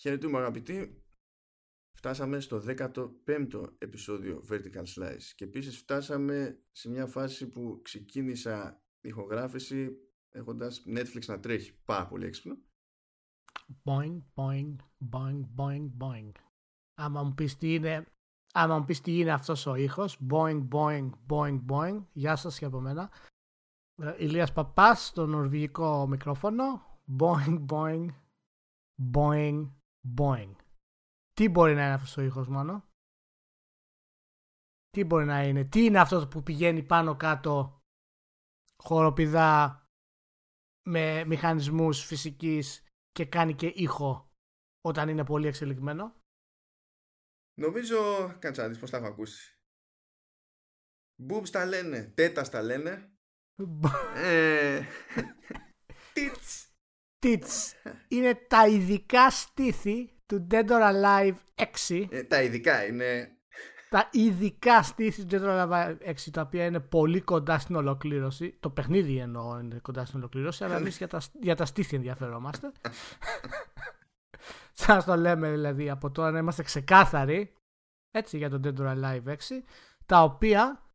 Χαιρετούμε αγαπητοί. Φτάσαμε στο 15ο επεισόδιο Vertical Slice και επίσης φτάσαμε σε μια φάση που ξεκίνησα ηχογράφηση έχοντας Netflix να τρέχει πάρα πολύ έξυπνο. Boing, boing, boing, boing, boing. Άμα μου πεις τι είναι, άμα μου πεις τι είναι αυτός ο ήχος, boing, boing, boing, boing, γεια σας και από μένα. Ε, Ηλίας Παπάς στο νορβηγικό μικρόφωνο, boing, boing, boing, boing. Τι μπορεί να είναι αυτός ο ήχος μόνο. Τι μπορεί να είναι; Τι είναι αυτός που πηγαίνει πάνω κάτω χοροπηδά με μηχανισμούς φυσικής και κάνει και ήχο όταν είναι πολύ εξελιγμένο; Νομίζω, κάτσε να δεις πώς τα έχω ακούσει. Boobs τα λένε, τέτας τα λένε. ε, tits. Tits. Είναι τα ειδικά στήθη του Dead or Alive 6. Ε, τα ειδικά είναι. Τα ειδικά στήθη του Dead or Alive 6, τα οποία είναι πολύ κοντά στην ολοκλήρωση. Το παιχνίδι εννοώ είναι κοντά στην ολοκλήρωση, αλλά εμείς για, τα, για τα στήθη ενδιαφερόμαστε. Σας το λέμε δηλαδή από τώρα να είμαστε ξεκάθαροι έτσι για το Dead or Alive 6, τα οποία,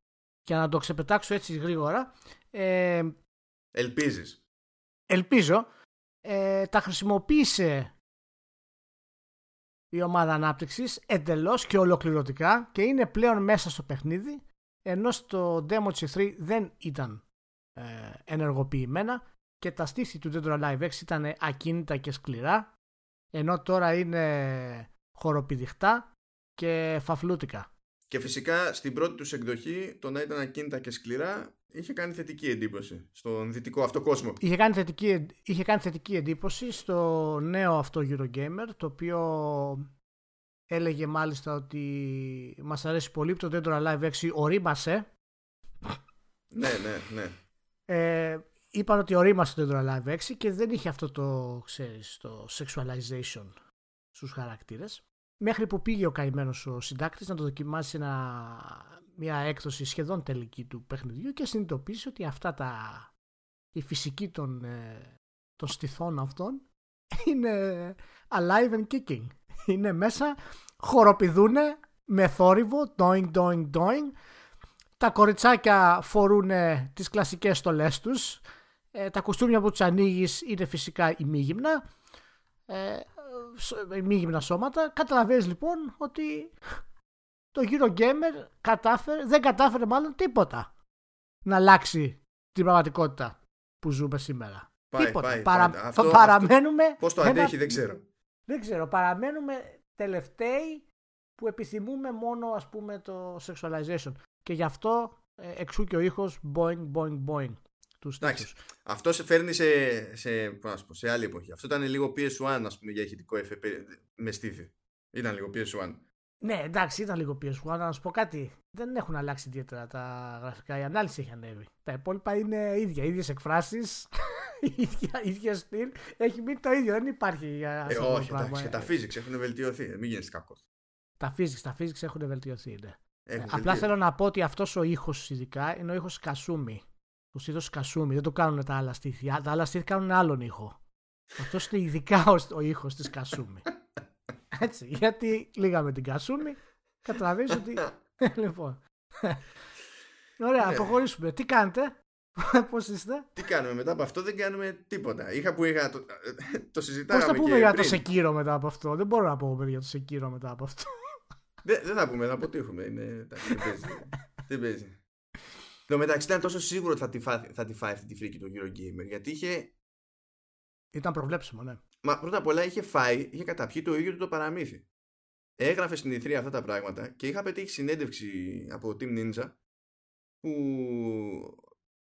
για να το ξεπετάξω έτσι γρήγορα, ε, Ελπίζεις. ελπίζω, ε, τα χρησιμοποίησε η ομάδα ανάπτυξης εντελώς και ολοκληρωτικά και είναι πλέον μέσα στο παιχνίδι ενώ στο Demo G3 δεν ήταν ε, ενεργοποιημένα και τα στήθη του Dead or Alive 6 ήταν ακίνητα και σκληρά ενώ τώρα είναι χοροπηδιχτά και φαφλούτικα. Και φυσικά στην πρώτη τους εκδοχή το να ήταν ακίνητα και σκληρά είχε κάνει θετική εντύπωση στον δυτικό αυτό κόσμο. Είχε κάνει, θετική, είχε κάνει θετική εντύπωση στο νέο αυτό Eurogamer το οποίο έλεγε μάλιστα ότι μας αρέσει πολύ που το Dead or Alive 6 ορίμασε ναι, ναι, ναι. ε, είπαν ότι ορίμασε το Dead or Alive 6 και δεν είχε αυτό το, ξέρεις, το sexualization στους χαρακτήρες μέχρι που πήγε ο καημένος ο συντάκτης να το δοκιμάσει ένα, μια έκδοση σχεδόν τελική του παιχνιδιού και συνειδητοποίησε ότι αυτά τα η φυσική των, ε, των στιθών αυτών είναι alive and kicking. Είναι μέσα, χοροπηδούνε με θόρυβο, doing, doing, doing. Τα κοριτσάκια φορούν τις κλασικές στολές τους. Ε, τα κουστούμια που τους ανοίγεις είναι φυσικά ημίγυμνα. Ε, ημίγυμνα σώματα. Καταλαβαίνεις λοιπόν ότι το Eurogamer κατάφερε, δεν κατάφερε μάλλον τίποτα να αλλάξει την πραγματικότητα που ζούμε σήμερα. Πάει, τίποτα. πάει, Παρα... πάει. Αυτό- παραμένουμε. Πώς το ένα- αντέχει δεν ξέρω. Δεν ξέρω. Παραμένουμε τελευταίοι που επιθυμούμε μόνο ας πούμε το sexualization. Και γι' αυτό ε, εξού και ο ήχος boing boing boing του Εντάξει. στήθους. Αυτό σε φέρνει σε, σε, πώς να σου πω, σε άλλη εποχή. Αυτό ήταν λίγο PS1 ας πούμε για ηχητικό εφέ με στήθη. Ήταν λίγο PS1. Ναι, εντάξει, ήταν λίγο PS1, αλλά να σου πω κάτι. Δεν έχουν αλλάξει ιδιαίτερα τα γραφικά. Η ανάλυση έχει ανέβει. Τα υπόλοιπα είναι ίδια. ίδιες εκφράσεις, ίδια, ίδια στυλ. Έχει μείνει το ίδιο. Δεν υπάρχει για Ε, αυτό το όχι, πράγμα. εντάξει. Και τα physics έχουν βελτιωθεί. Μην γίνει κακός. τα physics, τα physics έχουν βελτιωθεί. Ναι. Έχουν Απλά βελτιωθεί. θέλω να πω ότι αυτός ο ήχος ειδικά είναι ο ήχος Κασούμι. Το στήθο Κασούμι. Δεν το κάνουν τα άλλα στήθη. Τα άλλα στήθη κάνουν άλλον ήχο. Αυτός είναι ειδικά ο, ο ήχος της Κασούμι. Έτσι. Γιατί λίγαμε την Κασούμι. Καταλαβαίνεις ότι. λοιπόν. Ωραία, Ναι. προχωρήσουμε. Τι κάνετε, Πώς είστε, Τι κάνουμε μετά από αυτό, δεν κάνουμε τίποτα. Είχα που είχα. Το, το συζητάγαμε. Πώς θα πούμε και για το πριν. Σεκύρο μετά από αυτό; Δεν μπορώ να πω για το Σεκύρο μετά από αυτό. Δεν, δεν θα πούμε, θα αποτύχουμε. Είναι, εντάξει, δεν παίζει. δεν παίζει. Εν τω μεταξύ ήταν τόσο σίγουρο ότι θα τη, φάει, θα τη φάει αυτή τη φρίκη το Eurogamer. Γιατί είχε. Ήταν προβλέψιμο, ναι. Μα πρώτα απ' όλα είχε φάει, είχε καταπιεί το ίδιο του το παραμύθι. Έγραφε στην E3 αυτά τα πράγματα και είχα πετύχει συνέντευξη από Team Ninja που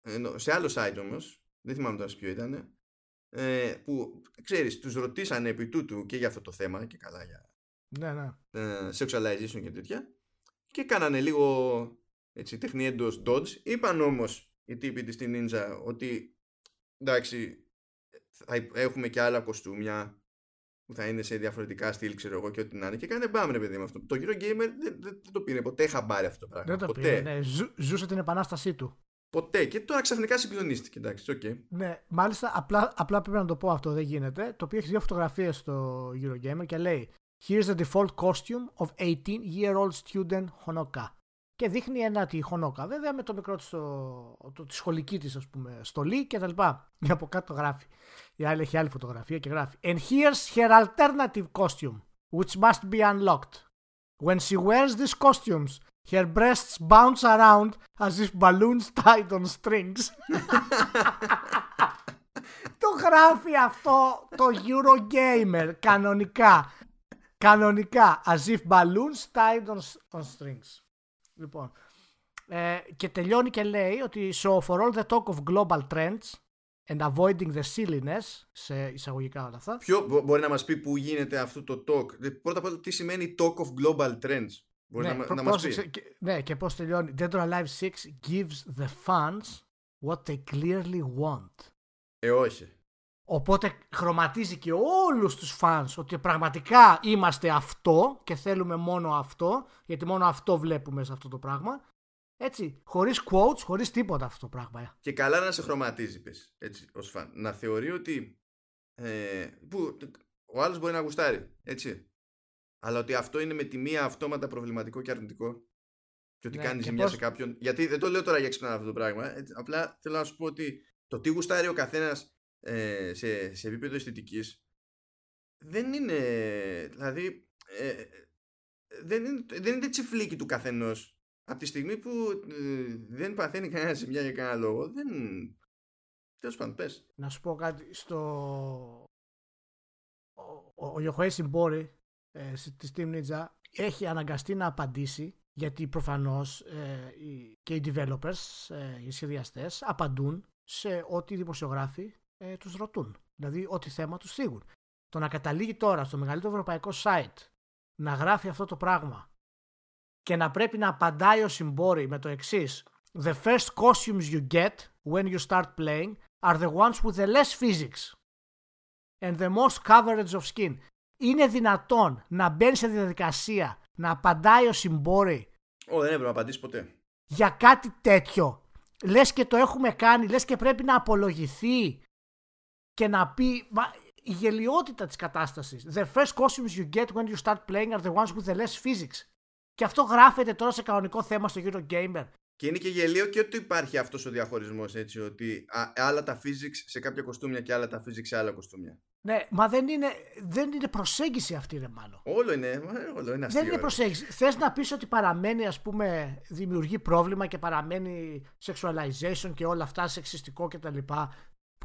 ενώ, σε άλλο site όμως, δεν θυμάμαι τώρα σε ποιο ήταν, ε, που ξέρεις, τους ρωτήσανε επί τούτου και για αυτό το θέμα και καλά για Ναι, ναι. ε, sexualization και τέτοια και κάνανε λίγο έτσι, τεχνηέντως dodge. Είπαν όμως οι τύποι της στην Ninja ότι εντάξει θα έχουμε και άλλα κοστούμια που θα είναι σε διαφορετικά στυλ ξέρω εγώ και ό,τι να είναι και κάνε μπαμ ρε παιδί με αυτό. Το Eurogamer δεν, δεν, δεν το πήρε ποτέ χαμπάρι αυτό το πράγμα. Δεν το ποτέ. πήρε. Ναι. Ζου- ζούσε την επανάστασή του. Ποτέ. Και τώρα ξαφνικά συγκλονίστηκε. Εντάξει, okay. Ναι, μάλιστα απλά, απλά πρέπει να το πω αυτό, δεν γίνεται. Το οποίο έχει δύο φωτογραφίες στο Eurogamer και λέει Here's the default costume of 18-year-old student Honoka. Και δείχνει ένα τη Honoka, βέβαια με το μικρό της, το, το, τη σχολική της ας πούμε, στολή και τα λοιπά. Και από κάτω γράφει. Η άλλη έχει άλλη φωτογραφία και γράφει And here's her alternative costume, which must be unlocked. When she wears these costumes, her breasts bounce around as if balloons tied on strings. το γράφει αυτό το Eurogamer κανονικά. Κανονικά. As if balloons tied on, on strings. Λοιπόν. Ε, και τελειώνει και λέει ότι so for all the talk of global trends and avoiding the silliness σε εισαγωγικά όλα αυτά. Ποιο μπορεί να μας πει που γίνεται αυτό το talk; Πρώτα απ' όλα τι σημαίνει talk of global trends; Μπορεί ναι, να, προ, να μας πει. Και, ναι, και πώς τελειώνει. Dead or Alive 6 gives the fans what they clearly want. Ε, όχι. Οπότε χρωματίζει και όλους τους φανς ότι πραγματικά είμαστε αυτό και θέλουμε μόνο αυτό, γιατί μόνο αυτό βλέπουμε σε αυτό το πράγμα. Έτσι, χωρίς quotes, χωρίς τίποτα αυτό το πράγμα. Και καλά να σε χρωματίζει, πες, έτσι, ως φαν. Να θεωρεί ότι ε, που, ο άλλος μπορεί να γουστάρει, έτσι. Αλλά ότι αυτό είναι με τη μία αυτόματα προβληματικό και αρνητικό. Και ότι Ναι, κάνεις και ζημιά πώς- σε κάποιον. Γιατί δεν το λέω τώρα για ξυπνά αυτό το πράγμα. έτσι, απλά θέλω να σου πω ότι το τι γουστάρει ο καθένας ε, σε, σε επίπεδο αισθητικής δεν είναι. Δηλαδή. Ε, δεν, είναι, δεν είναι τσιφλίκι του καθενός. Από τη στιγμή που ε, δεν παθαίνει κανένα ζημιά για κανένα λόγο, δεν. Τέλος πάντων, πες. Να σου πω κάτι στο... Ο, ο, ο Ιωχοέ Συμπόρη ε, στη Steam Ninja έχει αναγκαστεί να απαντήσει γιατί προφανώς ε, οι, και οι developers, ε, οι σχεδιαστές απαντούν σε ό,τι οι δημοσιογράφοι ε, τους ρωτούν. Δηλαδή ό,τι θέμα τους θίγουν. Το να καταλήγει τώρα στο μεγαλύτερο ευρωπαϊκό site να γράφει αυτό το πράγμα και να πρέπει να απαντάει ο Συμπόρη με το εξής. The first costumes you get when you start playing are the ones with the less physics and the most coverage of skin. Είναι δυνατόν να μπαίνει σε διαδικασία να απαντάει ο Συμπόρη Ω, δεν έπρεπε να απαντήσει ποτέ. για κάτι τέτοιο. Λες και το έχουμε κάνει, λες και πρέπει να απολογηθεί και να πει μα, η γελιότητα της κατάστασης. The first costumes you get when you start playing are the ones with the less physics. Και αυτό γράφεται τώρα σε κανονικό θέμα στο Eurogamer. Και είναι και γελίο και ότι υπάρχει αυτός ο διαχωρισμός έτσι ότι α, άλλα τα physics σε κάποια κοστούμια και άλλα τα physics σε άλλα κοστούμια. Ναι, μα δεν είναι, δεν είναι προσέγγιση αυτή ρε μάλλον. Όλο είναι, μα, όλο είναι αστείο. Δεν είναι ρε. προσέγγιση. Θες να πεις ότι παραμένει ας πούμε δημιουργεί πρόβλημα και παραμένει sexualization και όλα αυτά σεξιστικό κτλ.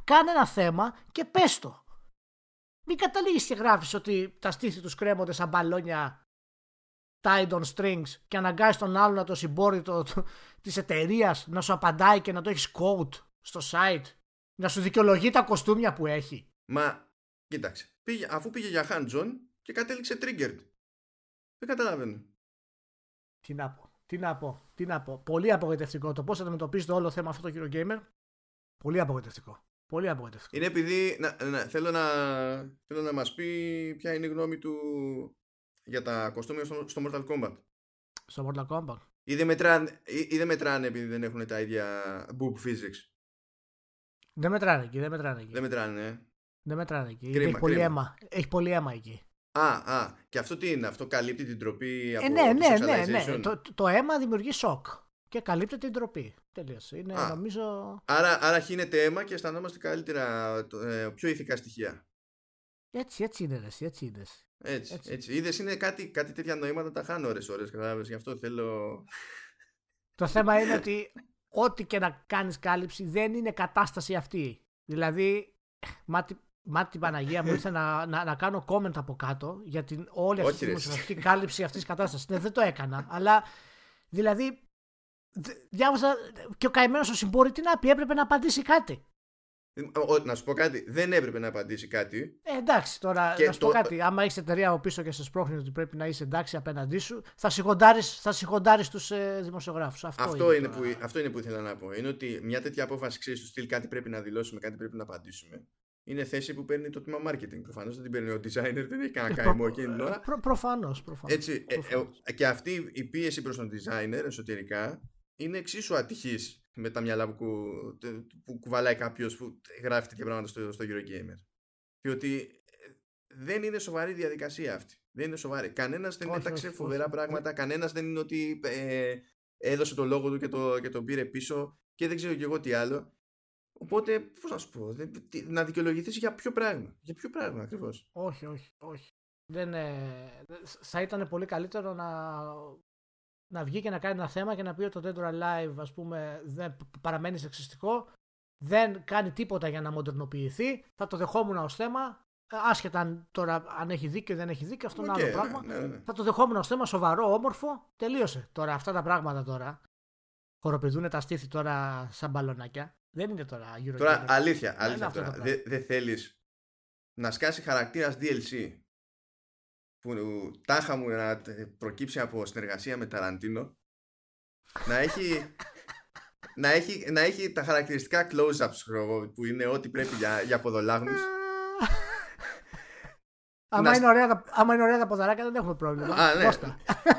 Κάνε ένα θέμα και πες το. Μην καταλήγεις και γράφεις ότι τα στήθη τους κρέμονται σαν μπαλόνια tied on strings και αναγκάζεις τον άλλον να το συμπόρει το, το, της εταιρείας να σου απαντάει και να το έχεις quote στο site. Να σου δικαιολογεί τα κοστούμια που έχει. Μα, κοίταξε, πήγε, αφού πήγε για hand-on και κατέληξε triggered. Δεν καταλαβαίνω. Τι να πω, τι να πω, τι να πω. Πολύ απογοητευτικό το πώς αντιμετωπίζει το όλο θέμα αυτό το Eurogamer. Πολύ απογοητευτικό. Πολύ απογοητευτικό. Είναι επειδή να, να- θέλω, να, θέλω να μας πει ποια είναι η γνώμη του για τα κοστούμια στο, στο Mortal Kombat. Στο Mortal Kombat. Ή δεν, μετράνε, ή, ή δεν μετράνε επειδή δεν έχουν τα ίδια boob physics. Δεν μετράνε εκεί, δεν μετράνε εκεί. Δεν μετράνε, ε. Δεν μετράνε εκεί. Κρίμα, έχει πολύ κρίμα. αίμα. Έχει πολύ αίμα εκεί. Α, α, και αυτό τι είναι, αυτό καλύπτει την τροπή από Ε, ναι, το ναι, ναι, ναι. sexualization? Το, το, το αίμα δημιουργεί σοκ. Και καλύπτεται την τροπή. Τελείωσε. Είναι Α. νομίζω. Άρα, άρα χύνεται αίμα και αισθανόμαστε καλύτερα, το- ε, πιο ηθικά στοιχεία. Έτσι, έτσι είναι, ρε, εσύ, έτσι είναι. εσύ. Έτσι, Έτσι. έτσι. Είδες είναι κάτι, κάτι τέτοια νοήματα τα χάνω ώρες ώρες, κατάλαβες, γι' αυτό θέλω... Το θέμα είναι ότι ό,τι και να κάνεις κάλυψη δεν είναι κατάσταση αυτή. Δηλαδή, μάτι, μάτι την Παναγία μου ήρθε να, να, να κάνω comment από κάτω για την όλη αυτή Όχι, τη ρε. δημοσιογραφική κάλυψη αυτής της κατάστασης. Ναι, δεν το έκανα, αλλά δηλαδή δε- διάβασα και ο καημένος ο συμπόρη τι να πει, έπρεπε να απαντήσει κάτι. Ο- να σου πω κάτι, δεν έπρεπε να απαντήσει κάτι. Ε, εντάξει, τώρα Και να σου πω το- κάτι. Άμα έχεις εταιρεία από πίσω και σε σπρώχνει ότι πρέπει να είσαι εντάξει απέναντί σου, θα σιγοντάρεις, θα σιγοντάρεις τους ε, δημοσιογράφους. Αυτό, Αυτό, είναι, τώρα. που, αυτό είναι που ήθελα να πω. Είναι ότι μια τέτοια απόφαση ξέρεις του στυλ κάτι πρέπει να δηλώσουμε, κάτι πρέπει να απαντήσουμε. Είναι θέση που παίρνει το τμήμα marketing. Προφανώς δεν την παίρνει ο designer, δεν έχει κανένα Ε, καημό προ- εκείνη την ώρα. Προ, προφανώς, προφανώς. Έτσι, ε, ε, και αυτή η πίεση προς τον designer εσωτερικά είναι εξίσου ατυχής με τα μυαλά που, που κουβαλάει κάποιος που γράφει τέτοια πράγματα στο, στο Eurogamer. Διότι δεν είναι σοβαρή διαδικασία αυτή. Δεν είναι σοβαρή. Κανένας δεν όχι, έταξε όχι, φοβερά όχι. πράγματα. Κανένας δεν είναι ότι ε, έδωσε το λόγο του και, το, και τον πήρε πίσω και δεν ξέρω κι εγώ τι άλλο. Οπότε, πώς να σου πω, να δικαιολογηθείς για ποιο πράγμα. Για ποιο πράγμα ακριβώς. Όχι, όχι, όχι. Δεν, ε, θα ήταν πολύ καλύτερο να, να βγει και να κάνει ένα θέμα και να πει ότι το Dead or Alive ας πούμε, δεν παραμένει σεξιστικό, δεν κάνει τίποτα για να μοντερνοποιηθεί. Θα το δεχόμουν ως θέμα. Άσχετα αν τώρα αν έχει δίκιο ή δεν έχει δίκιο, αυτό είναι άλλο πράγμα. Ναι, ναι, ναι. Θα το δεχόμουν ως θέμα σοβαρό, όμορφο. Τελείωσε. Τώρα αυτά τα πράγματα τώρα. Χοροπηδούν τα στήθη τώρα σαν μπαλονάκια. Δεν είναι τώρα Euro Τώρα αλήθεια, αλήθεια τώρα. Δεν δε θέλεις να σκάσει χαρακτήρας DLC που τάχα μου να προκύψει από συνεργασία με Ταραντίνο να έχει να έχει, να έχει τα χαρακτηριστικά close-ups που είναι ό,τι πρέπει για, για ποδολάγνους Άμα, είναι ωραία, άμα είναι ωραία τα ποδαράκια δεν έχουμε πρόβλημα. Α, ναι.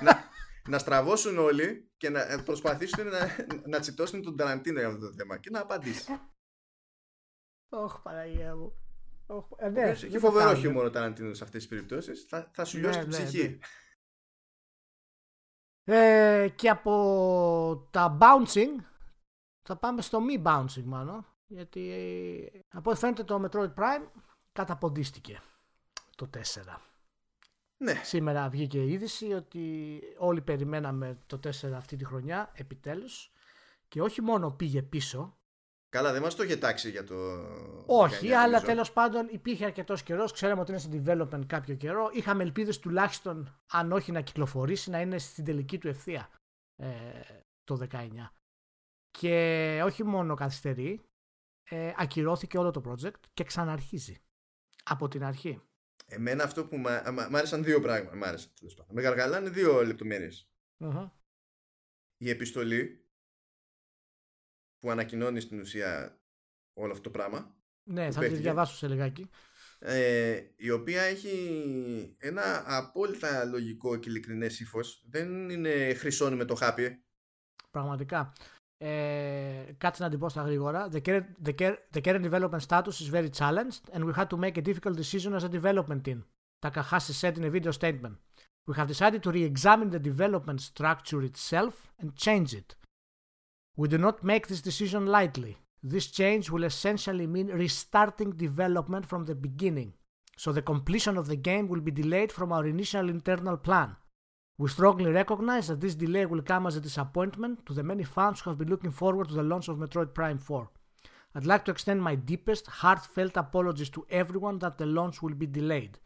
να, να στραβώσουν όλοι και να προσπαθήσουν να, να τσιτώσουν τον Ταραντίνο για αυτό το θέμα και να απαντήσει. Όχι, Παναγία μου. Ε, ναι, Έχει φοβερό χιούμορ ο Ταραντίνο σε αυτές τις περιπτώσεις. Θα, θα σου λιώσει ναι, την ναι, ψυχή. Ναι. Ε, και από τα bouncing θα πάμε στο μη bouncing μάλλον. Γιατί από ό,τι φαίνεται το Metroid Prime καταποντίστηκε το 4. Ναι. Σήμερα βγήκε η είδηση ότι όλοι περιμέναμε το 4 αυτή τη χρονιά επιτέλους και όχι μόνο πήγε πίσω Καλά, δεν μας το είχε τάξει για το. Όχι, αλλά τέλος πάντων υπήρχε αρκετός καιρός. Ξέραμε ότι είναι σε development κάποιο καιρό. Είχαμε ελπίδες τουλάχιστον, αν όχι να κυκλοφορήσει, να είναι στην τελική του ευθεία ε, το 19. Και όχι μόνο καθυστερεί, ε, ακυρώθηκε όλο το project και ξαναρχίζει. Από την αρχή. Εμένα αυτό που μ' άρεσαν δύο πράγματα. Μ' άρεσαν τέλος πάντων. Με γαργαλάνε δύο Η επιστολή που ανακοινώνει στην ουσία όλο αυτό το πράγμα. Ναι, θα τη διαβάσω σε λιγάκι. Ε, η οποία έχει ένα απόλυτα λογικό και ειλικρινέ ύφο. Δεν είναι χρυσόνι με το χάπι. Πραγματικά. Ε, κάτσε να την πω στα γρήγορα. The current, the, the current development status is very challenged and we had to make a difficult decision as a development team. Takahashi said in a video statement. We have decided to re-examine the development structure itself and change it. We do not make this decision lightly. This change will essentially mean restarting development from the beginning, so the completion of the game will be delayed from our initial internal plan. We strongly recognize that this delay will come as a disappointment to the many fans who have been looking forward to the launch of Metroid Prime 4. I'd like to extend my deepest, heartfelt apologies to everyone that the launch will be delayed.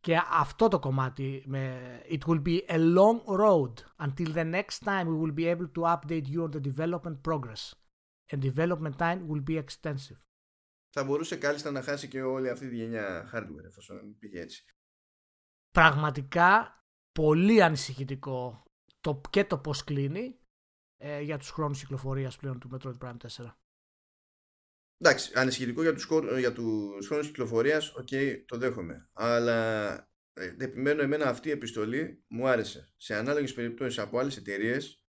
Και αυτό το κομμάτι με It will be a long road until the next time we will be able to update you on the development progress. And development time will be extensive. Θα μπορούσε κάλλιστα να χάσει και όλη αυτή τη γενιά hardware εφόσον πήγε έτσι. Πραγματικά πολύ ανησυχητικό το, και το πώς κλείνει ε, για τους χρόνους κυκλοφορίας πλέον του Metroid Prime 4. Εντάξει, ανησυχητικό για τους, για τους χρόνους κυκλοφορίας, ok, okay, το δέχομαι. Αλλά ε, επιμένω εμένα αυτή η επιστολή μου άρεσε. Σε ανάλογες περιπτώσεις από άλλες εταιρείες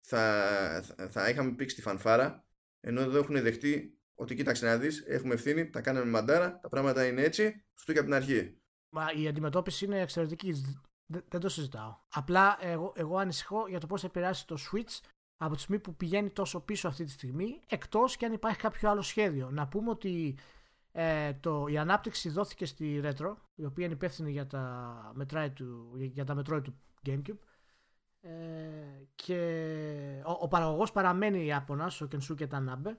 θα, θα, θα είχαμε πήξει στη φανφάρα, ενώ εδώ έχουν δεχτεί ότι κοίταξε να δεις, έχουμε ευθύνη, τα κάναμε μαντάρα, τα πράγματα είναι έτσι, φτου και από την αρχή. Μα η αντιμετώπιση είναι εξαιρετική. Δεν το συζητάω. Απλά εγώ, εγώ ανησυχώ για το πώς θα επηρεάσει το Switch από τη στιγμή που πηγαίνει τόσο πίσω αυτή τη στιγμή, εκτός και αν υπάρχει κάποιο άλλο σχέδιο. Να πούμε ότι ε, το, η ανάπτυξη δόθηκε στη Retro, η οποία είναι υπεύθυνη για τα Metroid του, για τα Metroid του GameCube. Ε, και ο, ο παραγωγός παραμένει Ιάπωνας, ο Kensuke Tanabe.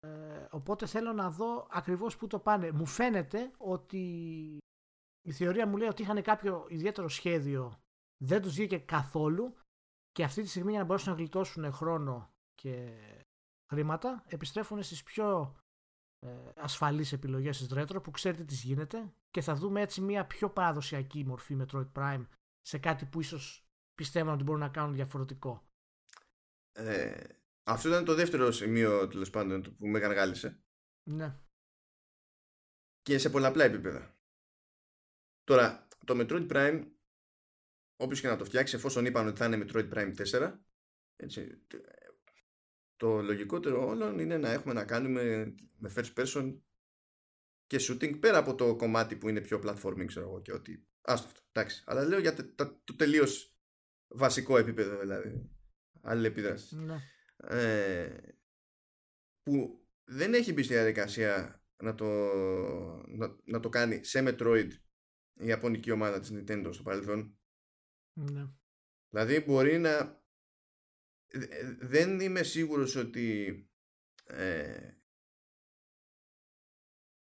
Ε, οπότε θέλω να δω ακριβώς που το πάνε. Μου φαίνεται ότι η θεωρία μου λέει ότι είχαν κάποιο ιδιαίτερο σχέδιο, δεν τους βγήκε καθόλου και αυτή τη στιγμή για να μπορέσουν να γλιτώσουν χρόνο και χρήματα επιστρέφουν στις πιο ε, ασφαλείς επιλογές της Retro που ξέρετε τι γίνεται και θα δούμε έτσι μια πιο παραδοσιακή μορφή Metroid Prime σε κάτι που ίσως πιστεύω ότι μπορούν να κάνουν διαφορετικό. Ε, αυτό ήταν το δεύτερο σημείο τέλος πάντων που με γαργάλισε. Ναι. Και σε πολλαπλά επίπεδα. Τώρα, το Metroid Prime όποιος και να το φτιάξει εφόσον είπαν ότι θα είναι Metroid Prime 4 έτσι, το λογικότερο όλων είναι να έχουμε να κάνουμε με first person και shooting πέρα από το κομμάτι που είναι πιο platforming ξέρω εγώ και ότι άστο αυτό, εντάξει. Αλλά λέω για το τελείως βασικό επίπεδο δηλαδή αλληλεπίδραση ναι. ε, που δεν έχει μπει στη διαδικασία να το, να, να το κάνει σε Metroid η Ιαπωνική ομάδα της Nintendo στο παρελθόν ναι. δηλαδή μπορεί να δεν είμαι σίγουρος ότι ε,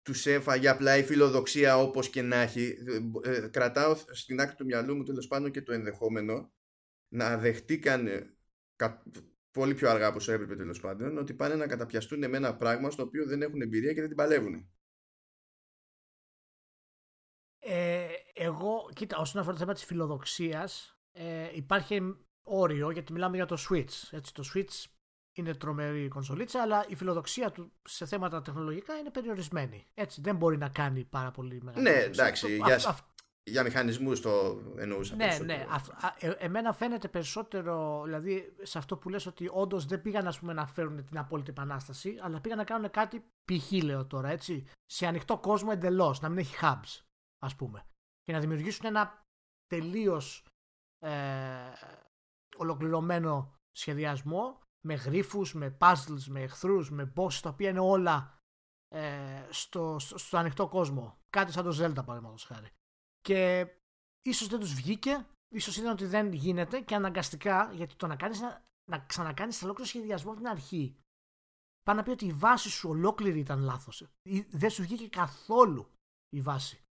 τους έφαγε απλά η φιλοδοξία όπως και να έχει. Ε, κρατάω στην άκρη του μυαλού μου τέλος πάντων και το ενδεχόμενο να δεχτήκαν πολύ πιο αργά από όσο έπρεπε τέλος πάντων ότι πάνε να καταπιαστούν με ένα πράγμα στο οποίο δεν έχουν εμπειρία και δεν την παλεύουν. Εγώ, κοίτα, όσον αφορά το θέμα της φιλοδοξίας, ε, υπάρχει όριο, γιατί μιλάμε για το Switch. Έτσι, το Switch είναι τρομερή κονσολίτσα, αλλά η φιλοδοξία του σε θέματα τεχνολογικά είναι περιορισμένη. Έτσι, δεν μπορεί να κάνει πάρα πολύ μεγάλη Ναι, εντάξει, για, αυ, για μηχανισμούς το εννοούσα. Ναι, ναι. ε, εμένα φαίνεται περισσότερο, δηλαδή, σε αυτό που λες ότι όντως δεν πήγαν ας πούμε, να φέρουν την απόλυτη επανάσταση, αλλά πήγαν να κάνουν κάτι π.χ. λέω τώρα, έτσι, σε ανοιχτό κόσμο εντελώς, να μην έχει hubs, ας πούμε. Και να δημιουργήσουν ένα τελείως ε, ολοκληρωμένο σχεδιασμό με γρίφους, με puzzles, με εχθρούς, με bosses τα οποία είναι όλα ε, στο, στο, στο, ανοιχτό κόσμο. Κάτι σαν το Zelda παραδείγματος χάρη. Και ίσως δεν τους βγήκε, ίσως είδαν ότι δεν γίνεται και αναγκαστικά, γιατί το να κάνεις να, να ξανακάνεις ολόκληρο σχεδιασμό από την αρχή. Πάνε να πει ότι η βάση σου ολόκληρη ήταν λάθος. Δεν σου βγήκε καθόλου η βάση.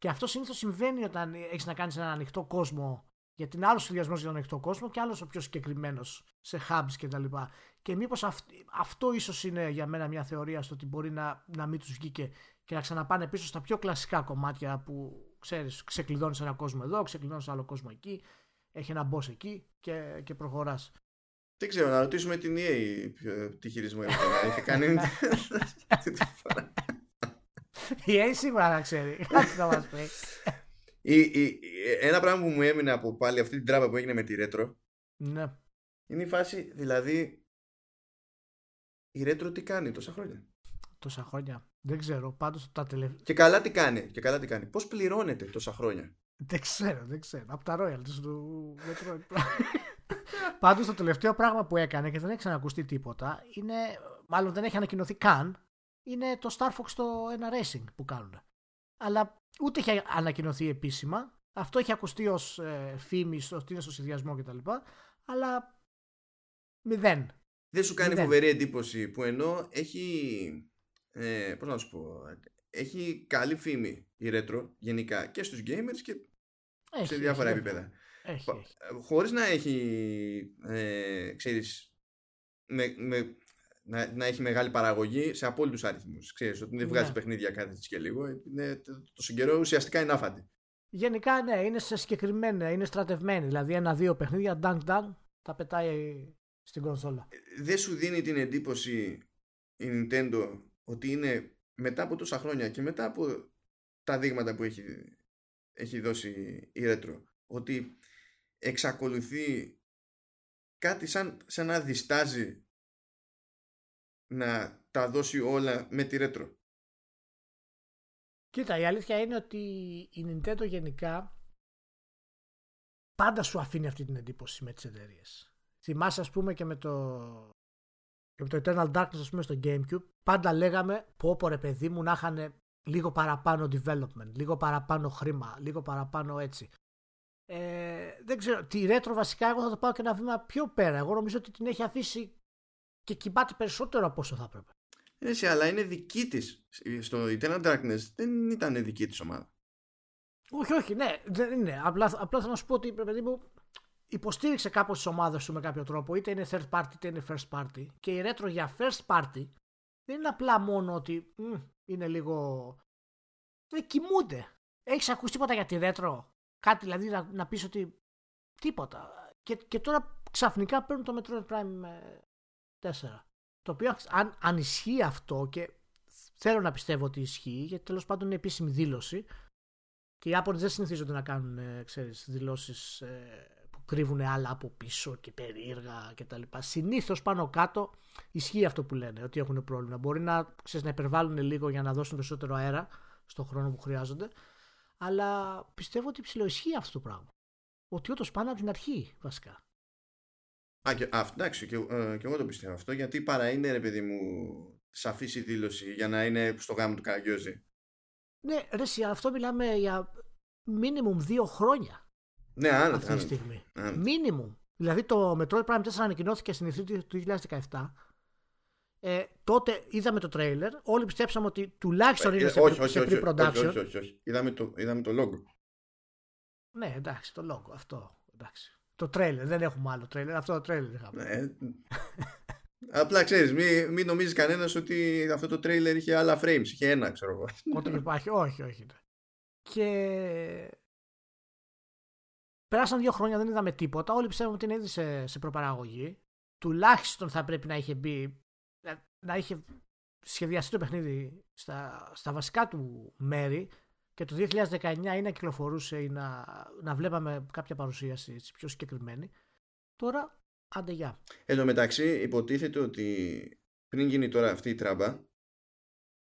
Και αυτό συνήθως συμβαίνει όταν έχεις να κάνεις ένα ανοιχτό κόσμο γιατί είναι άλλος σχεδιασμό για τον ανοιχτό κόσμο και άλλος ο πιο συγκεκριμένος σε hubs κτλ. Και, και μήπως αυτό ίσως είναι για μένα μια θεωρία στο ότι μπορεί να, να μην τους βγήκε και να ξαναπάνε πίσω στα πιο κλασικά κομμάτια που ξέρεις, ξεκλειδώνεις ένα κόσμο εδώ, ξεκλειδώνεις άλλο κόσμο εκεί, έχει ένα boss εκεί και, και προχωράς. Δεν ξέρω, να ρωτήσουμε την EA τι χειρισμό έχει κάνει. Η EA σίγουρα να ξέρει. Κάτι θα μας πει. Η, η, ένα πράγμα που μου έμεινε από πάλι αυτή την τράπα που έγινε με τη Retro ναι. είναι η φάση, δηλαδή η Retro τι κάνει τόσα χρόνια; Τόσα χρόνια. Δεν ξέρω. Πάντως τα τελευταία. Και καλά τι κάνει. Και καλά τι κάνει. Πώς πληρώνεται τόσα χρόνια; Δεν ξέρω, δεν ξέρω. Από τα royalties του Metroid. Πάντως το τελευταίο πράγμα που έκανε και δεν έχει ξανακουστεί τίποτα είναι, μάλλον δεν έχει ανακοινωθεί καν, είναι το Star Fox το ένα racing που κάνουν. Αλλά ούτε έχει ανακοινωθεί επίσημα. Αυτό έχει ακουστεί ως ε, φήμη, ότι είναι στο συνδυασμό κτλ. Αλλά μηδέν. Δεν σου κάνει φοβερή εντύπωση που ενώ έχει. Ε, πώς να σου πω. Έχει καλή φήμη η retro γενικά και στους gamers και σε διάφορα έχει, επίπεδα. Έχει, έχει. Χωρίς να έχει, ε, ξέρεις, με, με να, να έχει μεγάλη παραγωγή σε απόλυτους αριθμούς. Ξέρεις ότι δεν βγάζει ναι. παιχνίδια κάθε τη και λίγο. Είναι, το συγκερό ουσιαστικά είναι άφαντη. Γενικά ναι, είναι σε συγκεκριμένα, είναι στρατευμένη. Δηλαδή ένα-δύο παιχνίδια, dunk dunk, τα πετάει στην κονσόλα. Ε, δεν σου δίνει την εντύπωση η Nintendo ότι είναι μετά από τόσα χρόνια και μετά από τα δείγματα που έχει, έχει δώσει η Retro ότι εξακολουθεί κάτι σαν, σαν να διστάζει να τα δώσει όλα με τη retro. Κοίτα, η αλήθεια είναι ότι η Nintendo γενικά πάντα σου αφήνει αυτή την εντύπωση με τις εταιρείες. Θυμάσαι ας πούμε και με το, και με το Eternal Darkness ας πούμε στο Gamecube πάντα λέγαμε πω πω ρε παιδί μου να είχαν λίγο παραπάνω development, λίγο παραπάνω χρήμα, λίγο παραπάνω έτσι. Ε, δεν ξέρω, τη retro βασικά εγώ θα το πάω και ένα βήμα πιο πέρα. Εγώ νομίζω ότι την έχει αφήσει και κοιμάται περισσότερο από όσο θα έπρεπε. Έτσι, αλλά είναι δική της. Στο Eternal Darkness δεν ήταν δική της ομάδα. Όχι, όχι, ναι, δεν είναι. Απλά, απλά θέλω να σου πω ότι παιδί μου υποστήριξε κάπως τις ομάδες σου με κάποιο τρόπο, είτε είναι third party είτε είναι first party. Και η retro για first party δεν είναι απλά μόνο ότι μ, είναι λίγο. Δεν κοιμούνται. Έχεις ακούσει τίποτα για τη retro; Κάτι δηλαδή να, να πεις ότι. Τίποτα. Και, και τώρα ξαφνικά παίρνουν το Metroid Prime ε, 4. Το οποίο αν, αν ισχύει αυτό και θέλω να πιστεύω ότι ισχύει, γιατί τέλος πάντων είναι επίσημη δήλωση και οι Άπωνε δεν συνηθίζονται να κάνουν ε, ξέρεις, δηλώσεις ε, που κρύβουν άλλα από πίσω και περίεργα κτλ. Συνήθως πάνω κάτω ισχύει αυτό που λένε, ότι έχουν πρόβλημα. Μπορεί να, ξέρεις, να υπερβάλλουν λίγο για να δώσουν περισσότερο αέρα στον χρόνο που χρειάζονται, αλλά πιστεύω ότι ψηλοισχύει αυτό το πράγμα. Ότι όντως πάνε από την αρχή βασικά. Α, και, α, εντάξει, και, ε, και εγώ το πιστεύω αυτό, γιατί παρά είναι ρε παιδί μου σαφής η δήλωση για να είναι στο γάμο του Καραγκιόζη. Ναι, ρε, αυτό μιλάμε για μίνιμουμ δύο χρόνια. Ναι, άνετα. Αυτή τη στιγμή. Μίνιμουμ. Δηλαδή το Metroid Prime 4 ανακοινώθηκε στην ηθρή του 2017. Ε, τότε είδαμε το τρέιλερ, όλοι πιστέψαμε ότι τουλάχιστον είναι ε, σε, όχι, σε pre-production. Όχι, όχι, όχι, όχι. Είδαμε, το, είδαμε το logo. Ναι, εντάξει, το logo, αυτό. Εντάξει. Το τρέιλερ, δεν έχουμε άλλο τρέιλερ, αυτό το τρέιλερ είχαμε. Ναι. Απλά ξέρεις, μην, μην νομίζεις κανένας ότι αυτό το τρέιλερ είχε άλλα frames, είχε ένα, ξέρω εγώ. Ότι υπάρχει, όχι, όχι. Και Πέρασαν δύο χρόνια, δεν είδαμε τίποτα. Όλοι πιστεύουμε ότι είναι ήδη σε, σε προπαραγωγή. Τουλάχιστον θα πρέπει να είχε μπει, να, είχε σχεδιαστεί το παιχνίδι στα, στα βασικά του μέρη και το 2019 ή να κυκλοφορούσε ή να, να βλέπαμε κάποια παρουσίαση έτσι, πιο συγκεκριμένη. Τώρα, άντε γεια. Εν τω μεταξύ, υποτίθεται ότι πριν γίνει τώρα αυτή η τράμπα,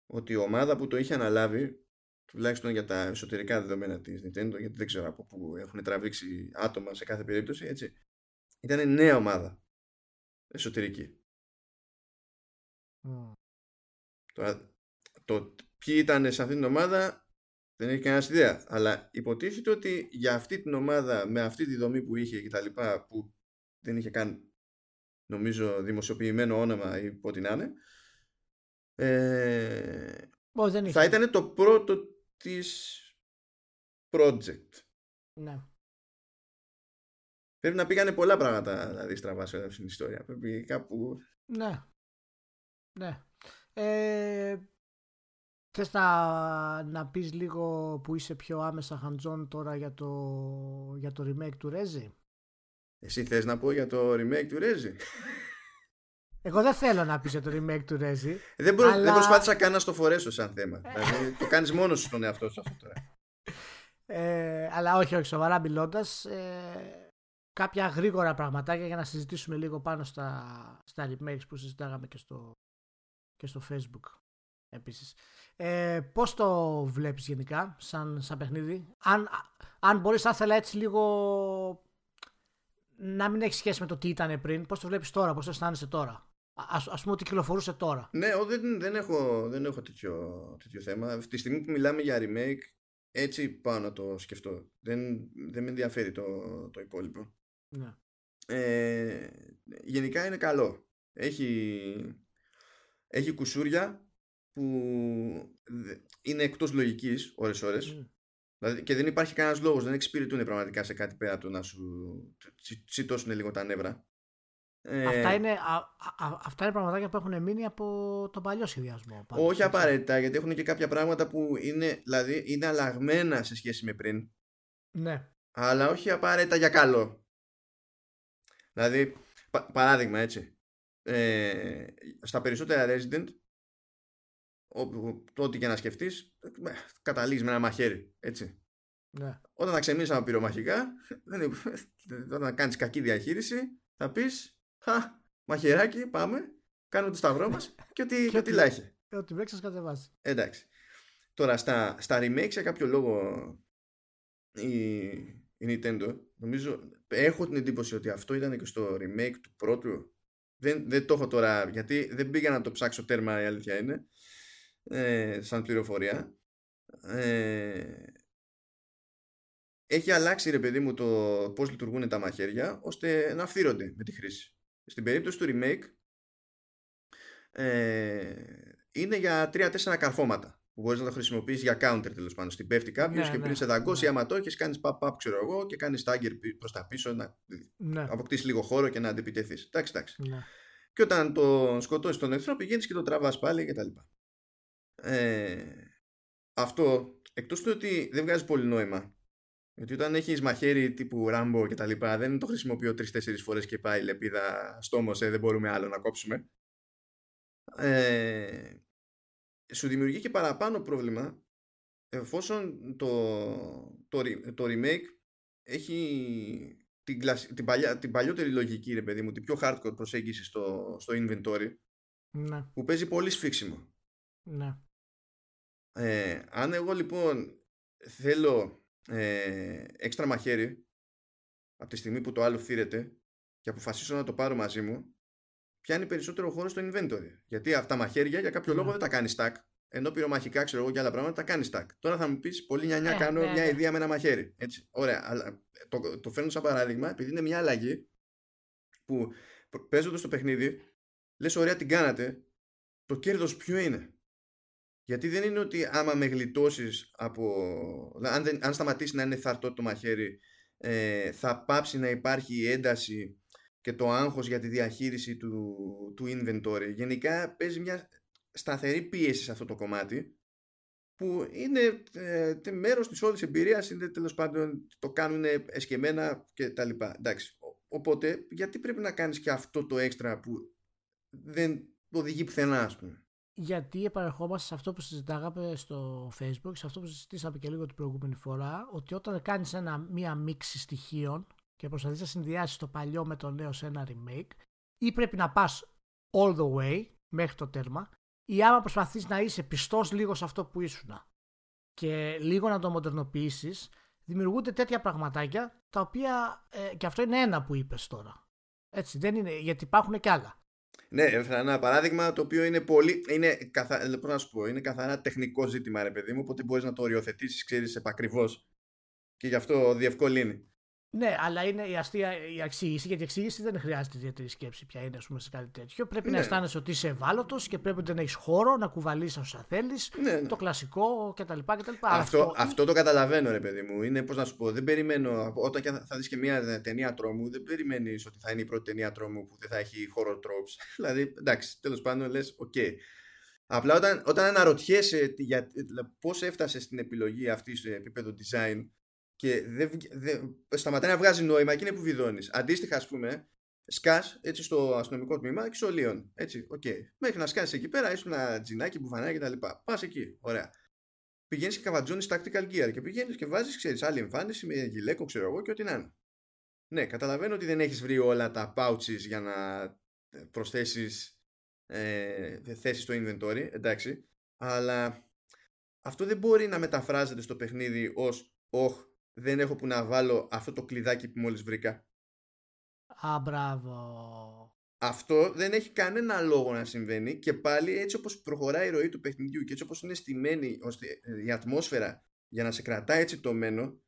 ότι η ομάδα που το είχε αναλάβει τουλάχιστον για τα εσωτερικά δεδομένα της Nintendo γιατί δεν ξέρω από πού έχουν τραβήξει άτομα σε κάθε περίπτωση έτσι ήταν νέα ομάδα εσωτερική mm. Τώρα, το ποιοι ήταν σε αυτήν την ομάδα δεν έχει κανένας ιδέα αλλά υποτίθεται ότι για αυτή την ομάδα με αυτή τη δομή που είχε και τα λοιπά που δεν είχε καν νομίζω δημοσιοποιημένο όνομα ή ό,τι να είναι ε, θα ήταν το πρώτο της project. Ναι. Πρέπει να πήγανε πολλά πράγματα να δεις στραβά σε αυτήν την ιστορία. Πρέπει κάπου... Ναι. Ναι. Ε, θες να, να πεις λίγο που είσαι πιο άμεσα χαντζόν τώρα για το, για το remake του Rezi. Εσύ θες να πω για το remake του Rezi. Εγώ δεν θέλω να πεις για το remake του Rezi. Δεν, προ... αλλά... δεν προσπάθησα καν να στο φορέσω σαν θέμα. δηλαδή το κάνεις μόνος σου στον εαυτό σου αυτό τώρα. Ε, αλλά όχι, όχι, σοβαρά μιλώντας. Ε, κάποια γρήγορα πραγματάκια για να συζητήσουμε λίγο πάνω στα, στα remakes που συζητάγαμε και στο, και στο facebook επίσης. Ε, πώς το βλέπεις γενικά σαν, σαν παιχνίδι; Αν, αν μπορείς θα ήθελα έτσι λίγο να μην έχει σχέση με το τι ήταν πριν πώς το βλέπεις τώρα, πώς το αισθάνεσαι τώρα; Ας, ας πούμε ότι κυκλοφορούσε τώρα. Ναι, δεν, δεν έχω, δεν έχω τέτοιο, τέτοιο θέμα. Αυτή τη στιγμή που μιλάμε για remake, έτσι πάω να το σκεφτώ. Δεν, δεν με ενδιαφέρει το, το υπόλοιπο. Ναι. Ε, γενικά είναι καλό. Έχει, έχει κουσούρια που είναι εκτός λογικής ώρες ώρες. Mm. Δηλαδή, και δεν υπάρχει κανένας λόγος, δεν εξυπηρετούν πραγματικά σε κάτι πέρα του να σου τσιτώσουν λίγο τα νεύρα. Αυτά, ε, είναι, α, α, αυτά είναι πραγματάκια που έχουν μείνει από τον παλιό σχεδιασμό. Πάντως, όχι απαραίτητα, γιατί έχουν και κάποια πράγματα που είναι, δηλαδή, είναι αλλαγμένα σε σχέση με πριν. Ναι. Αλλά όχι απαραίτητα για καλό. Δηλαδή, παράδειγμα έτσι. Ε, στα περισσότερα Resident, ό,τι και να σκεφτείς, ε, καταλήγεις με ένα μαχαίρι, έτσι. Ναι. Όταν τα ξεμίσαμε πυρομαχικά, όταν κάνεις κακή διαχείριση, θα πεις Χα, μαχαιράκι, πάμε. Κάνουμε το σταυρό μας και ό,τι, και ό,τι λάχε. Ό,τι βρέξεις, κατεβάσεις. Εντάξει. Τώρα, στα, στα remake, σε κάποιο λόγο, η, η Nintendo, νομίζω, έχω την εντύπωση ότι αυτό ήταν και στο remake του πρώτου. Δεν, δεν το έχω τώρα, γιατί δεν πήγα να το ψάξω τέρμα, η αλήθεια είναι, ε, σαν πληροφορία. Ε, έχει αλλάξει ρε παιδί μου το πώς λειτουργούν τα μαχαίρια ώστε να φθύρονται με τη χρήση. Στην περίπτωση του remake ε, είναι για 3-4 καρφώματα που μπορείς να το χρησιμοποιήσει για counter τέλος πάντων. Στην πέφτει κάποιος ναι, και ναι, πριν σε δαγκώσει, ναι. άμα το έχεις, κάνεις pop-up, ξέρω εγώ, και κάνεις stagger προς τα πίσω να ναι. αποκτήσεις λίγο χώρο και να αντιπιτεθείς. Εντάξει, εντάξει. Ναι. Και όταν το σκοτώσεις τον εχθρό, πηγαίνεις και το τραβάς πάλι κτλ. Ε, αυτό εκτός του ότι δεν βγάζει πολύ νόημα γιατί όταν έχεις μαχαίρι τύπου Ράμπο και τα λοιπά, δεν το χρησιμοποιώ τρει-τέσσερι φορές και πάει λεπίδα στόμο, ε, δεν μπορούμε άλλο να κόψουμε. Ε, σου δημιουργεί και παραπάνω πρόβλημα εφόσον το, το, το remake έχει την, την, παλιά, την παλιότερη λογική, ρε παιδί μου, την πιο hardcore προσέγγιση στο, στο inventory, ναι. που παίζει πολύ σφίξιμο. Ναι. Ε, αν εγώ λοιπόν θέλω ε, έξτρα μαχαίρι από τη στιγμή που το άλλο φύρεται και αποφασίσω να το πάρω μαζί μου, πιάνει περισσότερο χώρο στο inventory. Γιατί αυτά μαχαίρια για κάποιο λόγο ναι. δεν τα κάνει stack. Ενώ πυρομαχικά, ξέρω εγώ και άλλα πράγματα, τα κάνει stack. Τώρα θα μου πεις, πολύ νιανιά, ε, κάνω ναι, μια ναι. ιδέα με ένα μαχαίρι. Έτσι. Ωραία, αλλά το, το φέρνω σαν παράδειγμα, επειδή είναι μια αλλαγή που παίζοντας το παιχνίδι, λες, ωραία, την κάνατε. Το κέρδος ποιο είναι; Γιατί δεν είναι ότι άμα με γλιτώσεις από. Αν, δεν, αν σταματήσει να είναι θαρτό το μαχαίρι, ε, θα πάψει να υπάρχει ένταση και το άγχος για τη διαχείριση του, του inventory. Γενικά παίζει μια σταθερή πίεση σε αυτό το κομμάτι που είναι ε, μέρος της όλης εμπειρίας, είναι τέλος πάντων το κάνουν εσκεμένα και τα λοιπά. Εντάξει. Οπότε γιατί πρέπει να κάνεις και αυτό το έξτρα που δεν οδηγεί πουθενά ας πούμε; Γιατί επανερχόμαστε σε αυτό που συζητάγαμε στο facebook, σε αυτό που συζητήσαμε και λίγο την προηγούμενη φορά, ότι όταν κάνεις ένα, μία μίξη στοιχείων και προσπαθείς να συνδυάσεις το παλιό με το νέο σε ένα remake, ή πρέπει να πας all the way μέχρι το τέρμα, ή άμα προσπαθείς να είσαι πιστός λίγο σε αυτό που ήσουν και λίγο να το μοντερνοποιήσεις, δημιουργούνται τέτοια πραγματάκια τα οποία, ε, και αυτό είναι ένα που είπες τώρα. Έτσι, δεν είναι, γιατί υπάρχουν και άλλα. Ναι, έφερα ένα παράδειγμα το οποίο είναι πολύ. Είναι, καθα... Ε, πώς να σου πω, είναι καθαρά τεχνικό ζήτημα, ρε παιδί μου. Οπότε μπορείς να το οριοθετήσεις, ξέρεις, επακριβώς. Και γι' αυτό διευκολύνει. Ναι, αλλά είναι η αστεία η εξήγηση, γιατί η εξήγηση δεν χρειάζεται ιδιαίτερη σκέψη πια είναι πούμε, σε κάτι τέτοιο. Πρέπει ναι. να αισθάνεσαι ότι είσαι ευάλωτος και πρέπει να έχεις χώρο να κουβαλήσει όσα θέλεις. Ναι, ναι. Το κλασικό κτλ. κτλ. Αυτό, αυτό, το καταλαβαίνω, ρε παιδί μου. Είναι πώς να σου πω, δεν περιμένω. Όταν θα, θα δεις και μια ταινία τρόμου, δεν περιμένεις ότι θα είναι η πρώτη ταινία τρόμου που δεν θα έχει horror tropes. δηλαδή, εντάξει, τέλος πάντων λες, ok. Okay. Απλά όταν, όταν αναρωτιέσαι για, πώς έφτασες στην επιλογή αυτή στο επίπεδο design, και δεν, δεν, σταματάει να βγάζει νόημα και είναι που βιδώνεις. Αντίστοιχα, ας πούμε, σκας έτσι στο αστυνομικό τμήμα και στο Leon. Έτσι, ok. Okay. Μέχρι να σκάσεις εκεί πέρα, ήσουν ένα τζινάκι, μπουφανάκι κτλ. Πας εκεί, ωραία. Πηγαίνεις και καβατζώνεις tactical gear και πηγαίνεις και βάζεις, ξέρεις, άλλη εμφάνιση με γυλαίκο, ξέρω εγώ και ό,τι να είναι. Ναι, καταλαβαίνω ότι δεν έχεις βρει όλα τα pouches για να προσθέσεις ε, θέση στο inventory, εντάξει. Αλλά αυτό δεν μπορεί να μεταφράζεται στο παιχνίδι ως «Ωχ, δεν έχω που να βάλω αυτό το κλειδάκι που μόλις βρήκα. Α, μπράβο. Αυτό δεν έχει κανένα λόγο να συμβαίνει και πάλι έτσι όπως προχωράει η ροή του παιχνιδιού και έτσι όπως είναι στημένη ώστε η ατμόσφαιρα για να σε κρατάει έτσι το μένο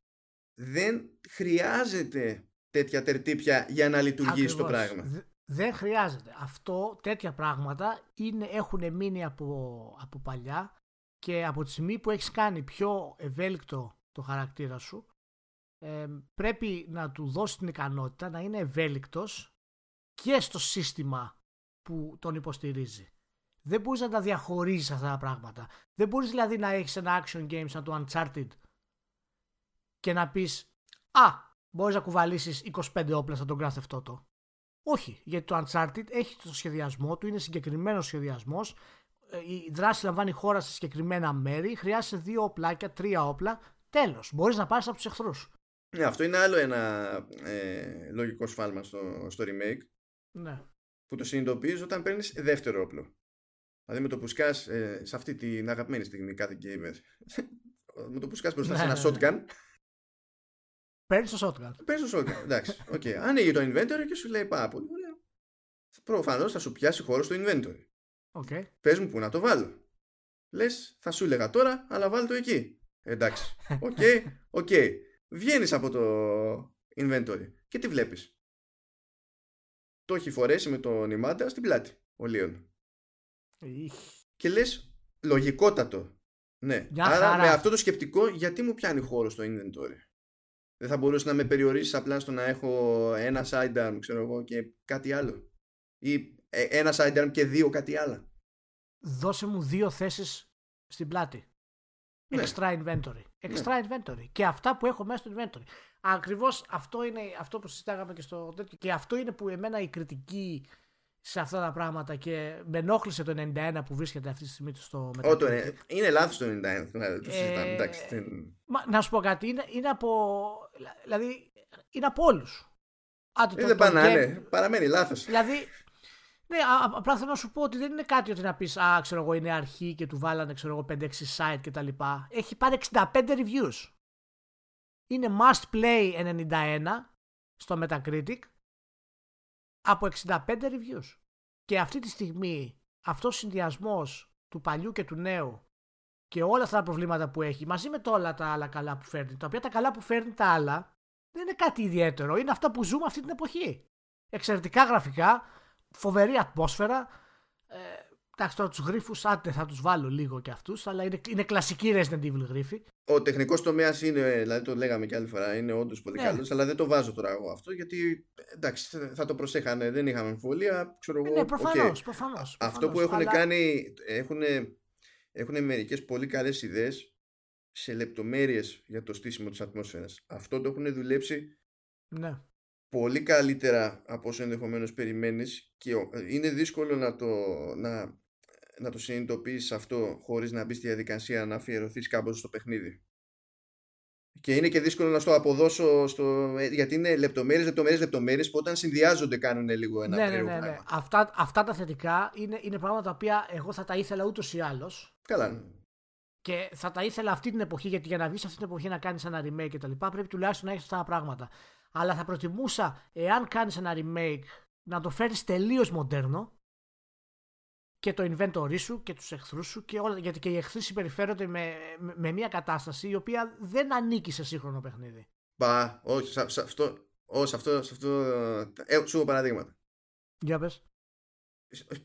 δεν χρειάζεται τέτοια τερτύπια για να λειτουργήσει το πράγμα. δεν χρειάζεται. Αυτό, τέτοια πράγματα είναι, έχουν μείνει από, από παλιά και από τη στιγμή που έχεις κάνει πιο ευέλικτο το χαρακτήρα σου πρέπει να του δώσει την ικανότητα να είναι ευέλικτος και στο σύστημα που τον υποστηρίζει. Δεν μπορείς να τα διαχωρίζεις αυτά τα πράγματα. Δεν μπορείς δηλαδή να έχεις ένα action game σαν το Uncharted και να πεις «Α, μπορείς να κουβαλήσεις 25 όπλα σαν τον Grand Theft Auto». Όχι, γιατί το Uncharted έχει το σχεδιασμό του, είναι συγκεκριμένος σχεδιασμός. Ε, η δράση λαμβάνει χώρα σε συγκεκριμένα μέρη. Χρειάζεσαι δύο όπλάκια, τρία όπλα. Τέλος. Μπορείς να πάρεις από τους εχθρούς. Ναι, αυτό είναι άλλο ένα ε, λογικό σφάλμα στο, στο remake. Ναι. Που το συνειδητοποιείς όταν παίρνεις δεύτερο όπλο. Δηλαδή με το που σκάς ε, σε αυτή την αγαπημένη στιγμή κάθε gamer. με το που σκάς μπροστά σε ένα ναι, ναι, ναι. shotgun. Παίρνεις το shotgun. Παίρνεις το shotgun. Εντάξει. Okay. Ανοίγει το inventory και σου λέει πάρα πολύ ωραία. Προφανώς θα σου πιάσει χώρο στο inventory. Okay. Πες μου πού να το βάλω. Λες, θα σου έλεγα τώρα, αλλά βάλ' το εκεί. Εντάξει. Ok, okay, ok. Okay. Βγαίνεις από το inventory και τι βλέπεις; Το έχει φορέσει με τον ιμάντα στην πλάτη ο Leon. Και λες, λογικότατο. Ναι. Άρα με αυτό το σκεπτικό, γιατί μου πιάνει χώρο στο inventory; Δεν θα μπορούσε να με περιορίσεις απλά στο να έχω ένα sidearm, ξέρω εγώ, και κάτι άλλο; Ή ε, ένα sidearm και δύο κάτι άλλο. Δώσε μου δύο θέσεις στην πλάτη. Ναι. Extra inventory. Ναι. Extra inventory. Και αυτά που έχω μέσα στο inventory. Ακριβώς αυτό είναι αυτό που συζητάγαμε και στο τέτοιο. Και αυτό είναι που εμένα η κριτική σε αυτά τα πράγματα και με ενόχλησε το 91 που βρίσκεται αυτή τη στιγμή στο μεταξύ. είναι λάθος το 91. Ε, να σου πω κάτι. Είναι, είναι από. Δηλαδή είναι από όλους. Άντε, Ε, το- δεν το πάνε να game- είναι. Παραμένει λάθος. Δηλαδή, ναι, α- α- απλά θέλω να σου πω ότι δεν είναι κάτι ότι να πεις Α, ξέρω εγώ, είναι αρχή και του βάλανε ξέρω εγώ 5-6 site κτλ. Έχει πάρει 65 reviews. Είναι must play 91 στο Metacritic από 65 reviews. Και αυτή τη στιγμή αυτός ο συνδυασμός του παλιού και του νέου και όλα αυτά τα προβλήματα που έχει μαζί με τα όλα τα άλλα καλά που φέρνει, τα οποία τα καλά που φέρνει τα άλλα δεν είναι κάτι ιδιαίτερο. Είναι αυτά που ζούμε αυτή την εποχή. Εξαιρετικά γραφικά, φοβερή ατμόσφαιρα. Ε, εντάξει, τώρα τους γρίφους, άντε θα τους βάλω λίγο κι αυτούς, αλλά είναι, είναι κλασική Resident Evil γρίφοι. Ο τεχνικός τομέας είναι, δηλαδή το λέγαμε και άλλη φορά, είναι όντως πολύ Ναι. καλός, αλλά δεν το βάζω τώρα εγώ αυτό γιατί εντάξει, θα το προσέχανε, δεν είχαμε αμφιβολία. Ξέρω Ε, εγώ, ναι, οκ. προφανώς. προφανώς, Αυτό που προφανώς, έχουν αλλά- κάνει, έχουν, έχουν μερικές πολύ καλές ιδέες σε λεπτομέρειες για το στήσιμο της ατμόσφαιρας. Αυτό το έχουν δουλέψει Ναι. Πολύ καλύτερα από όσο ενδεχομένως περιμένεις και ο- είναι δύσκολο να το, να, να το συνειδητοποιήσεις αυτό χωρίς να μπεις στη διαδικασία να αφιερωθείς κάπως στο παιχνίδι. Και είναι και δύσκολο να στο αποδώσω στο, ε, γιατί είναι λεπτομέρειες, λεπτομέρειες, λεπτομέρειες που όταν συνδυάζονται κάνουν λίγο ένα ναι, ναι, περίεργο ναι, ναι. πράγμα. Αυτά, αυτά τα θετικά είναι, είναι πράγματα τα οποία εγώ θα τα ήθελα ούτως ή άλλως. Καλά. Και θα τα ήθελα αυτή την εποχή, γιατί για να βγεις αυτή την εποχή να κάνεις ένα remake κτλ. πρέπει τουλάχιστον να έχεις αυτά τα πράγματα. Αλλά θα προτιμούσα, εάν κάνεις ένα remake, να το φέρει τελείως μοντέρνο και το inventory σου και τους εχθρούς σου και όλα. Γιατί και οι εχθροί συμπεριφέρονται με, με, με μια κατάσταση η οποία δεν ανήκει σε σύγχρονο παιχνίδι. Πα, όχι, σε, σε αυτό, όχι, σε αυτό, σε αυτό, ε, σου έχω παραδείγματα. Για πες.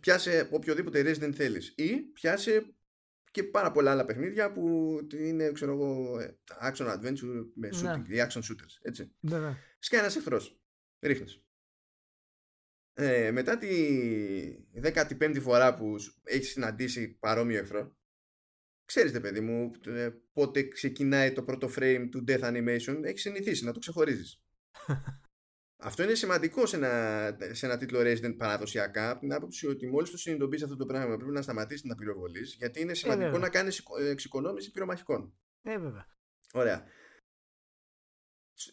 Πιάσε οποιοδήποτε Resident θέλεις ή πιάσε και πάρα πολλά άλλα παιχνίδια που είναι, ξέρω εγώ, ε, action adventure με Ναι. shooting, ή action shooters, έτσι. Ναι, ναι. Σκάει ένας εχθρός, ρίχνεις. Ε, μετά τη 15η φορά που σου- έχεις συναντήσει παρόμοιο εχθρό, ξέρεις ρε παιδί μου ε, πότε ξεκινάει το πρώτο frame του death animation, έχεις συνηθίσει να το ξεχωρίζεις. Αυτό είναι σημαντικό σε ένα, σε ένα τίτλο Resident παραδοσιακά από την άποψη ότι μόλις το συνειδητοποιείς αυτό το πράγμα πρέπει να σταματήσεις να πυροβολείς γιατί είναι σημαντικό βέβαια. να κάνεις εξο- εξοικονόμηση πυρομαχικών. Ε, βέβαια. Ωραία.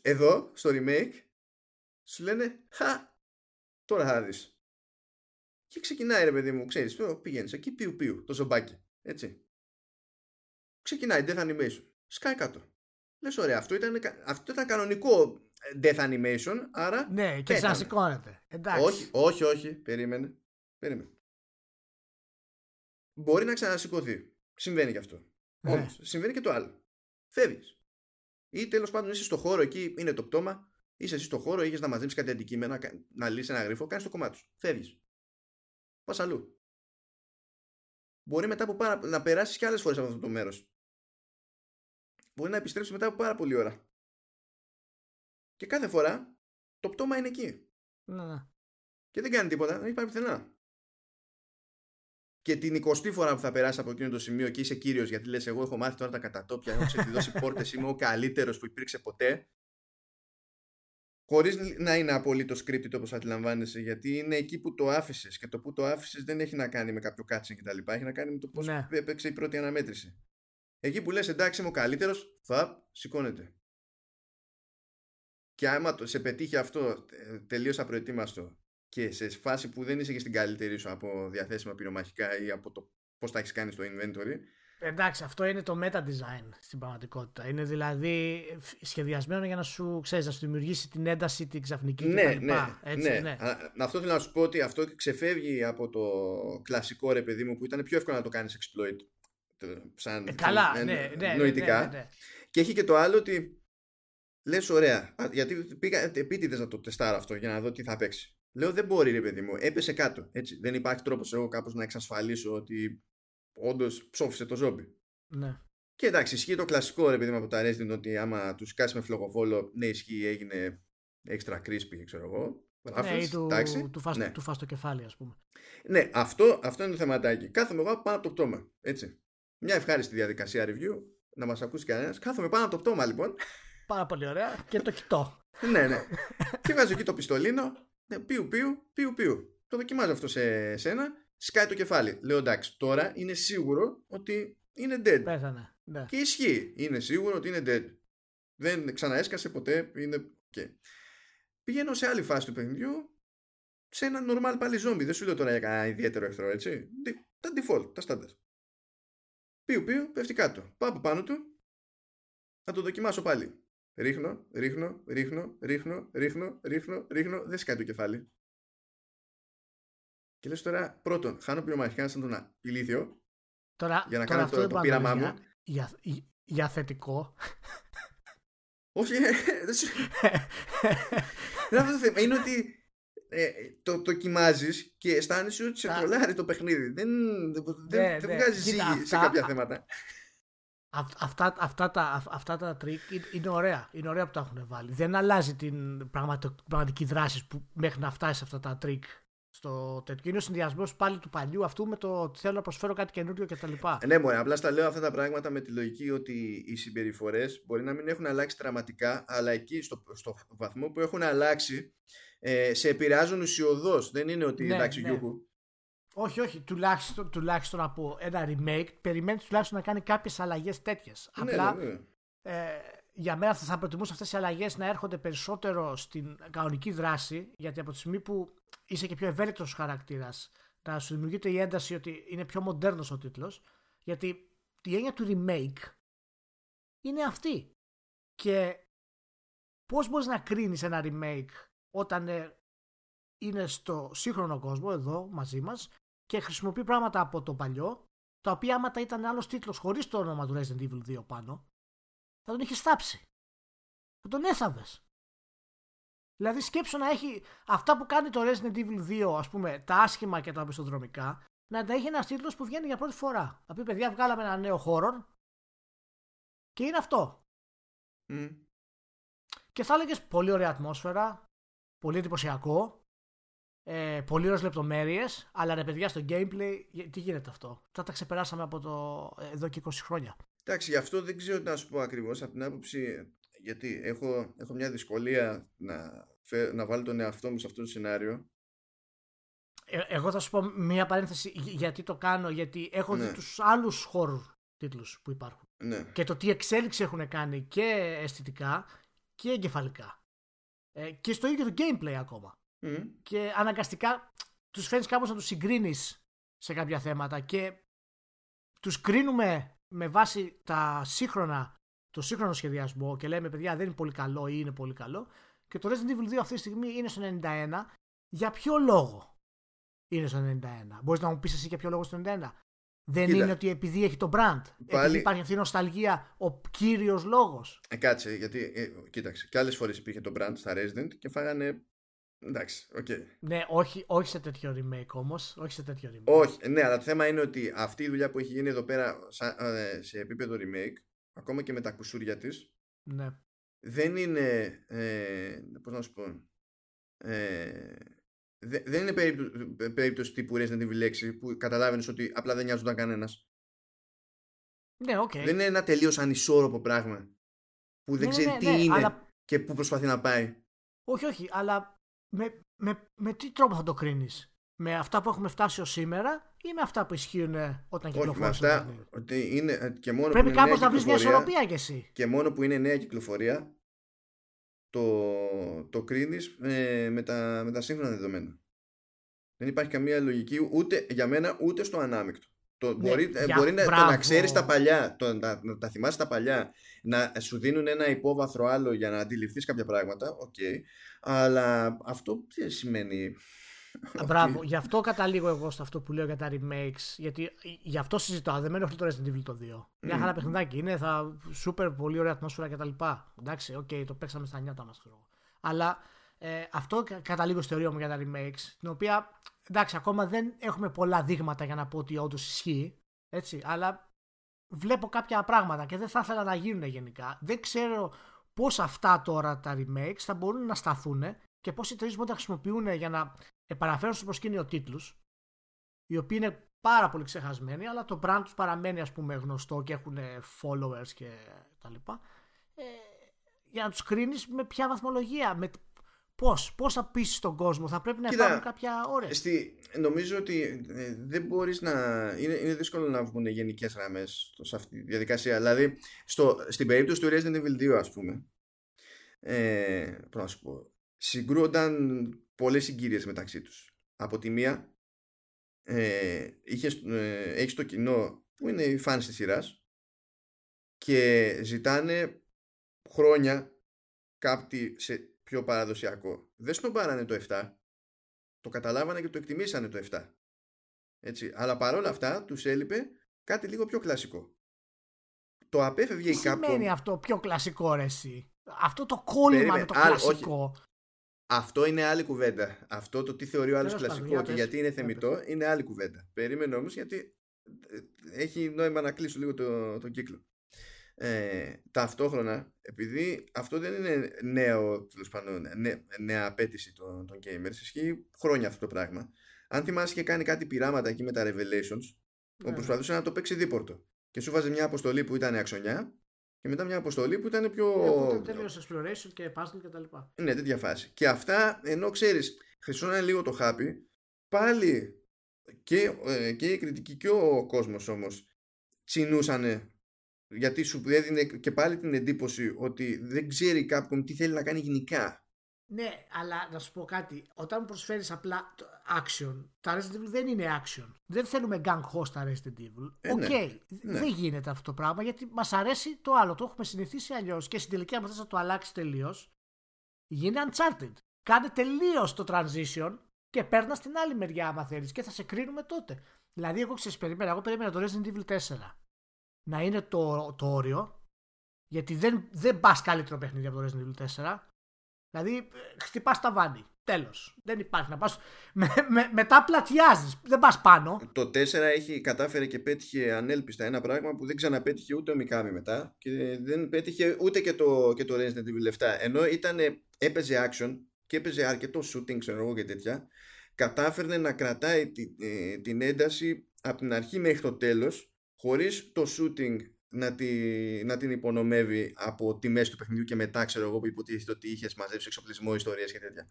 Εδώ, στο remake, σου λένε «Χα, τώρα θα δεις». Και ξεκινάει ρε παιδί μου, ξέρεις, το πηγαίνεις εκεί πιου πιου, το ζομπάκι, έτσι. Ξεκινάει death animation, σκάει κάτω. Λες ωραία, αυτό ήταν, κα- αυτό ήταν κανονικό ε, death animation, άρα... Ναι, και πέταμε. ξανασηκώνεται. Εντάξει. Όχι, όχι, όχι, περίμενε, περίμενε. Μπορεί να ξανασηκωθεί. Συμβαίνει και αυτό. Ναι. Όμως, συμβαίνει και το άλλο. Φεύγεις. Ή τέλος πάντων είσαι στο χώρο εκεί, είναι το πτώμα, είσαι εσύ στο χώρο, είχες να μαζέψεις κάτι αντικείμενα, κα- να λύσεις ένα γρίφο, κάνεις το κομμάτι σου. Φεύγεις. Πας αλλού. Μπορεί μετά από πάρα, να περάσεις και άλλες φορές από αυτό το μέρος. Μπορεί να επιστρέψεις μετά από πάρα πολλή ώρα. Και κάθε φορά το πτώμα είναι εκεί. Ναι, ναι. Και δεν κάνει τίποτα, δεν υπάρχει πουθενά. Και την 20η φορά που θα περάσει από εκείνο το σημείο και είσαι κύριος γιατί λες εγώ έχω μάθει τώρα τα κατατόπια, έχω ξεκλειδώσει πόρτες, είμαι ο καλύτερος που υπήρξε ποτέ. Χωρίς να είναι απολύτως scripted όπως αντιλαμβάνεσαι, γιατί είναι εκεί που το άφησες. Και το που το άφησες δεν έχει να κάνει με κάποιο κάτσινγκ κτλ. Έχει να κάνει με το πώς Ναι. έπαιξε η πρώτη αναμέτρηση. Εκεί που λες εντάξει είμαι ο καλύτερος, θα σηκώνεται. Και άμα το- σε πετύχει αυτό ε, τελείως απροετοίμαστο και σε φάση που δεν είσαι και στην καλύτερη σου από διαθέσιμα πυρομαχικά ή από το πώς τα έχεις κάνει στο inventory, Εντάξει, αυτό είναι το meta design στην πραγματικότητα. Είναι δηλαδή σχεδιασμένο για να σου, ξέρεις, να σου δημιουργήσει την ένταση, την ξαφνική ναι, κτλ. ναι, Έτσι, ναι. ναι. Α, Αυτό θέλω να σου πω ότι αυτό ξεφεύγει από το κλασικό ρε παιδί μου που ήταν πιο εύκολο να το κάνεις exploit ε, σαν Ε, καλά, ε, ναι, ναι, ναι, νοητικά. ναι, ναι, ναι. Και έχει και το άλλο ότι λες ωραία, α, γιατί πήγα επίτηδες να το τεστάρω αυτό για να δω τι θα παίξει. Λέω δεν μπορεί ρε παιδί μου, έπεσε κάτω. Έτσι. Δεν υπάρχει τρόπος εγώ κάπως να εξασφαλίσω ότι όντως ψόφισε το ζόμπι. ναι. Και εντάξει, ισχύει το κλασικό ρε παιδί μου από τα Resident ότι άμα τους κάσει με φλογοβόλο, ναι, ισχύει, έγινε extra crispy, ξέρω εγώ. Ναι, Ράφλες, ή του, εντάξει. του, φας, ναι. του φας το κεφάλι, ας πούμε. ναι, αυτό, αυτό είναι το θεματάκι. Κάθομαι εγώ πάνω από το πτώμα. Έτσι. Μια ευχάριστη διαδικασία review, να μας ακούσει κανένας. Κάθομαι πάνω από το πτώμα λοιπόν. Πάρα πολύ ωραία και το κοιτώ. ναι, ναι. και βγάζω εκεί το πιστολίνο. Ναι, πιου, πιου, πιου, πιου. Το δοκιμάζω αυτό σε σένα. Σκάει το κεφάλι. Λέω εντάξει, τώρα είναι σίγουρο ότι είναι dead. Πέθανε. Ναι. Και ισχύει. Είναι σίγουρο ότι είναι dead. Δεν ξαναέσκασε ποτέ. Είναι. Okay. πηγαίνω σε άλλη φάση του παιχνιδιού σε ένα normal πάλι zombie. Δεν σου λέω τώρα για κανένα ιδιαίτερο εχθρό, έτσι. Τα default, τα standard. Πιου πιου, πέφτει κάτω. Πάω από πάνω του, θα το δοκιμάσω πάλι. Ρίχνω, ρίχνω, ρίχνω, ρίχνω, ρίχνω, ρίχνω, ρίχνω, δεν σκάει το κεφάλι. Και λες τώρα, πρώτον, χάνω πυρομαχικά σαν τον ηλίθιο τώρα, για να τώρα κάνω το, το πείραμά μου. Για, για, για θετικό. Όχι, ε, δεν σου... είναι αυτό το θέμα. Είναι ότι ε, το, το κοιτάζεις και αισθάνεσαι ότι σε τρολάρει το παιχνίδι. Δεν, δεν, ναι, δεν ναι. βγάζεις ζύγι σε κάποια θέματα. Αυτά, αυτά, τα, αυτά τα τρικ είναι ωραία. Είναι ωραία που τα έχουν βάλει. Δεν αλλάζει την πραγματική δράση που μέχρι να φτάσει σε αυτά τα τρικ στο τέτοιο. Είναι ο συνδυασμός πάλι του παλιού αυτού με το ότι θέλω να προσφέρω κάτι καινούριο κτλ. Ε, ναι, μωρέ, απλά στα λέω αυτά τα πράγματα με τη λογική ότι οι συμπεριφορές μπορεί να μην έχουν αλλάξει δραματικά, αλλά εκεί στο, στο βαθμό που έχουν αλλάξει ε, σε επηρεάζουν ουσιοδός. Δεν είναι ότι ναι, εντάξει, ναι. Γιούχου. Όχι, όχι. Τουλάχιστον, τουλάχιστον από ένα remake περιμένεις τουλάχιστον να κάνει κάποιες αλλαγές τέτοιες. Ναι, Απλά ναι, ναι. Ε, για μένα θα, θα προτιμούσα αυτές οι αλλαγές να έρχονται περισσότερο στην κανονική δράση, γιατί από τη στιγμή που είσαι και πιο ευέλικτος χαρακτήρας, να σου δημιουργείται η ένταση ότι είναι πιο μοντέρνος ο τίτλος. Γιατί η έννοια του remake είναι αυτή. Και πώς μπορείς να κρίνεις ένα remake όταν ε, είναι στο σύγχρονο κόσμο εδώ μαζί μας και χρησιμοποιεί πράγματα από το παλιό τα οποία άμα τα ήταν άλλος τίτλος χωρίς το όνομα του Resident Evil 2 πάνω θα τον είχες στάψει. Θα τον έθαβες. Δηλαδή σκέψω να έχει αυτά που κάνει το Resident Evil 2 ας πούμε τα άσχημα και τα πιστοδρομικά να τα έχει ένας τίτλος που βγαίνει για πρώτη φορά. Να πει παιδιά βγάλαμε ένα νέο horror και είναι αυτό. Mm. Και θα έλεγες πολύ ωραία ατμόσφαιρα, πολύ εντυπωσιακό, ε, πολύ ωραίες λεπτομέρειες, αλλά ρε παιδιά στο gameplay, τι γίνεται αυτό; Θα τα ξεπεράσαμε από το ε, εδώ και 20 χρόνια. Εντάξει, γι' αυτό δεν ξέρω τι να σου πω ακριβώς από την άποψη. Γιατί έχω, έχω μια δυσκολία να, να βάλω τον εαυτό μου σε αυτό το σενάριο. Ε, εγώ θα σου πω μια παρένθεση γιατί το κάνω. Γιατί έχω ναι. δει τους άλλους χώρου τίτλους που υπάρχουν. Ναι. Και το τι εξέλιξη έχουν κάνει και αισθητικά και εγκεφαλικά. Ε, και στο ίδιο το gameplay ακόμα. Και αναγκαστικά τους φέρνει κάπως να τους συγκρίνεις σε κάποια θέματα και τους κρίνουμε με βάση τα σύγχρονα, το σύγχρονο σχεδιασμό και λέμε παιδιά δεν είναι πολύ καλό ή είναι πολύ καλό. Και το Resident Evil 2 αυτή τη στιγμή είναι στο 91. Για ποιο λόγο είναι στο 91. Μπορείς να μου πεις εσύ για ποιο λόγο στο 91. Δεν είναι ότι επειδή έχει το brand. Πάλι... Επειδή υπάρχει αυτή η νοσταλγία ο κύριος λόγος. Ε, κάτσε, γιατί ε, κοίταξε. Και άλλες φορές υπήρχε το brand στα Resident και φάγανε Εντάξει, ok. Okay. Ναι, όχι, όχι σε τέτοιο remake όμως. Όχι σε τέτοιο remake. Όχι, ναι, αλλά το θέμα είναι ότι αυτή η δουλειά που έχει γίνει εδώ πέρα ε, σε επίπεδο remake, ακόμα και με τα κουσούρια της, ναι. δεν είναι. Ε, Πώς να σου πω. Ε, δεν είναι περίπτωση, περίπτωση τύπου Resident Evil 6 που καταλάβαινες ότι απλά δεν νοιάζονταν κανένας. Ναι, okay. Δεν είναι ένα τελείως ανισόρροπο πράγμα που δεν ναι, ξέρει ναι, τι ναι, είναι αλλά... και πού προσπαθεί να πάει. Όχι, όχι, αλλά με, με, με τι τρόπο θα το κρίνεις, Με αυτά που έχουμε φτάσει ως σήμερα ή με αυτά που ισχύουν όταν κυκλοφορούν. αυτά ότι είναι ε, και μόνο Πρέπει κάπως να βρεις μια ισορροπία κι εσύ. Και μόνο που είναι νέα κυκλοφορία το, το κρίνεις ε, με, τα, με τα σύγχρονα δεδομένα. Δεν υπάρχει καμία λογική ούτε για μένα ούτε στο ανάμεικτο. Το, ναι, μπορεί ε, μπορεί να, το να ξέρεις τα παλιά, το, να, να τα θυμάσαι τα παλιά, να σου δίνουν ένα υπόβαθρο άλλο για να αντιληφθείς κάποια πράγματα. Ok. Okay. Αλλά αυτό τι σημαίνει; Μπράβο, γι' αυτό καταλήγω εγώ στο αυτό που λέω για τα remakes. Γιατί γι' αυτό συζητάω. Δεν με ενοχλεί το Resident Evil το 2. Μια χαρά παιχνιδάκι είναι, θα σούπερ πολύ ωραία ατμόσφαιρα κτλ. Εντάξει, ok, okay, το παίξαμε στα νιάτα μας. Αλλά ε, αυτό καταλήγω στη θεωρία μου για τα remakes. Την οποία εντάξει, ακόμα δεν έχουμε πολλά δείγματα για να πω ότι όντως ισχύει. Έτσι, αλλά βλέπω κάποια πράγματα και δεν θα ήθελα να γίνουν γενικά. Δεν ξέρω πώς αυτά τώρα τα remakes θα μπορούν να σταθούν και πώς οι εταιρείε μπορούν να χρησιμοποιούν για να επαναφέρουν στο προσκήνιο τίτλους, οι οποίοι είναι πάρα πολύ ξεχασμένοι, αλλά το brand τους παραμένει ας πούμε γνωστό και έχουν followers και τα λοιπά. Ε, για να τους κρίνεις με ποια βαθμολογία, με Πώς πώς θα πείσει τον κόσμο, θα πρέπει να Κοίτα, υπάρχουν κάποια όρια. Στη, νομίζω ότι ε, δεν μπορείς να. Είναι, είναι δύσκολο να βγουν γενικές γραμμές σε αυτή τη διαδικασία. Δηλαδή, στο, στην περίπτωση του Resident Evil 2, ας πούμε. Ε, πώς να σου πω. συγκρούονταν πολλές συγκύριες μεταξύ τους. Από τη μία ε, είχες, ε, έχεις το κοινό που είναι οι φans της σειράς και ζητάνε χρόνια κάτι σε πιο παραδοσιακό. Δεν στον πάρανε το 7, το καταλάβανε και το εκτιμήσανε το 7. Έτσι. Αλλά παρόλα αυτά τους έλειπε κάτι λίγο πιο κλασικό. Το απέφευγε η Capcom. Τι σημαίνει αυτό πιο κλασικό ρε εσύ; Αυτό το κόλλημα με το κλασικό. Αυτό είναι άλλη κουβέντα. Αυτό το τι θεωρεί ο άλλος κλασικό και γιατί είναι θεμητό είναι άλλη κουβέντα. Περίμενε όμως γιατί ε, έχει νόημα να κλείσω λίγο τον το κύκλο. Ε, ταυτόχρονα, επειδή αυτό δεν είναι νέο, πάντων, νέα απέτηση των, των gamers, ισχύει χρόνια αυτό το πράγμα. Αν θυμάσαι και κάνει κάτι πειράματα εκεί με τα Revelations, ναι. προσπαθούσε να το παίξει δίπορτο. Και σου βάζει μια αποστολή που ήταν αξονιά και μετά μια αποστολή που ήταν πιο. Ναι, τέλειο exploration και puzzle και τα λοιπά. Ναι, τέτοια φάση. Και αυτά, ενώ ξέρεις, χρυσώνανε λίγο το χάπι, πάλι και, ε, και η κριτική και ο κόσμος όμως τσινούσανε γιατί σου έδινε και πάλι την εντύπωση ότι δεν ξέρει κάποιον τι θέλει να κάνει γενικά. Ναι, αλλά να σου πω κάτι. Όταν μου προσφέρεις απλά action, το Resident Evil δεν είναι action. Δεν θέλουμε gung ho στα Resident Evil. Ε, Ok, okay, ναι. δεν γίνεται αυτό το πράγμα γιατί μας αρέσει το άλλο. Το έχουμε συνηθίσει αλλιώς. Και στην τελική, αν θες να το αλλάξεις τελείως, γίνε Uncharted. Κάνε τελείως το transition και πέρνα στην άλλη μεριά, άμα θέλεις, και θα σε κρίνουμε τότε. Δηλαδή, εγώ ξέρεις, περίμενα. Εγώ περίμενα το Resident Evil 4 να είναι το, το όριο, γιατί δεν, δεν πας καλύτερο παιχνίδι από το Resident Evil 4. Δηλαδή, χτυπάς τα βάνη. Τέλος. Δεν υπάρχει να πας. Με, με, μετά πλατιάζεις. Δεν πας πάνω. Το 4 έχει κατάφερε και πέτυχε ανέλπιστα ένα πράγμα που δεν ξαναπέτυχε ούτε ο Μικάμι μετά. Και δεν πέτυχε ούτε και το, και το Resident Evil 7. Ενώ ήταν, έπαιζε action και έπαιζε αρκετό shooting, ξέρω εγώ και τέτοια. Κατάφερνε να κρατάει την, ε, την ένταση από την αρχή μέχρι το τέλος χωρίς το shooting να, τη, να την υπονομεύει από τη μέση του παιχνιδιού και μετά ξέρω εγώ που υποτίθεται ότι είχες μαζέψει εξοπλισμό, ιστορίες και τέτοια.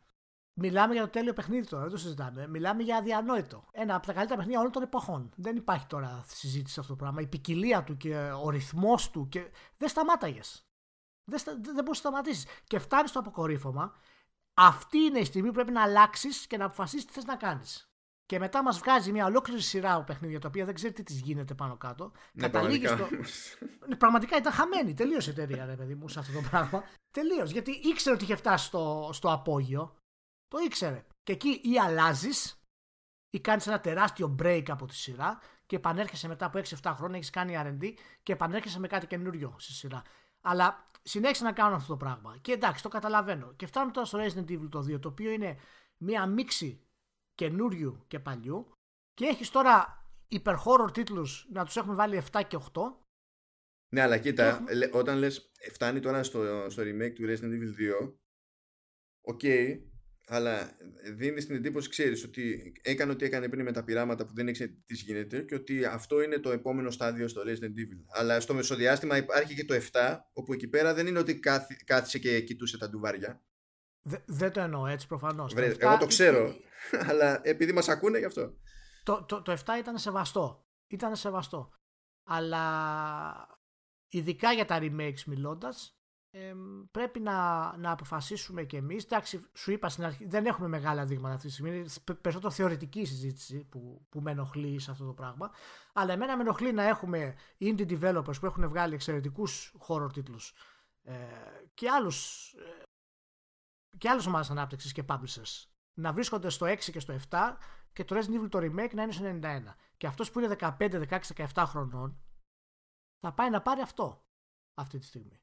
Μιλάμε για το τέλειο παιχνίδι τώρα, δεν το συζητάμε. Μιλάμε για αδιανόητο. Ένα από τα καλύτερα παιχνίδια όλων των εποχών. Δεν υπάρχει τώρα συζήτηση αυτό το πράγμα. Η ποικιλία του και ο ρυθμός του και. Δεν σταμάταγες. Δεν, στα... δεν μπορείς να σταματήσεις. Και φτάνεις στο αποκορύφωμα. Αυτή είναι η στιγμή που πρέπει να αλλάξεις και να αποφασίσεις τι θες να κάνεις και μετά μας βγάζει μια ολόκληρη σειρά από παιχνίδια τα οποία δεν ξέρει τι της γίνεται πάνω κάτω. Ναι, Καταλήγεις στο. Ναι, πραγματικά ήταν χαμένη. Τελείω η εταιρεία, ρε παιδί μου, σε αυτό το πράγμα. Τελείω. Γιατί ήξερε ότι είχε φτάσει στο, στο απόγειο. Το ήξερε. Και εκεί ή αλλάζεις ή κάνεις ένα τεράστιο break από τη σειρά και επανέρχεσαι μετά από 6-7 χρόνια, έχεις κάνει RD και επανέρχεσαι με κάτι καινούριο στη σειρά. Αλλά συνέχισε να κάνω αυτό το πράγμα. Και εντάξει, το καταλαβαίνω. Και φτάνουμε τώρα στο Resident Evil το 2, το οποίο είναι μία μίξη καινούριου και παλιού και έχεις τώρα υπερ horror τίτλους να τους έχουμε βάλει 7 και 8 ναι αλλά κοίτα έχουμε... όταν λες φτάνει τώρα στο, στο remake του Resident Evil 2 ok okay, αλλά δίνει την εντύπωση, ξέρεις ότι έκανε ό,τι έκανε πριν με τα πειράματα που δεν ήξερε τι γίνεται και ότι αυτό είναι το επόμενο στάδιο στο Resident Evil. Αλλά στο μεσοδιάστημα υπάρχει και το 7, όπου εκεί πέρα δεν είναι ότι κάθισε και κοιτούσε τα ντουβάρια. Δεν το εννοώ έτσι προφανώς. Εγώ το ξέρω. αλλά επειδή μας ακούνε γι' αυτό. Το, το, το 7 ήταν σεβαστό. Ήταν σεβαστό. Αλλά ειδικά για τα remakes μιλώντας πρέπει να, να αποφασίσουμε κι εμείς εντάξει σου είπα στην αρχή δεν έχουμε μεγάλα δείγματα αυτή τη στιγμή είναι περισσότερο θεωρητική συζήτηση που, που με ενοχλεί σε αυτό το πράγμα αλλά εμένα με ενοχλεί να έχουμε indie developers που έχουν βγάλει εξαιρετικούς horror τίτλους ε, και άλλους ε, και άλλες ομάδες ανάπτυξης και publishers να βρίσκονται στο 6 και στο 7 και το Resident Evil το remake να είναι στο 91. Και αυτός που είναι 15, 16, 17 χρονών θα πάει να πάρει αυτό αυτή τη στιγμή.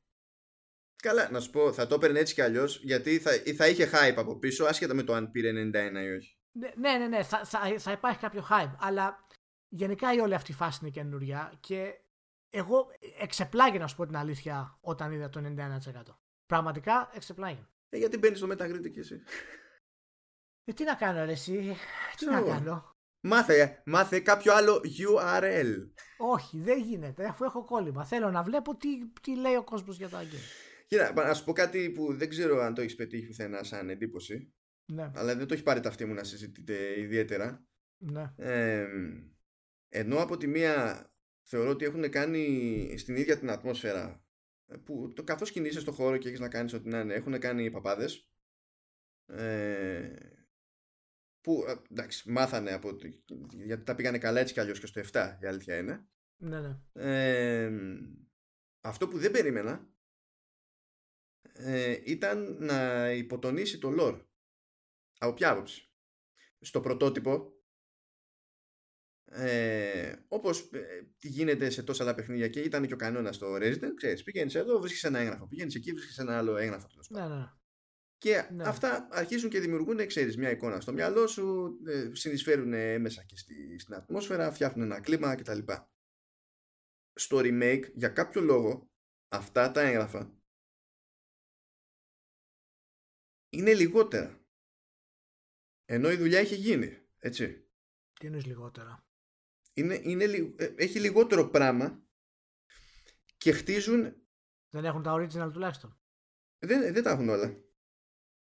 Καλά, να σου πω, θα το έπαιρνε έτσι κι αλλιώς, γιατί θα, θα είχε hype από πίσω, άσχετα με το αν πήρε 91 ή όχι. Ναι, ναι, ναι, ναι θα, θα, θα υπάρχει κάποιο hype, αλλά γενικά η όλη αυτή η φάση είναι καινούρια και εγώ εξεπλάγει να σου πω την αλήθεια όταν είδα το 91%. Πραγματικά εξεπλάγει. Ε, γιατί μπαίνεις στο Metacritic εσύ; Ε, τι να κάνω ρε εσύ, τι να κάνω; Μάθε, μάθε κάποιο άλλο URL. Όχι, δεν γίνεται, αφού έχω κόλλημα. Θέλω να βλέπω τι, τι λέει ο κόσμος για το αγγέλ. Κοίτα, να σου πω κάτι που δεν ξέρω αν το έχεις πετύχει πουθενά σαν εντύπωση. Ναι. Αλλά δεν το έχει πάρει ταυτή μου να συζητείτε ιδιαίτερα. Ναι. Ε, ενώ από τη μία θεωρώ ότι έχουν κάνει στην ίδια την ατμόσφαιρα που το καθώς κινείσαι στο χώρο και έχεις να κάνεις ό,τι να είναι έχουν κάνει οι παπάδες ε, που εντάξει μάθανε από, γιατί τα πήγανε καλά έτσι κι αλλιώς και στο 7 η αλήθεια είναι ναι, ναι. Ε, αυτό που δεν περίμενα ε, ήταν να υποτονίσει το lore από ποια άποψη στο πρωτότυπο ε, όπως ε, γίνεται σε τόσα άλλα παιχνίδια και ήταν και ο κανόνας στο Resident, ξέρεις, πηγαίνεις εδώ, βρίσκεις ένα έγγραφο, πηγαίνεις εκεί, βρίσκεις ένα άλλο έγγραφο. Ναι, ναι. Και ναι. αυτά αρχίζουν και δημιουργούν, ξέρεις, μια εικόνα στο μυαλό σου, ε, συνεισφέρουν μέσα και στη, στην ατμόσφαιρα, φτιάχνουν ένα κλίμα κτλ. Στο remake, για κάποιο λόγο, αυτά τα έγγραφα είναι λιγότερα. Ενώ η δουλειά έχει γίνει, έτσι. Τι είναι λιγότερα; Είναι, είναι, ε, έχει λιγότερο πράγμα και χτίζουν. Δεν έχουν τα original τουλάχιστον. Δεν, δεν τα έχουν όλα.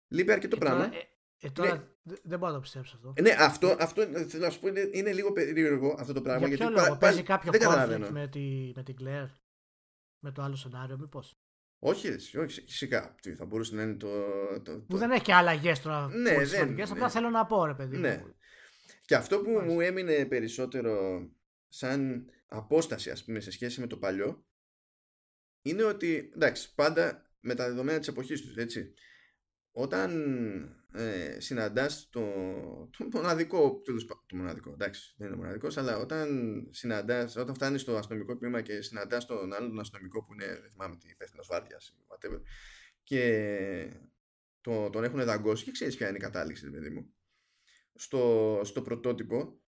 Λείπει αρκετό πράγμα. Τώρα, ε, ε, τώρα ναι. δεν μπορώ να το πιστέψω αυτό. Ε, ναι, αυτό, αυτό θέλω να σου πω είναι, είναι λίγο περίεργο αυτό το πράγμα. Για ποιο γιατί λόγο, παίζει κάποιο conflict με, τη, με την Claire, με το άλλο σενάριο, μήπως; Όχι, όχι, φυσικά. Θα μπορούσε να είναι το. το, το... Που δεν έχει και αλλαγέ τώρα. Ναι, δεν. Απλά ναι. θέλω να πω, ρε παιδί. Ναι. Και αυτό που μου έμεινε περισσότερο σαν απόσταση ας πούμε σε σχέση με το παλιό είναι ότι εντάξει πάντα με τα δεδομένα της εποχής τους έτσι. Όταν ε, συναντάς το, το μοναδικό το μοναδικό εντάξει δεν είναι μοναδικός, αλλά όταν συναντάς όταν φτάνεις στο αστυνομικό τμήμα και συναντάς τον άλλον αστυνομικό που είναι δεν θυμάμαι τι υπεύθυνος βάρδιας whatever και το, τον έχουν δαγκώσει και ξέρεις ποια είναι η κατάληξη παιδί μου στο, στο πρωτότυπο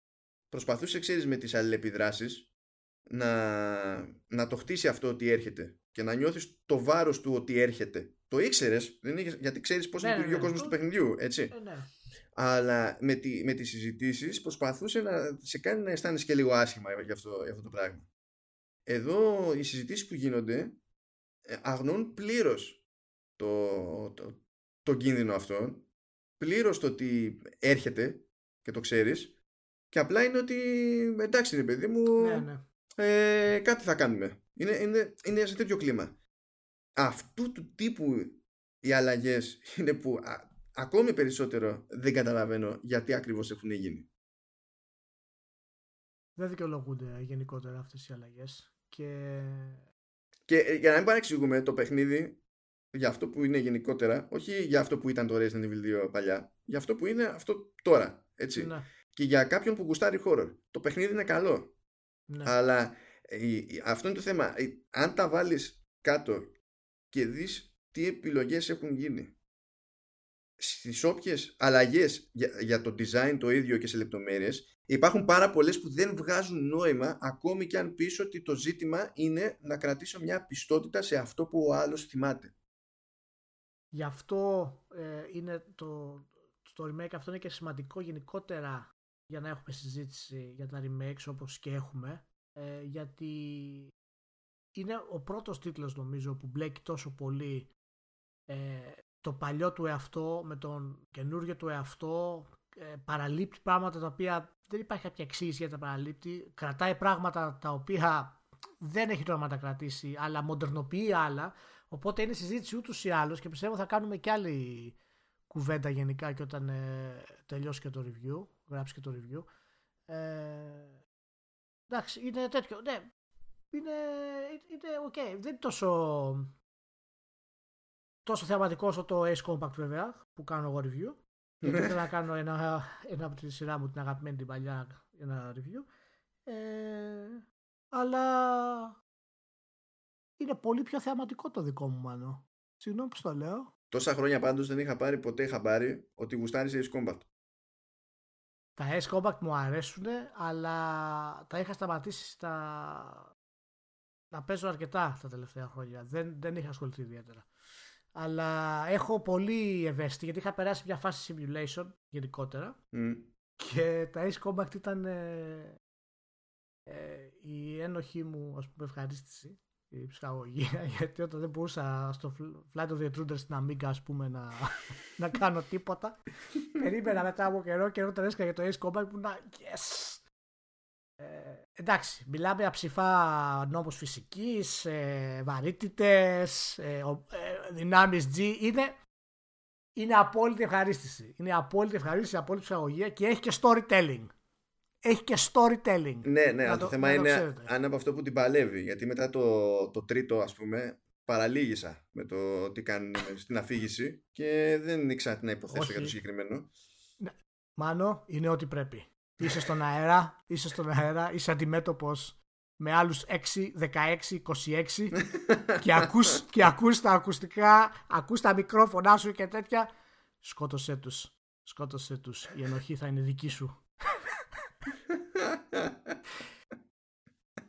προσπαθούσε, ξέρεις, με τις αλληλεπιδράσεις να, να το χτίσει αυτό ότι έρχεται και να νιώθεις το βάρος του ότι έρχεται. Το ήξερες, γιατί ξέρεις πώς ναι, λειτουργεί ναι, ο ναι. κόσμος του παιχνιδιού, έτσι. Ναι, ναι. Αλλά με, τη, με τις συζητήσεις προσπαθούσε να σε κάνει να αισθάνεσαι και λίγο άσχημα για αυτό, για αυτό το πράγμα. Εδώ οι συζητήσεις που γίνονται ε, αγνούν πλήρως το, το, το κίνδυνο αυτό πλήρως το ότι έρχεται και το ξέρεις και απλά είναι ότι εντάξει είναι παιδί μου ναι, ναι. Ε, κάτι θα κάνουμε. Είναι, είναι, είναι σε τέτοιο κλίμα. Αυτού του τύπου οι αλλαγές είναι που ακόμη περισσότερο δεν καταλαβαίνω γιατί ακριβώς έχουν γίνει. Δεν δικαιολογούνται γενικότερα αυτές οι αλλαγές και... και ε, για να μην παρεξηγούμε το παιχνίδι για αυτό που είναι γενικότερα, όχι για αυτό που ήταν το Resident Evil 2 παλιά, για αυτό που είναι αυτό τώρα. Έτσι. Ναι. Και για κάποιον που γουστάρει horror. Το παιχνίδι είναι καλό. Ναι. Αλλά ε, αυτό είναι το θέμα. Ε, αν τα βάλεις κάτω και δεις τι επιλογές έχουν γίνει στις όποιες αλλαγές για, για το design το ίδιο και σε λεπτομέρειες υπάρχουν πάρα πολλές που δεν βγάζουν νόημα ακόμη και αν πεις ότι το ζήτημα είναι να κρατήσω μια πιστότητα σε αυτό που ο άλλος θυμάται. Γι' αυτό ε, είναι το, το remake αυτό είναι και σημαντικό γενικότερα για να έχουμε συζήτηση για τα remakes όπως και έχουμε ε, γιατί είναι ο πρώτος τίτλος νομίζω που μπλέκει τόσο πολύ ε, το παλιό του εαυτό με τον καινούργιο του εαυτό ε, παραλείπτει πράγματα τα οποία δεν υπάρχει κάποια εξήγηση για τα παραλείπτει κρατάει πράγματα τα οποία δεν έχει νόημα να τα κρατήσει αλλά μοντερνοποιεί άλλα Οπότε είναι συζήτηση ούτως ή άλλως και πιστεύω θα κάνουμε και άλλη κουβέντα γενικά και όταν ε, τελειώσει και το review, γράψει και το review. Ε, εντάξει, είναι τέτοιο. Ναι, είναι, είναι ok. Δεν είναι τόσο, τόσο θεαματικό όσο το Ace Compact βέβαια που κάνω εγώ review. Γιατί ήθελα να κάνω ένα, ένα από τη σειρά μου την αγαπημένη την παλιά ένα review. Ε, αλλά είναι πολύ πιο θεαματικό το δικό μου μάνο. Συγγνώμη που το λέω. Τόσα χρόνια πάντως δεν είχα πάρει ποτέ είχα πάρει ότι γουστάρει Ace Combat. Τα Ace Combat μου αρέσουν, αλλά τα είχα σταματήσει στα... να παίζω αρκετά τα τελευταία χρόνια. Δεν, δεν είχα ασχοληθεί ιδιαίτερα. Αλλά έχω πολύ ευαίσθητη γιατί είχα περάσει μια φάση simulation γενικότερα και τα Ace Combat ήταν ε, ε, η ένοχή μου ας πούμε ευχαρίστηση η ψυχαγωγία γιατί όταν δεν μπορούσα στο Flight of the Intruders στην Amiga ας πούμε να, να κάνω τίποτα περίμενα μετά από καιρό και όταν έσκαγε το Ace Combat που να yes ε, εντάξει, μιλάμε για ψηφά νόμους φυσικής, ε, βαρύτητες, ε, ε, δυνάμεις G. Είναι, είναι απόλυτη ευχαρίστηση. Είναι απόλυτη ευχαρίστηση, απόλυτη ψαγωγία και έχει και storytelling. Έχει και storytelling. Ναι, ναι, το, το, θέμα είναι το αν από αυτό που την παλεύει. Γιατί μετά το, το τρίτο, ας πούμε, παραλίγησα με το τι κάνουν στην αφήγηση και δεν ήξερα τι να υποθέσω για το συγκεκριμένο. Ναι. Μάνο, είναι ό,τι πρέπει. Είσαι στον αέρα, είσαι στον αέρα, είσαι αντιμέτωπος με άλλους 6, 16, 26 και ακούς, και ακούς τα ακουστικά, ακούς τα μικρόφωνά σου και τέτοια. Σκότωσέ τους. Σκότωσέ τους. Η ενοχή θα είναι δική σου.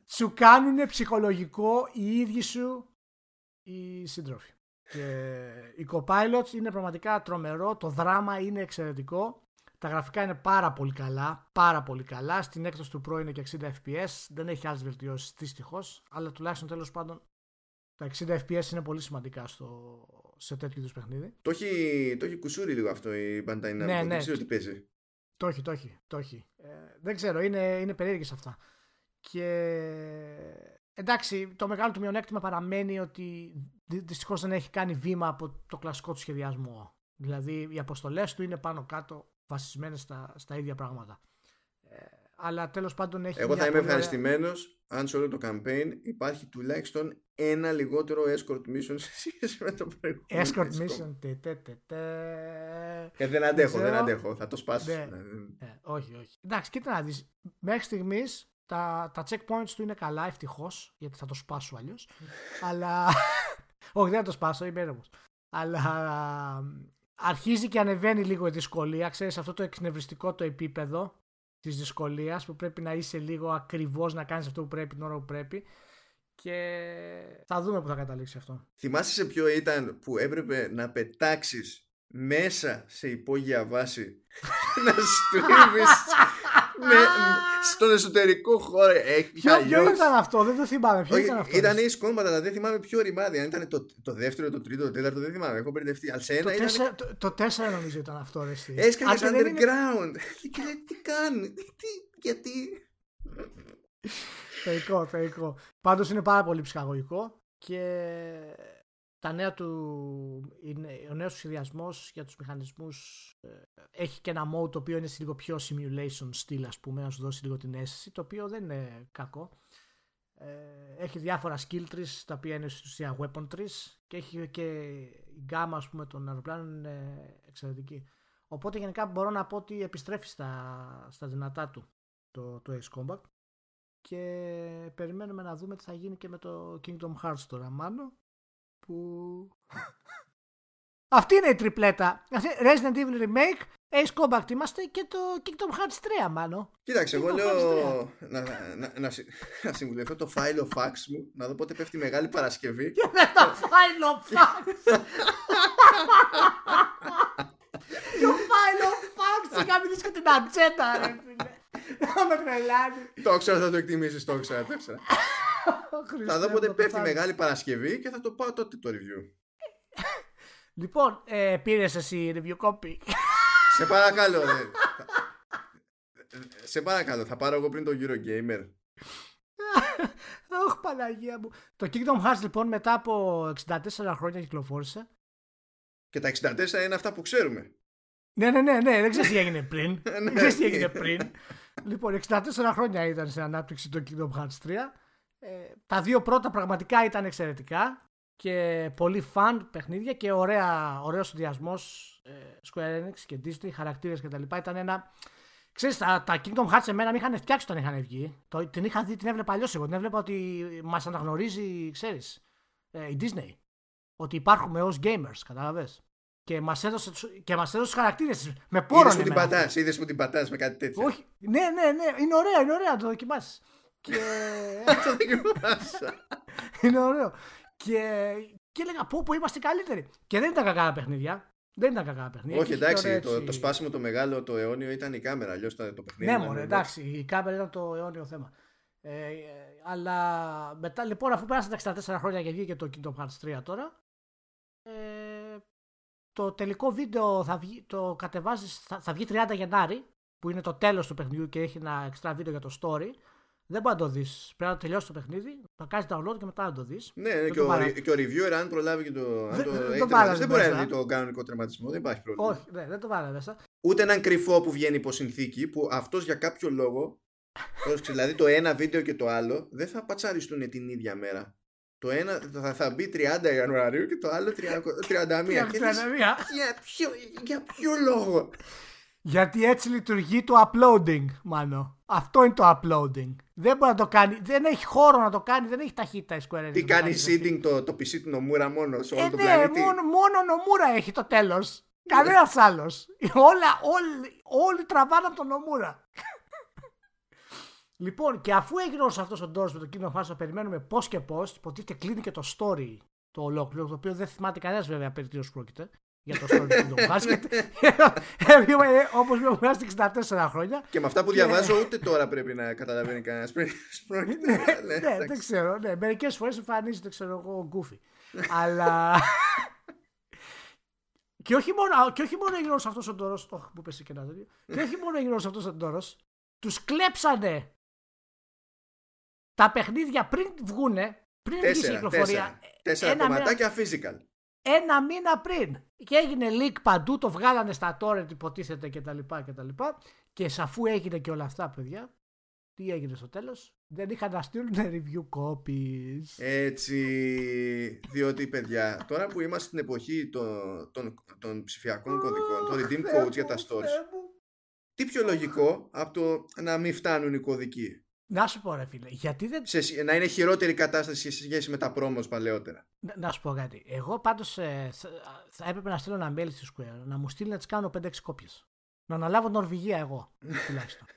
Σου κάνουν ψυχολογικό οι ίδιοι σου οι σύντροφοι. Και οι co είναι πραγματικά τρομερό, το δράμα είναι εξαιρετικό. Τα γραφικά είναι πάρα πολύ καλά, πάρα πολύ καλά. Στην έκδοση του Pro είναι και 60 FPS. Δεν έχει άλλες βελτιώσεις δυστυχώς, αλλά τουλάχιστον τέλος πάντων τα 60 FPS είναι πολύ σημαντικά στο, σε τέτοιου είδους παιχνίδι. Το έχει, το έχει κουσούρι λίγο αυτό η Bandai Namco. Ναι, ναι. Δεν ξέρω τι παίζει. Το έχει, το έχει. Το έχει. Ε, δεν ξέρω, είναι, είναι περίεργες αυτά. Και εντάξει, το μεγάλο του μειονέκτημα παραμένει ότι δυστυχώς δεν έχει κάνει βήμα από το κλασικό του σχεδιασμό. Δηλαδή οι αποστολές του είναι πάνω κάτω βασισμένες στα, στα ίδια πράγματα. Ε, αλλά τέλος πάντων έχει... Εγώ θα είμαι ευχαριστημένος αν σε όλο το campaign υπάρχει τουλάχιστον ένα λιγότερο escort mission σε σχέση με το προηγούμενο. Escort mission. Τε, τε, τε, τε. Και δεν αντέχω, δεν αντέχω. Θα το σπάσω. Ναι. Ε, όχι, όχι. Εντάξει, κοίτα να δεις. Μέχρι στιγμής τα, τα checkpoints του είναι καλά, ευτυχώς, γιατί θα το σπάσω αλλιώς. αλλά. όχι, δεν θα το σπάσω, είμαι έρευο. Αλλά αρχίζει και ανεβαίνει λίγο η δυσκολία. Ξέρεις αυτό το εκνευριστικό το επίπεδο της δυσκολίας που πρέπει να είσαι λίγο ακριβώς να κάνεις αυτό που πρέπει την ώρα που πρέπει και θα δούμε που θα καταλήξει αυτό. Θυμάσαι σε ποιο ήταν που έπρεπε να πετάξεις μέσα σε υπόγεια βάση να στρίβεις με, στον εσωτερικό χώρο. Έχει ποιο, ποιο ήταν αυτό, δεν το θυμάμαι. Ποιο ήταν αυτός; Ήταν η σκόμματα, αλλά δεν θυμάμαι ποιο ρημάδι. Αν ήταν το, το δεύτερο, το τρίτο, το τέταρτο, δεν θυμάμαι. Έχω μπερδευτεί. Αλλά το, ήταν... το, το τέσσερα νομίζω ήταν αυτό. Ρε, Έσκανε underground. Είναι... και λέει τι κάνει, τι, γιατί; Θεϊκό, θεϊκό. Πάντως είναι πάρα πολύ ψυχαγωγικό και τα νέα του, είναι, ο νέος σχεδιασμό για τους μηχανισμούς ε, έχει και ένα mode το οποίο είναι σε λίγο πιο simulation στυλ ας πούμε, να σου δώσει λίγο την αίσθηση, το οποίο δεν είναι κακό. Ε, έχει διάφορα skill trees τα οποία είναι στην ουσία weapon trees και έχει και η γκάμα ας πούμε των αεροπλάνων είναι εξαιρετική. Οπότε γενικά μπορώ να πω ότι επιστρέφει στα, στα δυνατά του το, το Ace Combat και περιμένουμε να δούμε τι θα γίνει και με το Kingdom Hearts τώρα μάλλον που... Αυτή είναι η τριπλέτα. Resident Evil Remake, Ace Combat είμαστε και το Kingdom Hearts 3 μάλλον. Κοίταξε, εγώ λέω να, να, να, να συμβουλευτώ το file of fax μου, να δω πότε πέφτει Μεγάλη Παρασκευή. Και με το file of fax. Το file of fax, είχα μιλήσει και την ατζέτα ρε φίλε. Να με τρελάνεις. Το ξέρω, θα το εκτιμήσεις, το ξέρω, το ξέρω. Θα δω πότε πέφτει Μεγάλη Παρασκευή και θα το πάω τότε το review. Λοιπόν, ε, πήρες εσύ review copy; Σε παρακαλώ. Ρε. Σε παρακαλώ, θα πάρω εγώ πριν το Eurogamer. Ωχ, Παναγία μου. Το Kingdom Hearts λοιπόν μετά από 64 χρόνια κυκλοφόρησε. Και τα 64 είναι αυτά που ξέρουμε. Ναι, ναι, ναι, ναι. δεν ξέρεις τι έγινε πριν. δεν ναι. ξέρεις τι έγινε πριν. λοιπόν, 64 χρόνια ήταν σε ανάπτυξη το Kingdom Hearts 3. Ε, τα δύο πρώτα πραγματικά ήταν εξαιρετικά και πολύ φαν παιχνίδια και ωραία, ωραίος συνδυασμός ε, Square Enix και Disney, χαρακτήρες και τα λοιπά. Ήταν ένα... Ξέρεις, τα, τα Kingdom Hearts εμένα με είχαν φτιάξει όταν είχαν βγει. Το, την είχα δει, την έβλεπα αλλιώς εγώ. Την έβλεπα ότι μας αναγνωρίζει, ξέρεις, ε, η Disney. Ότι υπάρχουμε ως gamers, κατάλαβες. Και μας έδωσε, και μας έδωσε χαρακτήρες. Με πόρο Είδες που την πατάς, είδες που την πατάς με κάτι τέτοιο. Όχι, ναι, ναι, ναι, είναι ωραία, είναι ωραία να το δοκιμάσεις. Και... το δοκιμάσα. είναι ωραίο. Και, και έλεγα πω, πω είμαστε καλύτεροι. Και δεν ήταν κακά παιχνίδια. Δεν ήταν κακά παιχνίδια. Όχι, εντάξει, έτσι... το, το σπάσιμο το μεγάλο, το αιώνιο ήταν η κάμερα. Αλλιώς το παιχνίδι. Ναι, μωρέ, εντάξει, η κάμερα ήταν το αιώνιο θέμα. Ε, αλλά μετά λοιπόν, αφού πέρασαν τα 64 χρόνια και βγήκε το Kingdom Hearts 3 τώρα, ε, το τελικό βίντεο θα βγει, το κατεβάζεις, θα, θα βγει 30 Γενάρη, που είναι το τέλος του παιχνιδιού και έχει ένα extra βίντεο για το story. Δεν μπορεί να το δεις. Πρέπει να τελειώσει το παιχνίδι, να κάνεις download και μετά να το δεις. Ναι, ναι και, ο, και ο reviewer, αν προλάβει και το. Αν Δεν- το, δεν έχει το τερματίσει, βάλανε δεν μπορεί να μέσα. δει το κανονικό τερματισμό. Δεν υπάρχει πρόβλημα. Όχι, ναι, δεν το βάλε μέσα. Ούτε έναν κρυφό που βγαίνει υπό συνθήκη που αυτός για κάποιο λόγο. πρόσεξε, δηλαδή το ένα βίντεο και το άλλο δεν θα πατσαριστούν την ίδια μέρα. Το ένα θα, θα μπει 30 Ιανουαρίου και το άλλο 30 31. Και λες, Μία. για, ποιο, για ποιο λόγο; Γιατί έτσι λειτουργεί το uploading, μάνο. Αυτό είναι το uploading. Δεν μπορεί να το κάνει. Δεν έχει χώρο να το κάνει. Δεν έχει ταχύτητα η Square Enix. Τι να το κάνει αυτό. seeding το, το PC του Νομούρα μόνος σε όλο Ε, τον ναι, πλανήτη; μόνο, μόνο Νομούρα έχει το τέλος. Κανένας άλλος. Όλα, όλοι, όλοι τραβάνε από τον Νομούρα. λοιπόν, και αφού έγινε όλος αυτός ο ντόρος με το Kingdom Hearts, το περιμένουμε πώς και πώς. Υποτίθεται κλείνει και το story το ολόκληρο, το οποίο δεν θυμάται κανένας βέβαια περί τίνος πρόκειται. Για το story του Kingdom Hearts. Όπως με βγάζει 64 χρόνια. Και με αυτά που Και- διαβάζω ούτε τώρα πρέπει να καταλαβαίνει κανένας. Πρόκειται. Ναι, ναι, εντάξει. δεν ξέρω. Ναι, Μερικές φορές εμφανίζεται, ξέρω εγώ, γκούφι. Αλλά. και, όχι μόνο, και όχι μόνο έγινε όλος αυτός ο τόρο. Όχι, που πέσει και ένα τέτοιο. και όχι μόνο έγινε όλος αυτός ο τόρο. Τους κλέψανε τα παιχνίδια πριν βγούνε. Πριν βγει η Τέσσερα, κυκλοφορία. τέσσερα. Τέσσερα ένα μήνα- κομματάκια physical. Ένα μήνα πριν. Και έγινε leak παντού, το βγάλανε στα torrent υποτίθεται κτλ. Και, τα λοιπά. και σαφού έγινε και όλα αυτά, παιδιά, τι έγινε στο τέλος; Δεν είχαν να στείλουν review copies. Έτσι, διότι παιδιά, τώρα που είμαστε στην εποχή των, των, των ψηφιακών κωδικών, των redeem Θεέ codes για τα μου, stores, Θεέ μου. τι πιο λογικό από το να μην φτάνουν οι κωδικοί; Να σου πω ρε φίλε, γιατί δεν... Σε, σχ- να είναι χειρότερη κατάσταση σε σχέση με τα promos παλαιότερα. Να, να σου πω κάτι. Εγώ πάντως ε, θα, θα έπρεπε να στείλω ένα mail στη Square, να μου στείλει να τις κάνω 5-6 κόπιες. Να αναλάβω Νορβηγία εγώ, τουλάχιστον.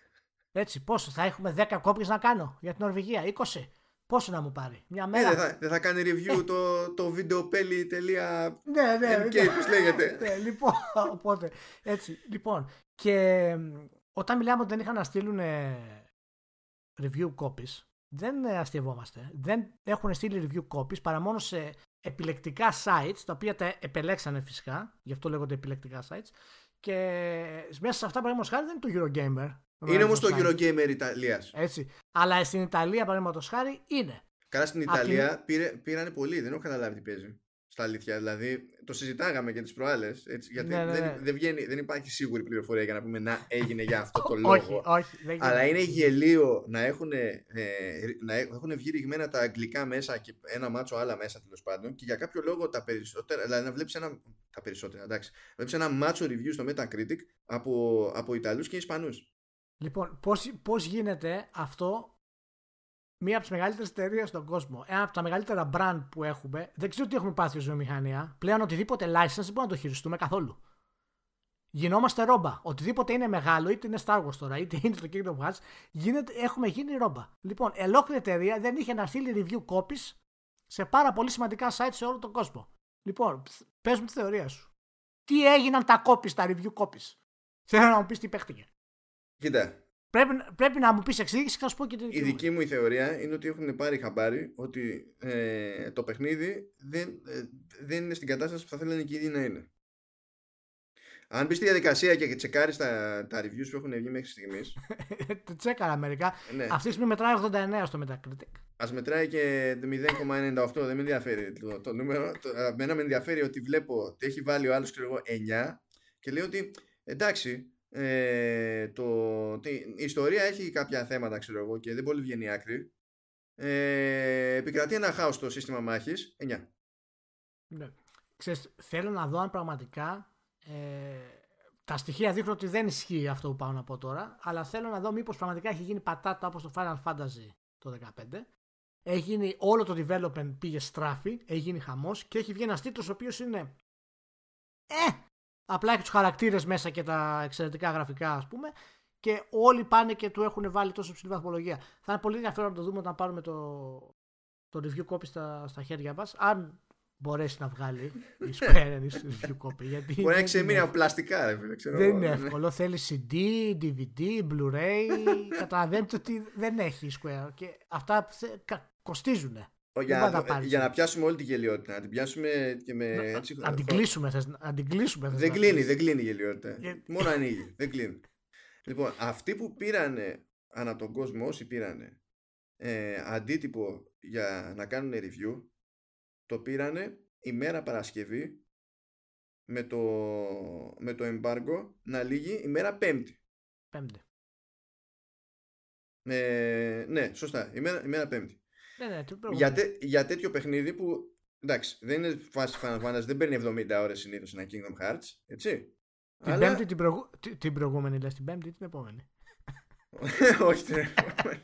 Έτσι, πόσο, θα έχουμε 10 κόπιες να κάνω για την Νορβηγία, 20. Πόσο να μου πάρει, μια Ε, μέρα. δεν, θα, δεν θα κάνει review το, το videopelli.mk Ναι, ναι, MK, ναι. πώς λέγεται. ναι, λοιπόν, οπότε, έτσι, λοιπόν. Και μ, όταν μιλάμε ότι δεν είχαν να στείλουν ε, review copies, δεν ε, αστειευόμαστε. Δεν έχουν στείλει review copies παρά μόνο σε επιλεκτικά sites, τα οποία τα επελέξανε φυσικά, γι' αυτό λέγονται επιλεκτικά sites, και μέσα σε αυτά, παραδείγματος χάρη, δεν είναι το Eurogamer. Είναι όμως το παραδείγματος χάρη. Eurogamer Ιταλίας. Έτσι. Αλλά στην Ιταλία, παραδείγματος χάρη, είναι. Καλά στην Απ' την- Ιταλία πήρε, πήρανε πολύ, δεν έχω καταλάβει τι παίζει. Στα αλήθεια, δηλαδή το συζητάγαμε και τις προάλλες, έτσι, γιατί Ναι, ναι, ναι. Δεν, δεν, βγαίνει, δεν υπάρχει σίγουρη πληροφορία για να πούμε να έγινε για αυτό το λόγο. όχι, όχι. Δεν Αλλά γίνεται. είναι γελίο να έχουν, ε, να έχουν βγει ρηγμένα τα αγγλικά μέσα και ένα μάτσο άλλα μέσα τέλος πάντων και για κάποιο λόγο τα περισσότερα, δηλαδή να βλέπεις ένα, τα περισσότερα, εντάξει, βλέπεις ένα μάτσο review στο Metacritic από, από Ιταλούς και Ισπανούς. Λοιπόν, πώς, πώς γίνεται αυτό μία από τις μεγαλύτερες εταιρείες στον κόσμο, ένα από τα μεγαλύτερα brand που έχουμε, δεν ξέρω τι έχουμε πάθει ως βιομηχανία. Πλέον οτιδήποτε license δεν μπορούμε να το χειριστούμε καθόλου. Γινόμαστε ρόμπα. Οτιδήποτε είναι μεγάλο, είτε είναι Star Wars τώρα, είτε είναι το Kingdom Hearts, γίνεται, έχουμε γίνει ρόμπα. Λοιπόν, ολόκληρη εταιρεία δεν είχε να στείλει review copies σε πάρα πολύ σημαντικά sites σε όλο τον κόσμο. Λοιπόν, πες μου τη θεωρία σου. Τι έγιναν τα copies, τα review copies; Θέλω να μου πεις τι παίχτηκε. Κοίτα, Πρέπει, πρέπει να μου πεις εξήγηση και θα σου πω και τη η δική μου. δική μου η θεωρία είναι ότι έχουν πάρει χαμπάρι ότι ε, το παιχνίδι δεν, ε, δεν είναι στην κατάσταση που θα θέλανε και ήδη να είναι. Αν μπεις στη διαδικασία και τσεκάρεις τα, τα reviews που έχουν βγει μέχρι στιγμή, Το τσέκαρα μερικά. ναι, Αυτή τη στιγμή μετράει 89 στο Metacritic. Α μετράει και 0,98, δεν με ενδιαφέρει το, το νούμερο. Το, εμένα με ενδιαφέρει ότι βλέπω ότι έχει βάλει ο άλλος ξέρω εγώ 9 και λέει ότι εντάξει, ε, το, τι, η ιστορία έχει κάποια θέματα ξέρω εγώ και δεν πολύ βγαίνει άκρη. Ε, επικρατεί ένα χάος στο σύστημα μάχης 9. Ναι. Ξέρεις, θέλω να δω αν πραγματικά ε, τα στοιχεία δείχνουν ότι δεν ισχύει αυτό που πάω να πω τώρα, αλλά θέλω να δω μήπως πραγματικά έχει γίνει πατάτα όπως το Final Fantasy το 2015. Έχει γίνει όλο το development πήγε στράφη, έχει γίνει χαμός και έχει βγει ένας τίτλος ο οποίος είναι ε, απλά έχει τους χαρακτήρες μέσα και τα εξαιρετικά γραφικά ας πούμε και όλοι πάνε και του έχουν βάλει τόσο ψηλή βαθμολογία. Θα είναι πολύ ενδιαφέρον να το δούμε όταν πάρουμε το, το review copy στα, στα χέρια μας. Αν μπορέσει να βγάλει η Square Enix review copy. Γιατί Μπορεί να δεν ξεμείνει είναι από πλαστικά, ρε φίλε. Ξέρω, δεν εγώ, είναι ναι. εύκολο. Θέλει CD, DVD, Blu-ray. Καταλαβαίνετε ότι δεν έχει η Square. Και αυτά θε- κα- κοστίζουν. Ω, Δεν Για, μπορεί να να, τα πάρεις. για να πιάσουμε όλη τη γελιότητα, να την πιάσουμε και με. έτσι, Να την κλείσουμε. Θες, να την κλείσουμε. θες Δεν να κλείνει, πεις. δεν κλείνει η γελιότητα. Για- Μόνο ανοίγει. δεν κλείνει. Λοιπόν, αυτοί που πήρανε ανά τον κόσμο, όσοι πήρανε ε, αντίτυπο για να κάνουν review το πήρανε ημέρα Παρασκευή με το, με το embargo να λύγει ημέρα Πέμπτη. Πέμπτη. Ε, ναι, σωστά. Ημέρα, ημέρα Πέμπτη. Ναι, ναι, για, τέ, για τέτοιο παιχνίδι που εντάξει, δεν είναι φάση Final Fantasy, δεν παίρνει 70 ώρες συνήθως ένα Kingdom Hearts, έτσι. Την, Αλλά... πέμπτη, την, προηγου... την προηγούμενη, λες, την πέμπτη ή την επόμενη; Όχι την επόμενη.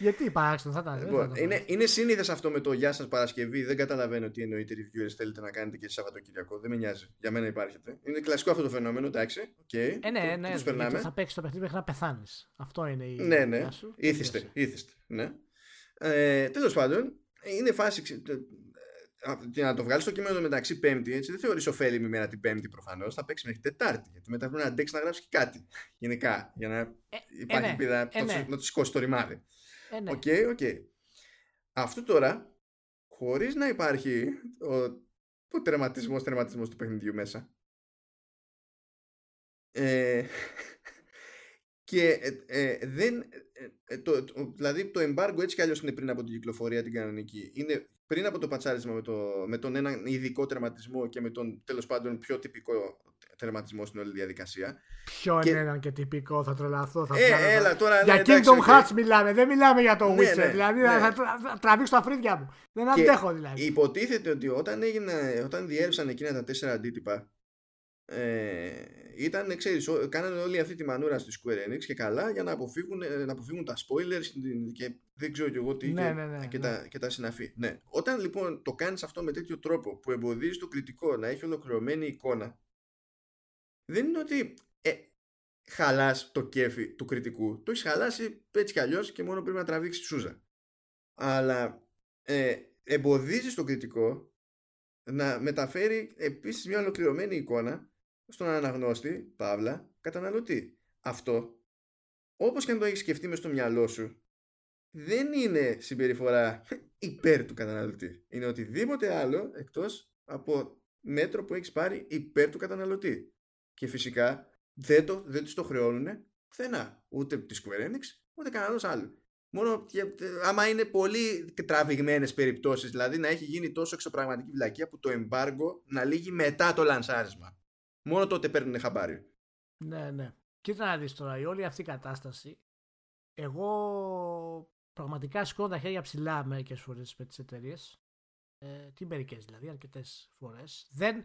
Γιατί υπάρχει, θα ήταν. Λοιπόν, είναι, είναι σύνηθες αυτό με το Γεια σας Παρασκευή. Δεν καταλαβαίνω τι εννοείται reviewers θέλετε να κάνετε και Σαββατοκύριακο. Δεν με νοιάζει. Για μένα υπάρχετε. Είναι κλασικό αυτό το φαινόμενο, εντάξει. Okay. Ε, ναι, ναι. Το, ναι, θα παίξεις το παιχνίδι μέχρι να πεθάνεις. Αυτό είναι η. Ναι, ναι. Είθισται. είθισται ναι. Ε, Τέλος πάντων, είναι φάση. Και να το βγάλεις στο κείμενο μεταξύ Πέμπτη, έτσι δεν θεωρείς ωφέλιμη μέρα την Πέμπτη προφανώς. Θα παίξεις μέχρι Τετάρτη. Γιατί μετά πρέπει να αντέξεις να γράψεις και κάτι. Γενικά. Για να ε, υπάρχει ε, ναι, πίδα ε, ναι. να το σηκώσει το ρημάδι. Ε, ναι. Ok, ok. Αυτό τώρα, χωρίς να υπάρχει ο, ο τερματισμός, τερματισμός του παιχνιδιού μέσα. Ε, και ε, δεν, το, δηλαδή το embargo έτσι κι αλλιώς είναι πριν από την κυκλοφορία την κανονική. Είναι πριν από το πατσάρισμα με, το, με τον έναν ειδικό τερματισμό και με τον τέλος πάντων πιο τυπικό τερματισμό στην όλη διαδικασία. Ποιο και... είναι έναν και τυπικό, θα τρελαθώ. Θα ε, έλα, τώρα, για ναι, Kingdom Hearts μιλάμε, δεν μιλάμε για το ναι, Witcher. Ναι, δηλαδή ναι. θα, θα τραβήξω τα αφρίδια μου. Δεν και αντέχω δηλαδή. Υποτίθεται ότι όταν, έγινε, όταν διέρευσαν εκείνα τα τέσσερα αντίτυπα, ε, ήταν, ξέρεις, κάνανε όλη αυτή τη μανούρα στη Square Enix και καλά για να αποφύγουν, ε, να αποφύγουν τα spoilers και δεν ξέρω κι εγώ τι ναι, και, ναι, ναι, και, Τα, και τα συναφή. Ναι. Όταν λοιπόν το κάνεις αυτό με τέτοιο τρόπο που εμποδίζει το κριτικό να έχει ολοκληρωμένη εικόνα δεν είναι ότι ε, χαλάς το κέφι του κριτικού. Το έχεις χαλάσει έτσι κι αλλιώς και μόνο πρέπει να τραβήξεις σούζα. Αλλά ε, εμποδίζεις τον κριτικό να μεταφέρει επίσης μια ολοκληρωμένη εικόνα στον αναγνώστη, παύλα, καταναλωτή. Αυτό, όπως και αν το έχεις σκεφτεί μες στο μυαλό σου, δεν είναι συμπεριφορά υπέρ του καταναλωτή. Είναι οτιδήποτε άλλο εκτός από μέτρο που έχεις πάρει υπέρ του καταναλωτή. Και φυσικά δεν, το, δεν τους το χρεώνουν πουθενά. Ούτε τη Square Enix, ούτε κανένας άλλος. Μόνο άμα είναι πολύ τραβηγμένες περιπτώσεις, δηλαδή να έχει γίνει τόσο εξωπραγματική βλακεία που το embargo να λύγει μετά το λανσάρισμα. Μόνο τότε παίρνουν χαμπάρι. Ναι, ναι. Κοίτα να δεις τώρα, η όλη αυτή η κατάσταση. Εγώ πραγματικά σηκώνω τα χέρια ψηλά μερικές φορές με τις εταιρείες. Ε, τι μερικές δηλαδή, αρκετές φορές. Δεν,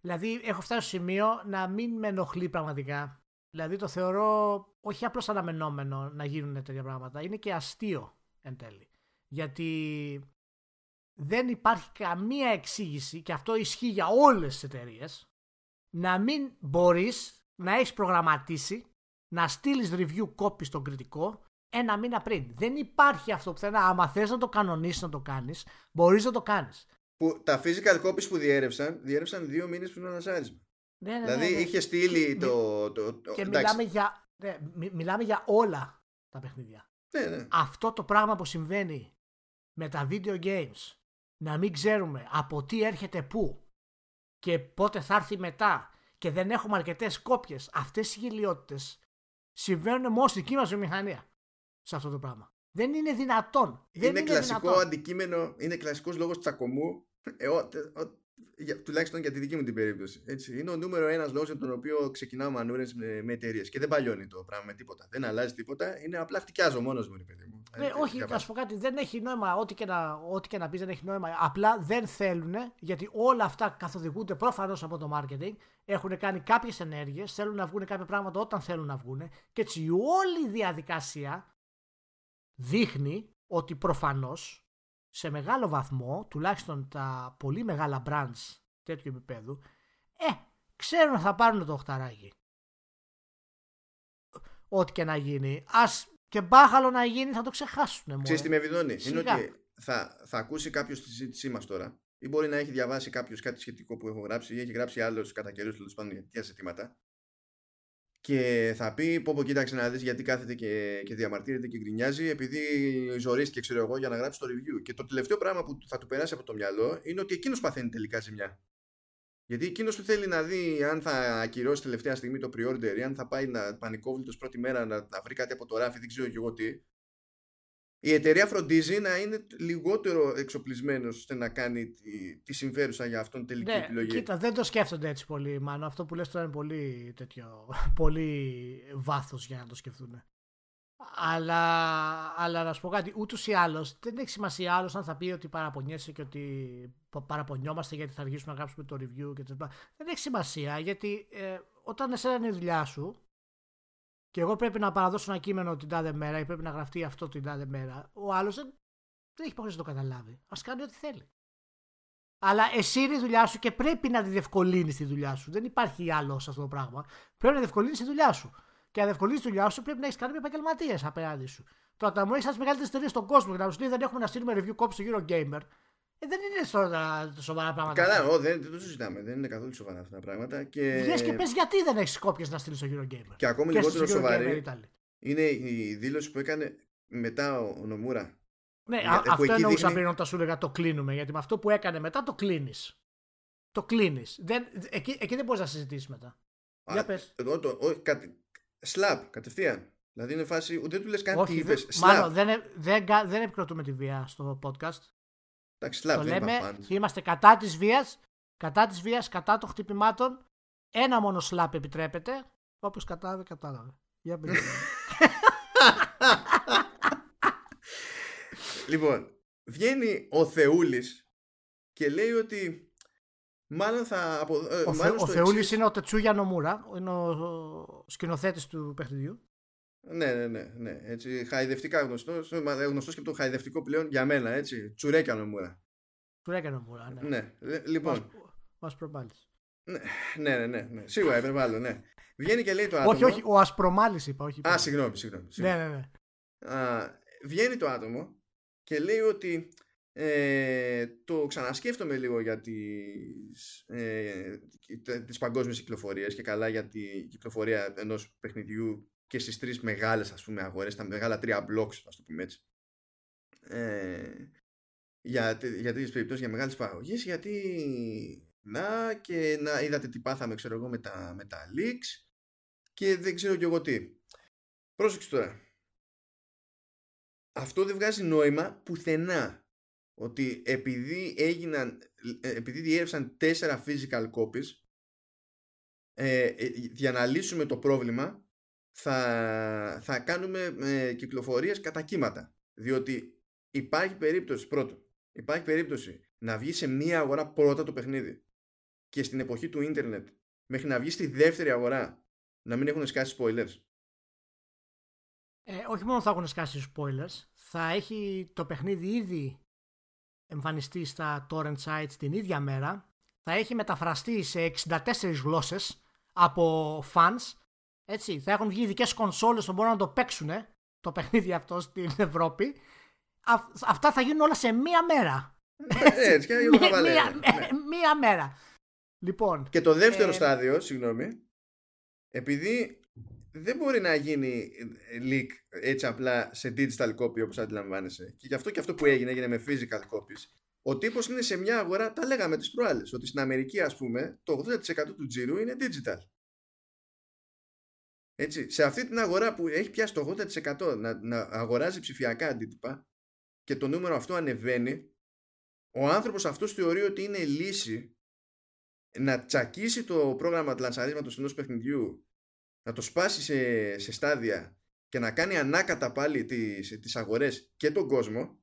Δηλαδή, έχω φτάσει στο σημείο να μην με ενοχλεί πραγματικά. Δηλαδή, το θεωρώ όχι απλώς αναμενόμενο να γίνουν τέτοια πράγματα. Είναι και αστείο εν τέλει. Γιατί δεν υπάρχει καμία εξήγηση, και αυτό ισχύει για όλες τις εταιρείες, να μην μπορείς να έχεις προγραμματίσει να στείλεις review copy στον κριτικό ένα μήνα πριν. Δεν υπάρχει αυτό που θέλει. Άμα θες να το κανονίσεις να το κάνεις, μπορείς να το κάνεις που τα physical copies που διέρευσαν, διέρευσαν δύο μήνες πριν το ανασάρισμα. Ναι, ναι, δηλαδή ναι, ναι. είχε στείλει το. το, το και μιλάμε για, ναι, μιλάμε για όλα τα παιχνίδια. Ναι, ναι. Αυτό το πράγμα που συμβαίνει με τα video games, να μην ξέρουμε από τι έρχεται πού και πότε θα έρθει μετά και δεν έχουμε αρκετές κόπιες, αυτές οι γελιότητες συμβαίνουν μόνο στη δική μας βιομηχανία σε αυτό το πράγμα. Δεν είναι δυνατόν. Είναι, είναι κλασικό δυνατόν. αντικείμενο, είναι κλασικός λόγος τσακωμού ε, ο, ο, για, τουλάχιστον για τη δική μου την περίπτωση. Έτσι. Είναι ο νούμερο ένας λόγος για τον οποίο ξεκινάω μανούρες με, με εταιρείες. Και δεν παλιώνει το πράγμα με τίποτα. Δεν αλλάζει τίποτα. Είναι απλά χτυκιάζω μόνος μου, παιδί μου. Ναι, ε, όχι, να σου πω κάτι. Δεν έχει νόημα. Ό,τι και να, ό,τι και να πεις δεν έχει νόημα. Απλά δεν θέλουν, γιατί όλα αυτά καθοδηγούνται προφανώς από το marketing. Έχουν κάνει κάποιες ενέργειες. Θέλουν να βγουν κάποια πράγματα όταν θέλουν να βγουν. Και έτσι όλη η διαδικασία δείχνει ότι προφανώς σε μεγάλο βαθμό, τουλάχιστον τα πολύ μεγάλα brands τέτοιου επίπεδου, ε, ξέρουν θα πάρουν το οχταράκι. Ό,τι και να γίνει. Ας και μπάχαλο να γίνει θα το ξεχάσουν. Ξέρεις τι με βιδώνει. Είναι ότι θα, θα ακούσει κάποιος τη συζήτησή μας τώρα ή μπορεί να έχει διαβάσει κάποιος κάτι σχετικό που έχω γράψει ή έχει γράψει άλλος κατά καιρούς τέλος πάντων για τέτοια ζητήματα και θα πει πω πω κοίταξε να δεις γιατί κάθεται και, και διαμαρτύρεται και γκρινιάζει επειδή ζωρίστηκε ξέρω εγώ για να γράψει το review και το τελευταίο πράγμα που θα του περάσει από το μυαλό είναι ότι εκείνος παθαίνει τελικά ζημιά. Γιατί εκείνος που θέλει να δει αν θα ακυρώσει τελευταία στιγμή το pre-order ή αν θα πάει να πανικόβλητος πρώτη μέρα να, να βρει κάτι από το ράφι δεν ξέρω και εγώ τι η εταιρεία φροντίζει να είναι λιγότερο εξοπλισμένος ώστε να κάνει τη, τη συμφέρουσα για αυτόν τελική ναι, επιλογή. Κοίτα, δεν το σκέφτονται έτσι πολύ, μάλλον. Αυτό που λες τώρα είναι πολύ τέτοιο, πολύ βάθος για να το σκεφτούν. Αλλά, αλλά να σου πω κάτι, ούτως ή άλλως δεν έχει σημασία άλλος αν θα πει ότι παραπονιέσαι και ότι παραπονιόμαστε γιατί θα αργήσουμε να γράψουμε το review και Δεν έχει σημασία γιατί ε, όταν εσένα είναι η δουλειά σου και εγώ πρέπει να παραδώσω ένα κείμενο την τάδε μέρα ή πρέπει να γραφτεί αυτό την τάδε μέρα, ο άλλος δεν, δεν έχει υποχρέωση να το καταλάβει. Α κάνει ό,τι θέλει. Αλλά εσύ είναι η δουλειά σου και πρέπει να τη διευκολύνεις τη δουλειά σου. Δεν υπάρχει άλλο σε αυτό το πράγμα. Πρέπει να διευκολύνεις τη δουλειά σου. Και να διευκολύνεις τη δουλειά σου πρέπει να έχεις κάνει με επαγγελματίες απέναντι σου. Τώρα, όταν μου έχεις τι μεγαλύτερες εταιρείες στον κόσμο και να σου λέει δεν έχουμε να στείλουμε review copy στο Eurogamer, ε, δεν είναι σοβαρά πράγματα. Καλά, ο, δεν, δεν το συζητάμε. Δεν είναι καθόλου σοβαρά αυτά τα πράγματα. Και... Βγες και πες γιατί δεν έχεις κόπιες να στείλεις στο Eurogamer. Και ακόμη λιγότερο σοβαρή είναι η δήλωση που έκανε μετά ο, ο Νομούρα. Ναι, για, αυτό εννοούσα δείχνει... πριν όταν σου έλεγα το κλείνουμε. Γιατί με αυτό που έκανε μετά το κλείνεις. Το κλείνεις. Εκεί, εκεί δεν μπορείς να συζητήσεις μετά. Α, Για πες. Εγώ το, ο, κα, σλαπ, κατευθείαν. Δηλαδή είναι φάση, ούτε του λες καν τι είπες. Μάλλον δεν, δεν, δεν επικροτούμε τη βία στο podcast. Εντάξει, το λέμε, είμαστε κατά της βίας, κατά της βίας, κατά των χτυπημάτων. Ένα μόνο σλάπ επιτρέπεται. Όπως κατάλαβε, κατάλαβε. Για λοιπόν, βγαίνει ο Θεούλης και λέει ότι μάλλον θα... Απο... Ε, ο, μάλλον ο Θεούλης είναι ο Τετσούγια Νομούρα, είναι ο σκηνοθέτης του παιχνιδιού. Ναι, ναι, ναι, ναι. Έτσι, χαϊδευτικά γνωστός. Γνωστός και το χαϊδευτικό πλέον για μένα, έτσι. Τσουρέκια νομούρα. Τσουρέκια νομούρα, ναι. ναι. Λοιπόν. Ο Ασπρομάλη. Ναι, ναι, ναι, ναι, ναι. Σίγουρα υπερβάλλω, ναι. Βγαίνει και λέει το άτομο. Όχι, όχι, ο Ασπρομάλης είπα. Όχι, Α, συγγνώμη, συγγνώμη. Ναι, ναι, ναι. Α, βγαίνει το άτομο και λέει ότι ε, το ξανασκέφτομαι λίγο για τις, ε, τις παγκόσμιες κυκλοφορίες και καλά για την κυκλοφορία ενός παιχνιδιού και στις τρεις μεγάλες ας πούμε αγορές, τα μεγάλα τρία blocks ας το πούμε έτσι. Ε, για, για τέτοιες περιπτώσεις, για μεγάλες παραγωγές γιατί να και να είδατε τι πάθαμε ξέρω εγώ με τα, με τα leaks και δεν ξέρω κι εγώ τι. Πρόσεξε τώρα. Αυτό δεν βγάζει νόημα πουθενά ότι επειδή έγιναν ε, επειδή διέρευσαν τέσσερα physical copies ε, ε, για να λύσουμε το πρόβλημα θα, θα κάνουμε ε, κυκλοφορίες κατά κύματα. Διότι υπάρχει περίπτωση, πρώτο, υπάρχει περίπτωση να βγει σε μία αγορά πρώτα το παιχνίδι και στην εποχή του ίντερνετ μέχρι να βγει στη δεύτερη αγορά να μην έχουν σκάσει spoilers. Ε, όχι μόνο θα έχουν σκάσει spoilers, θα έχει το παιχνίδι ήδη εμφανιστεί στα torrent sites την ίδια μέρα, θα έχει μεταφραστεί σε 64 γλώσσες από fans έτσι, θα έχουν βγει ειδικές κονσόλες που μπορούν να το παίξουν το παιχνίδι αυτό στην Ευρώπη. αυτά θα γίνουν όλα σε μία μέρα. Ε, έτσι, μία, μία, μία μέρα. Λοιπόν, και το δεύτερο ε, στάδιο, συγγνώμη, επειδή δεν μπορεί να γίνει leak έτσι απλά σε digital copy όπως αντιλαμβάνεσαι και γι' αυτό και αυτό που έγινε έγινε με physical copies ο τύπος είναι σε μια αγορά, τα λέγαμε τις προάλλες ότι στην Αμερική ας πούμε το 80% του τζίρου είναι digital έτσι, σε αυτή την αγορά που έχει πιάσει το 80% να, να αγοράζει ψηφιακά αντίτυπα και το νούμερο αυτό ανεβαίνει, ο άνθρωπος αυτός θεωρεί ότι είναι λύση να τσακίσει το πρόγραμμα λανσαρίσματος ενός παιχνιδιού, να το σπάσει σε, σε στάδια και να κάνει ανάκατα πάλι τις, τις αγορές και τον κόσμο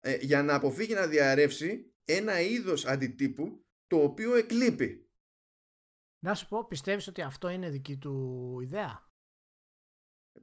ε, για να αποφύγει να διαρρεύσει ένα είδος αντιτύπου το οποίο εκλείπει. Να σου πω, πιστεύεις ότι αυτό είναι δική του ιδέα;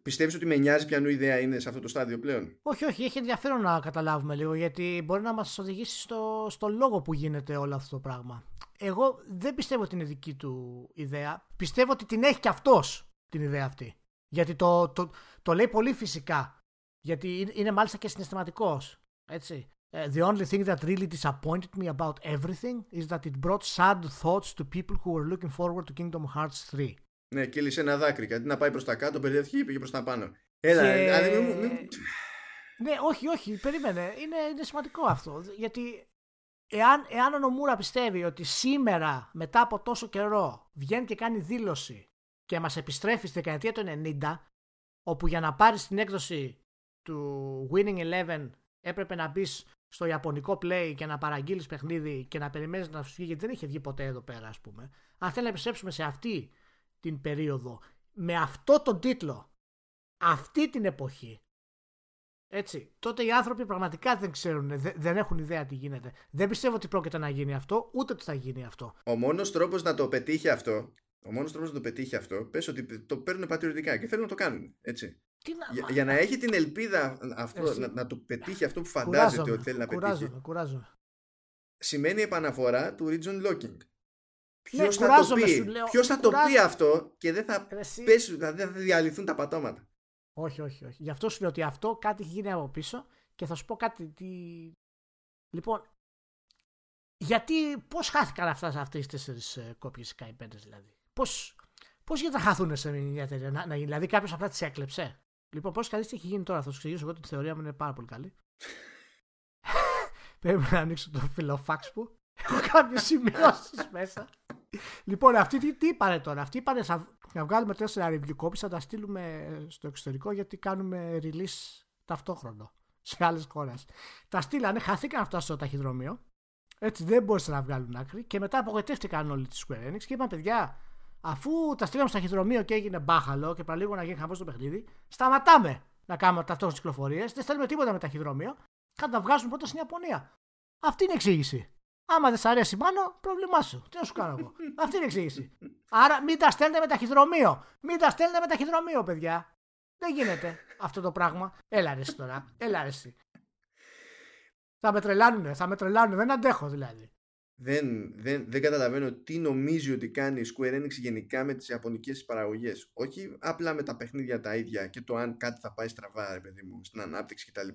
Πιστεύεις ότι με νοιάζει ποιανού ιδέα είναι σε αυτό το στάδιο πλέον; Όχι, όχι, έχει ενδιαφέρον να καταλάβουμε λίγο γιατί μπορεί να μας οδηγήσει στο, στο λόγο που γίνεται όλο αυτό το πράγμα. Εγώ δεν πιστεύω ότι είναι δική του ιδέα. Πιστεύω ότι την έχει και αυτός την ιδέα αυτή. Γιατί το, το, το λέει πολύ φυσικά. Γιατί είναι μάλιστα και συναισθηματικός. Έτσι. Uh, the only thing that really disappointed me about everything is that it brought sad thoughts to people who were looking forward to Kingdom Hearts 3. Ναι, κύλησε ένα δάκρυ. Αντί να πάει προς τα κάτω, μπερδεύτηκε και πήγε προς τα πάνω. Έλα, και... δηλαδή, μην, μην... Ναι, όχι, όχι, περίμενε. Είναι, είναι σημαντικό αυτό. Γιατί εάν, εάν ο Νομούρα πιστεύει ότι σήμερα, μετά από τόσο καιρό, βγαίνει και κάνει δήλωση και μας επιστρέφει στη δεκαετία του 90, όπου για να πάρεις την έκδοση του Winning Eleven έπρεπε να μπεις στο Ιαπωνικό Play και να παραγγείλεις παιχνίδι και να περιμένεις να σου βγει, γιατί δεν είχε βγει ποτέ εδώ πέρα, ας πούμε. Αν θέλει να επιστρέψουμε σε αυτή την περίοδο, με αυτό τον τίτλο, αυτή την εποχή, έτσι, τότε οι άνθρωποι πραγματικά δεν ξέρουν, δεν έχουν ιδέα τι γίνεται. Δεν πιστεύω ότι πρόκειται να γίνει αυτό, ούτε ότι θα γίνει αυτό. Ο μόνος τρόπος να το πετύχει αυτό, ο μόνος τρόπος να το πετύχει αυτό, πες ότι το παίρνουν πατριωτικά και θέλουν να το κάνουν. Έτσι. Να... Για, να έχει την ελπίδα αυτό, να, να το πετύχει αυτό που φαντάζεται ότι θέλει να κουράζομαι, πετύχει. Κουράζομαι. Σημαίνει επαναφορά του region locking. Ποιος ναι, θα, το πει, ποιος θα το πει αυτό και δεν θα, πέσουν, δεν θα διαλυθούν τα πατώματα; Όχι, όχι, όχι. Γι' αυτό σου λέω ότι αυτό κάτι έχει γίνει από πίσω και θα σου πω κάτι. Τι... Λοιπόν, γιατί, πώς χάθηκαν αυτά σε αυτές τι τέσσερις ε, κόπιες καημένε δηλαδή; Πώς πώς γιατί θα χαθούν σε μια εταιρεία, να, να, δηλαδή κάποιος απλά τις έκλεψε; Λοιπόν, πώς καλή τι έχει γίνει τώρα, θα σου εξηγήσω εγώ τη θεωρία μου είναι πάρα πολύ καλή. Πρέπει να ανοίξω το φιλοφάξ που έχω κάποιες σημειώσεις μέσα. λοιπόν, αυτοί τι, τι είπανε τώρα. Αυτοί είπανε να βγάλουμε τέσσερα review copies, θα τα στείλουμε στο εξωτερικό γιατί κάνουμε release ταυτόχρονο σε άλλες χώρες. Τα στείλανε, χαθήκαν αυτά στο ταχυδρομείο. Έτσι δεν μπορούσαν να βγάλουν άκρη και μετά απογοητεύτηκαν όλοι της Square Enix και είπαν παιδιά, αφού τα στείλαμε στο ταχυδρομείο και έγινε μπάχαλο και παραλίγο να γίνει χαμός στο παιχνίδι, σταματάμε να κάνουμε ταυτόχρονες κυκλοφορίες, δεν στέλνουμε τίποτα με ταχυδρομείο, θα τα βγάζουμε πρώτα στην Ιαπωνία. Αυτή είναι η εξήγηση. Άμα δεν σ' αρέσει πάνω, πρόβλημά σου. Τι να σου κάνω εγώ. Αυτή είναι η εξήγηση. Άρα μην τα στέλνετε με ταχυδρομείο. Μην τα στέλνετε με ταχυδρομείο, παιδιά. Δεν γίνεται αυτό το πράγμα. Έλα ρε τώρα. Έλα ρε Θα με τρελάνουνε, θα με τρελάνουνε. Δεν αντέχω δηλαδή. Δεν, δεν, δεν καταλαβαίνω τι νομίζει ότι κάνει η Square Enix γενικά με τις ιαπωνικές παραγωγές. Όχι απλά με τα παιχνίδια τα ίδια και το αν κάτι θα πάει στραβά, ρε παιδί μου, στην ανάπτυξη κτλ.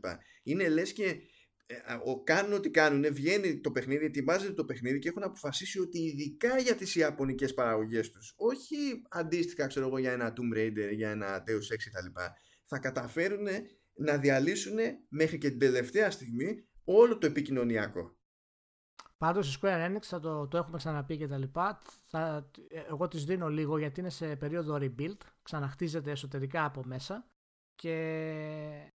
Είναι λες και ε, ο, κάνουν ό,τι κάνουν, βγαίνει το παιχνίδι, ετοιμάζεται το παιχνίδι και έχουν αποφασίσει ότι ειδικά για τις ιαπωνικές παραγωγές τους, όχι αντίστοιχα ξέρω εγώ για ένα Tomb Raider, για ένα Deus Ex κτλ. Θα καταφέρουν να διαλύσουν μέχρι και την τελευταία στιγμή όλο το επικοινωνιακό. Πάντως η Square Enix θα το, το έχουμε ξαναπεί και τα λοιπά. Θα, εγώ τις δίνω λίγο γιατί είναι σε περίοδο rebuild. Ξαναχτίζεται εσωτερικά από μέσα. Και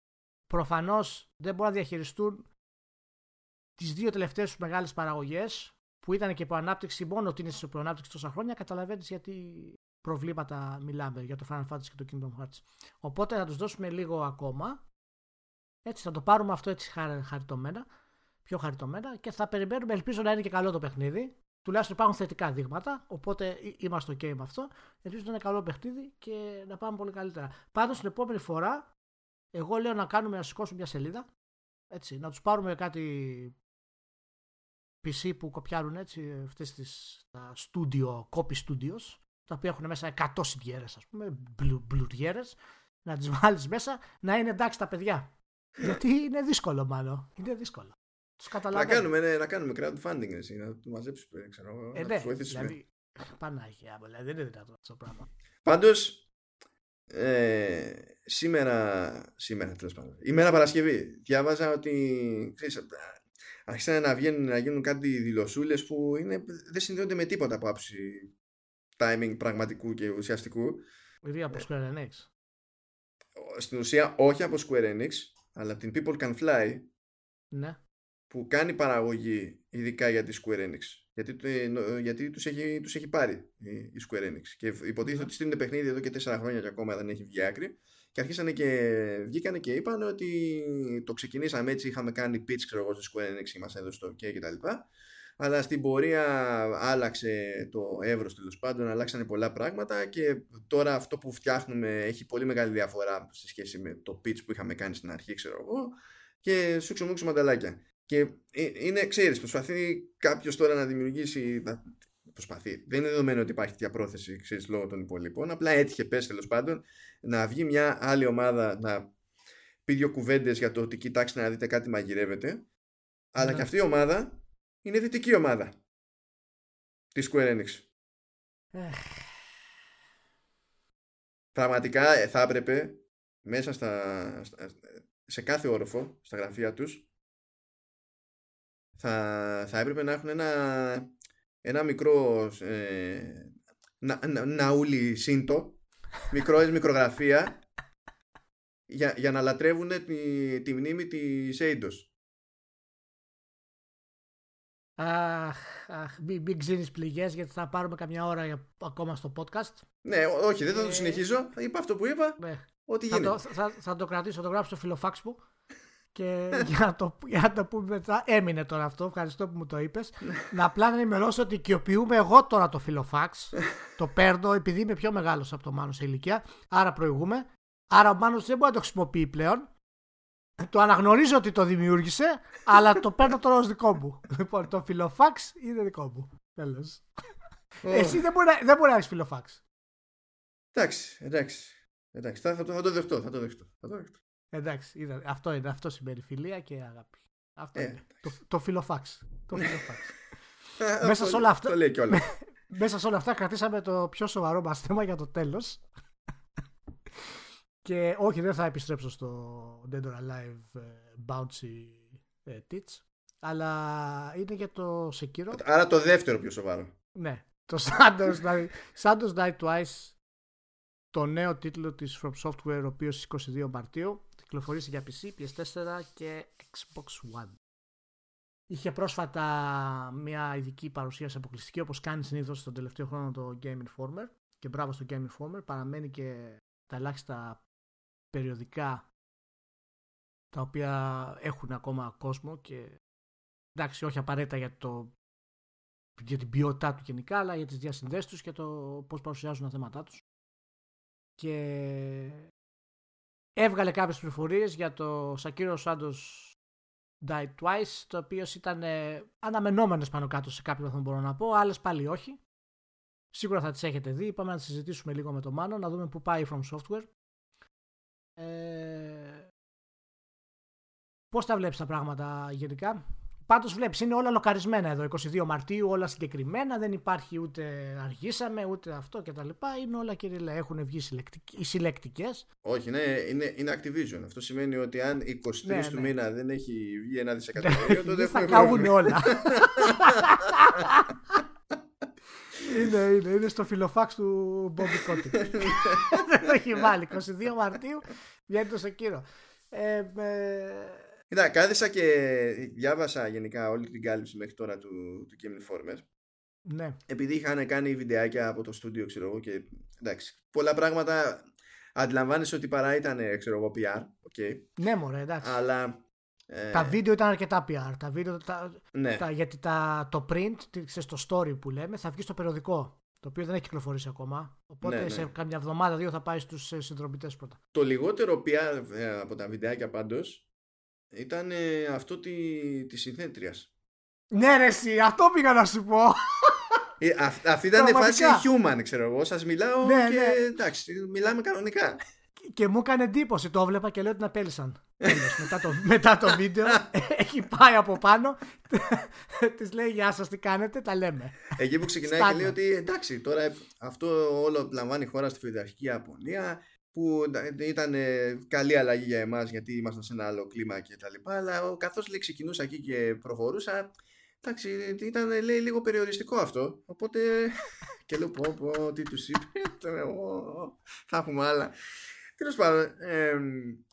προφανώς δεν μπορούν να διαχειριστούν τις δύο τελευταίες σου μεγάλες παραγωγές που ήταν και υπό ανάπτυξη, μόνο ότι είναι σε προανάπτυξη τόσα χρόνια, καταλαβαίνεις γιατί προβλήματα μιλάμε για το Final Fantasy και το Kingdom Hearts. Οπότε θα τους δώσουμε λίγο ακόμα. Έτσι θα το πάρουμε αυτό έτσι χαριτωμένα, πιο χαριτωμένα και θα περιμένουμε, ελπίζω να είναι και καλό το παιχνίδι. Τουλάχιστον υπάρχουν θετικά δείγματα, οπότε είμαστε ok με αυτό. Ελπίζω να είναι καλό παιχνίδι και να πάμε πολύ καλύτερα. Πάντως την επόμενη φορά, εγώ λέω να κάνουμε να σηκώσουμε μια σελίδα. Έτσι, να τους πάρουμε κάτι PC που κοπιάρουν έτσι αυτές τις τα studio, copy studios τα οποία έχουν μέσα 100 συντιέρες ας πούμε, μπλουριέρες να τις βάλεις μέσα να είναι εντάξει τα παιδιά. Γιατί είναι δύσκολο μάλλον. Είναι δύσκολο. Τους να κάνουμε, ναι, να κάνουμε crowdfunding εσύ, να το μαζέψουμε, ξέρω, ε, να ναι, βοηθήσουμε. Δηλαδή, Πανάγια, δηλαδή δεν είναι δυνατό αυτό το πράγμα. Πάντως, ε, σήμερα, σήμερα τέλος πάντων, ημέρα Παρασκευή, διάβαζα ότι, ξέρεις, άρχισαν να βγαίνουν να γίνουν κάτι δηλωσούλες που είναι, δεν συνδέονται με τίποτα από άψη timing πραγματικού και ουσιαστικού. Δηλαδή από Square Enix. Στην ουσία όχι από Square Enix, αλλά την People Can Fly. Ναι. Που κάνει παραγωγή ειδικά για τη Square Enix. Γιατί, γιατί τους, έχει, τους έχει πάρει η Square Enix. Και υποτίθεται ναι. ότι στείλουν παιχνίδι εδώ και τέσσερα χρόνια και ακόμα δεν έχει βγει άκρη. Και αρχίσανε και βγήκανε και είπαν ότι το ξεκινήσαμε έτσι, είχαμε κάνει pitch ξέρω εγώ στη Square Enix και μας έδωσε το OK κτλ. Αλλά στην πορεία άλλαξε το εύρος τέλος πάντων, αλλάξανε πολλά πράγματα και τώρα αυτό που φτιάχνουμε έχει πολύ μεγάλη διαφορά σε σχέση με το pitch που είχαμε κάνει στην αρχή ξέρω εγώ και σου ξεμούξω μανταλάκια. Και ε, είναι, ξέρεις, προσπαθεί κάποιος τώρα να δημιουργήσει προσπαθεί. Δεν είναι δεδομένο ότι υπάρχει τέτοια πρόθεση ξέρεις, λόγω των υπολείπων. Απλά έτυχε, πες τέλος πάντων, να βγει μια άλλη ομάδα να πει δύο κουβέντες για το ότι κοιτάξτε να δείτε κάτι μαγειρεύεται. Αλλά ναι. και αυτή η ομάδα είναι δυτική ομάδα της Square Enix. Πραγματικά ε, θα έπρεπε μέσα στα, σε κάθε όροφο, στα γραφεία τους, θα, θα έπρεπε να έχουν ένα ένα μικρό ε, να, να, ναούλι σύντο, μικρό μικρογραφία για, για να λατρεύουν τη, τη μνήμη της Eidos. Αχ, αχ μην, μην ξύνεις πληγές γιατί θα πάρουμε καμιά ώρα ακόμα στο podcast. Ναι, όχι, δεν θα το ε, συνεχίζω. Είπα αυτό που είπα. Ναι. Ό,τι θα, το, θα, θα, το κρατήσω, θα το γράψω στο φιλοφάξ μου. Και για να, το, για να το πούμε μετά, έμεινε τώρα αυτό. Ευχαριστώ που μου το είπες. να απλά να ενημερώσω ότι οικειοποιούμε εγώ τώρα το φιλοφάξ. το παίρνω επειδή είμαι πιο μεγάλος από το Μάνος σε ηλικία. Άρα προηγούμε. Άρα ο Μάνος δεν μπορεί να το χρησιμοποιεί πλέον. Το αναγνωρίζω ότι το δημιούργησε, αλλά το παίρνω τώρα ως δικό μου. Λοιπόν, το φιλοφάξ είναι δικό μου. Τέλος. Εσύ δεν μπορεί, δεν μπορεί να έχεις φιλοφάξ. Εντάξει, εντάξει. Εντάξει, θα, θα, το, θα το δεχτώ. Θα το δεχτώ. Θα το δεχτώ. Εντάξει, είδα, αυτό, είναι, αυτό σημαίνει φιλία και αγάπη. Αυτό ε, είναι. Το, το φιλοφάξ. Το φιλοφάξ. μέσα, σε όλα αυτά, το λέει μέσα σε όλα αυτά κρατήσαμε το πιο σοβαρό μας θέμα για το τέλος. και όχι, δεν θα επιστρέψω στο Dead or Alive uh, Bouncy uh, Tits. Αλλά είναι για το Sekiro. Άρα το δεύτερο πιο σοβαρό. Ναι. Το Santos Santos Night Twice το νέο τίτλο της From Software ο οποίος 22 Μαρτίου κυκλοφορήσει για PC, PS4 και Xbox One. Είχε πρόσφατα μια ειδική παρουσίαση αποκλειστική όπως κάνει συνήθως τον τελευταίο χρόνο το Game Informer και μπράβο στο Game Informer παραμένει και τα ελάχιστα περιοδικά τα οποία έχουν ακόμα κόσμο και εντάξει όχι απαραίτητα για, το, για την ποιότητά του γενικά αλλά για τις διασυνδέσεις τους και το πώς παρουσιάζουν τα θέματά τους και έβγαλε κάποιες πληροφορίες για το Σακύρο Σάντος Die Twice, το οποίο ήταν ε, αναμενόμενες πάνω κάτω σε κάποιο βαθμό μπορώ να πω, άλλες πάλι όχι. Σίγουρα θα τις έχετε δει, είπαμε να τις συζητήσουμε λίγο με το Μάνο, να δούμε πού πάει η From Software. Ε, πώς τα βλέπεις τα πράγματα γενικά; Πάντως βλέπεις είναι όλα λοκαρισμένα εδώ. 22 Μαρτίου όλα συγκεκριμένα δεν υπάρχει ούτε αργήσαμε ούτε αυτό και τα λοιπά. Είναι όλα κύριε έχουν βγει οι συλλεκτικές. Όχι ναι είναι, είναι Activision. Αυτό σημαίνει ότι αν 23 ναι, του ναι. μήνα δεν έχει βγει ένα δισεκατομμύριο τότε δεν θα καούν όλα. Είναι, είναι, είναι στο φιλοφάξ του Bobby Kotick δεν το έχει βάλει. 22 Μαρτίου βγαίνει το Σεκύρο. Ε, ε, Κοίτα, κάθισα και διάβασα γενικά όλη την κάλυψη μέχρι τώρα του, του Game Informer. Ναι. Επειδή είχαν κάνει βιντεάκια από το στούντιο, ξέρω εγώ, και εντάξει, πολλά πράγματα αντιλαμβάνεσαι ότι παρά ήταν, ξέρω εγώ, PR. Okay. Ναι, μωρέ, εντάξει. Αλλά ε... Τα βίντεο ήταν αρκετά PR. Τα βίντεο, τα, ναι. τα, γιατί τα, το print, στο story που λέμε, θα βγει στο περιοδικό. Το οποίο δεν έχει κυκλοφορήσει ακόμα. Οπότε ναι, ναι. σε κάμια εβδομάδα, δύο θα πάει στους ε, συνδρομητές πρώτα. Το λιγότερο PR ε, από τα βιντεάκια πάντως ήταν αυτό τη, της συνθέτριας. Ναι ρε εσύ, αυτό πήγα να σου πω. Ε, αυτή ήταν η φάση human, ξέρω εγώ. Σας μιλάω ναι, και ναι. εντάξει, μιλάμε κανονικά. Και μου έκανε εντύπωση, το έβλεπα και λέω ότι την απέλησαν. μετά, το, μετά το βίντεο έχει πάει από πάνω. Της λέει Γεια σας, τι κάνετε, τα λέμε. Εκεί που ξεκινάει και λέει ότι εντάξει, τώρα αυτό όλο λαμβάνει χώρα στη φιδαρχική Απονία που ήταν καλή αλλαγή για εμάς γιατί ήμασταν σε ένα άλλο κλίμα και τα λοιπά αλλά καθώς λέει ξεκινούσα εκεί και προχωρούσα εντάξει ήταν λέει λίγο περιοριστικό αυτό οπότε και λέω πω πω τι τους είπε θα έχουμε άλλα Τέλος πάντων,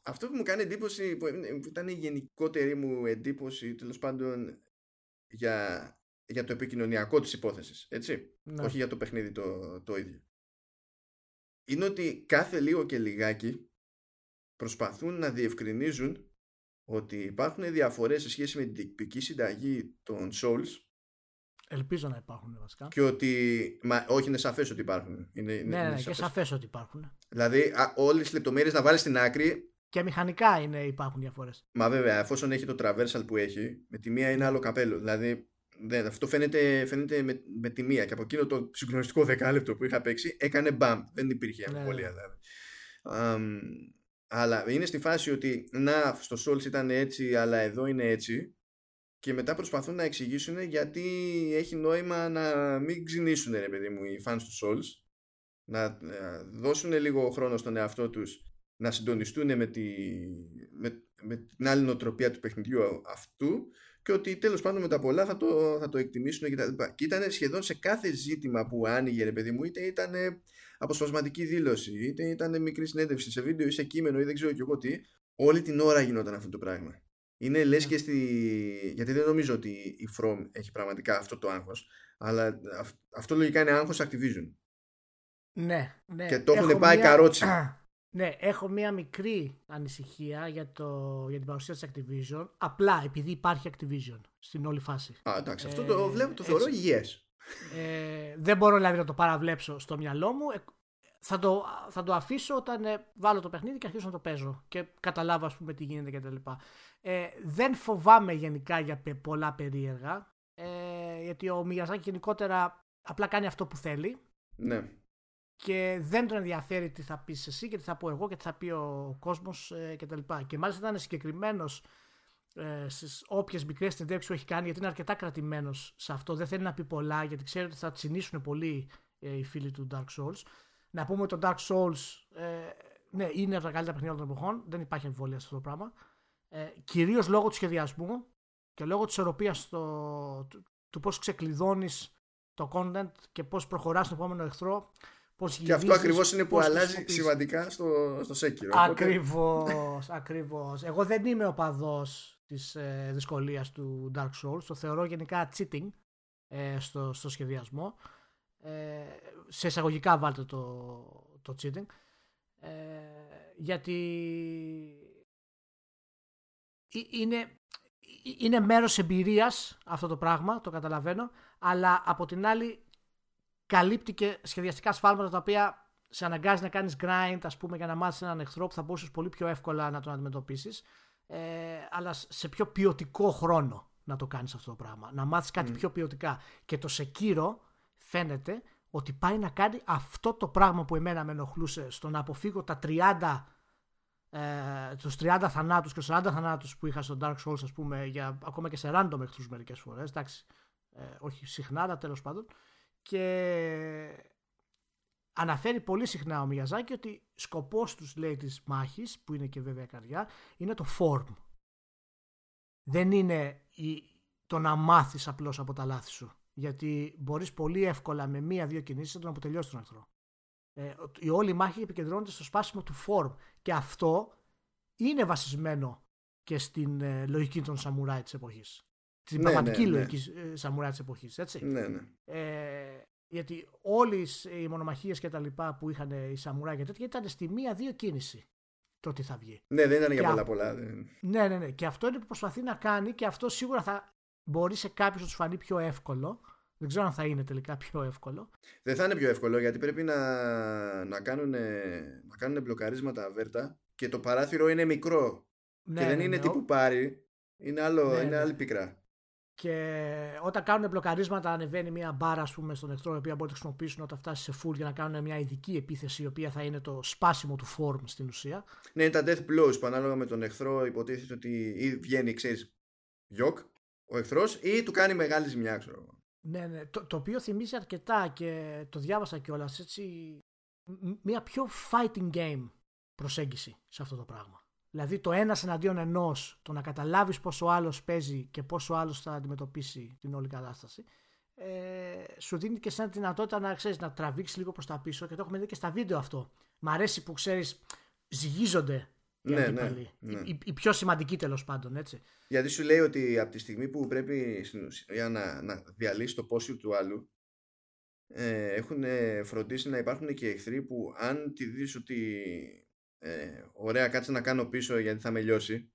αυτό που μου κάνει εντύπωση, που ήταν η γενικότερη μου εντύπωση, τέλος πάντων, για, για το επικοινωνιακό της υπόθεσης, έτσι. Ναι. Όχι για το παιχνίδι το, το ίδιο είναι ότι κάθε λίγο και λιγάκι προσπαθούν να διευκρινίζουν ότι υπάρχουν διαφορές σε σχέση με την τυπική συνταγή των Souls Ελπίζω να υπάρχουν βασικά. Και ότι. Μα, όχι, είναι σαφές ότι υπάρχουν. Είναι, ναι, είναι, ναι, ναι και σαφές ότι υπάρχουν. Δηλαδή, όλες τις λεπτομέρειες να βάλεις στην άκρη. Και μηχανικά είναι, υπάρχουν διαφορές. Μα βέβαια, εφόσον έχει το traversal που έχει, με τη μία είναι άλλο καπέλο. Δηλαδή, δεν, αυτό φαίνεται, φαίνεται με, με τη μία. Και από εκείνο το συγκλονιστικό δεκάλεπτο που είχα παίξει, έκανε μπαμ. Δεν υπήρχε ναι, αμφιβολία ναι. δηλαδή. Um, αλλά είναι στη φάση ότι να, στο Souls ήταν έτσι, αλλά εδώ είναι έτσι. Και μετά προσπαθούν να εξηγήσουν γιατί έχει νόημα να μην ξυνήσουν, ρε παιδί μου, οι fans του Souls. Να, να δώσουν λίγο χρόνο στον εαυτό τους να συντονιστούν με, τη, με, με την άλλη νοοτροπία του παιχνιδιού αυτού και ότι τέλος πάντων με τα πολλά θα το, θα το εκτιμήσουν κτλ. Και, και ήταν σχεδόν σε κάθε ζήτημα που άνοιγε, ρε παιδί μου, είτε ήταν αποσπασματική δήλωση, είτε ήταν μικρή συνέντευξη σε βίντεο ή σε κείμενο ή δεν ξέρω κι εγώ τι, όλη την ώρα γινόταν αυτό το πράγμα. Είναι λες και στη. Γιατί δεν νομίζω ότι η From έχει πραγματικά αυτό το άγχος, αλλά αυτό λογικά είναι άγχος Activision. Ναι, ναι. Και το έχουν πάει μια... καρότσι. Ναι, έχω μία μικρή ανησυχία για, το, για την παρουσία της Activision, απλά επειδή υπάρχει Activision στην όλη φάση. Α, εντάξει, αυτό το, βλέπω, το θεωρώ υγιές. Ε, δεν μπορώ δηλαδή να το παραβλέψω στο μυαλό μου. Ε, θα το, θα το αφήσω όταν ε, βάλω το παιχνίδι και αρχίσω να το παίζω και καταλάβω ας πούμε τι γίνεται κτλ. Ε, δεν φοβάμαι γενικά για πολλά περίεργα ε, γιατί ο Μιγιαζάκη γενικότερα απλά κάνει αυτό που θέλει. Ναι και δεν τον ενδιαφέρει τι θα πεις εσύ και τι θα πω εγώ και τι θα πει ο κόσμος ε, κτλ. Και, και μάλιστα ήταν συγκεκριμένος ε, στις όποιες μικρές συνεντεύξει που έχει κάνει, γιατί είναι αρκετά κρατημένος σε αυτό. Δεν θέλει να πει πολλά, γιατί ξέρει ότι θα τσινήσουν πολύ ε, οι φίλοι του Dark Souls. Να πούμε ότι το Dark Souls ε, ναι, είναι από τα καλύτερα παιχνίδια των εποχών. Δεν υπάρχει αμφιβολία σε αυτό το πράγμα. Ε, Κυρίως λόγω του σχεδιασμού και λόγω της ισορροπίας του, του πώς ξεκλειδώνεις το content και πώς προχωράς στον επόμενο εχθρό και αυτό ακριβώς είναι που αλλάζει σημαντικά στο, στο Sekiro. Ακριβώς, ακριβώς. Εγώ δεν είμαι ο παδός της ε, δυσκολίας του Dark Souls. Το θεωρώ γενικά cheating ε, στο, στο σχεδιασμό. Ε, σε εισαγωγικά βάλτε το, το cheating. Ε, γιατί είναι, είναι μέρος εμπειρίας αυτό το πράγμα, το καταλαβαίνω, αλλά από την άλλη καλύπτει και σχεδιαστικά σφάλματα τα οποία σε αναγκάζει να κάνεις grind, ας πούμε, για να μάθεις έναν εχθρό που θα μπορούσες πολύ πιο εύκολα να τον αντιμετωπίσεις, ε, αλλά σε πιο ποιοτικό χρόνο να το κάνεις αυτό το πράγμα. Να μάθεις κάτι πιο ποιοτικά. Και το Sekiro φαίνεται ότι πάει να κάνει αυτό το πράγμα που εμένα με ενοχλούσε στο να αποφύγω τα 30 ε, τους 30 θανάτους και 40 θανάτους που είχα στο Dark Souls ας πούμε για, ακόμα και σε random εχθρούς μερικές φορές εντάξει, ε, όχι συχνά αλλά τέλος πάντων και αναφέρει πολύ συχνά ο Μιαζάκη ότι σκοπός τους λέει της μάχης που είναι και βέβαια καρδιά είναι το form. Δεν είναι η, το να μάθεις απλώς από τα λάθη σου. Γιατί μπορείς πολύ εύκολα με μία-δύο κινήσεις να τον αποτελειώσεις τον εχθρό. Ε, η όλη μάχη επικεντρώνεται στο σπάσιμο του form. Και αυτό είναι βασισμένο και στην ε, λογική των σαμουράι της εποχής την ναι, πραγματική ναι, ναι. λογική ναι. σαμουρά της εποχής, έτσι. Ναι, ναι. Ε, γιατί όλες οι μονομαχίες και τα λοιπά που είχαν οι σαμουρά και τέτοια ήταν στη μία-δύο κίνηση το τι θα βγει. Ναι, δεν ήταν για πολλά πολλά. Ναι, ναι, ναι. Και αυτό είναι που προσπαθεί να κάνει και αυτό σίγουρα θα μπορεί σε κάποιους να τους φανεί πιο εύκολο. Δεν ξέρω αν θα είναι τελικά πιο εύκολο. Δεν θα είναι πιο εύκολο γιατί πρέπει να, να, κάνουν, να κάνουν μπλοκαρίσματα βέρτα και το παράθυρο είναι μικρό. Ναι, και δεν ναι, είναι ναι, τύπου πάρει. Είναι, άλλο, ναι, είναι ναι. άλλη πικρά. Και όταν κάνουν μπλοκαρίσματα, ανεβαίνει μια μπάρα ας πούμε, στον εχθρό, η οποία μπορεί να χρησιμοποιήσουν όταν φτάσει σε full για να κάνουν μια ειδική επίθεση, η οποία θα είναι το σπάσιμο του form στην ουσία. Ναι, είναι τα death blows που ανάλογα με τον εχθρό υποτίθεται ότι ή βγαίνει, ξέρεις, γιοκ ο εχθρός ή του κάνει μεγάλη ζημιά, ξέρω Ναι, ναι. Το, το οποίο θυμίζει αρκετά και το διάβασα κιόλας έτσι. Μια πιο fighting game προσέγγιση σε αυτό το πράγμα. Δηλαδή το ένας εναντίον ενός, το να καταλάβεις πόσο άλλος παίζει και πόσο άλλος θα αντιμετωπίσει την όλη κατάσταση, ε, σου δίνει και σαν δυνατότητα να ξέρεις να τραβήξεις λίγο προς τα πίσω και το έχουμε δει και στα βίντεο αυτό. Μ' αρέσει που ξέρεις, ζυγίζονται οι ναι, ναι, ναι. Οι, πιο σημαντικοί τέλος πάντων, έτσι. Γιατί σου λέει ότι από τη στιγμή που πρέπει για να, να διαλύσεις το πόσιο του άλλου, ε, έχουν φροντίσει να υπάρχουν και εχθροί που αν τη δεις ότι ε, ωραία κάτσε να κάνω πίσω γιατί θα με λιώσει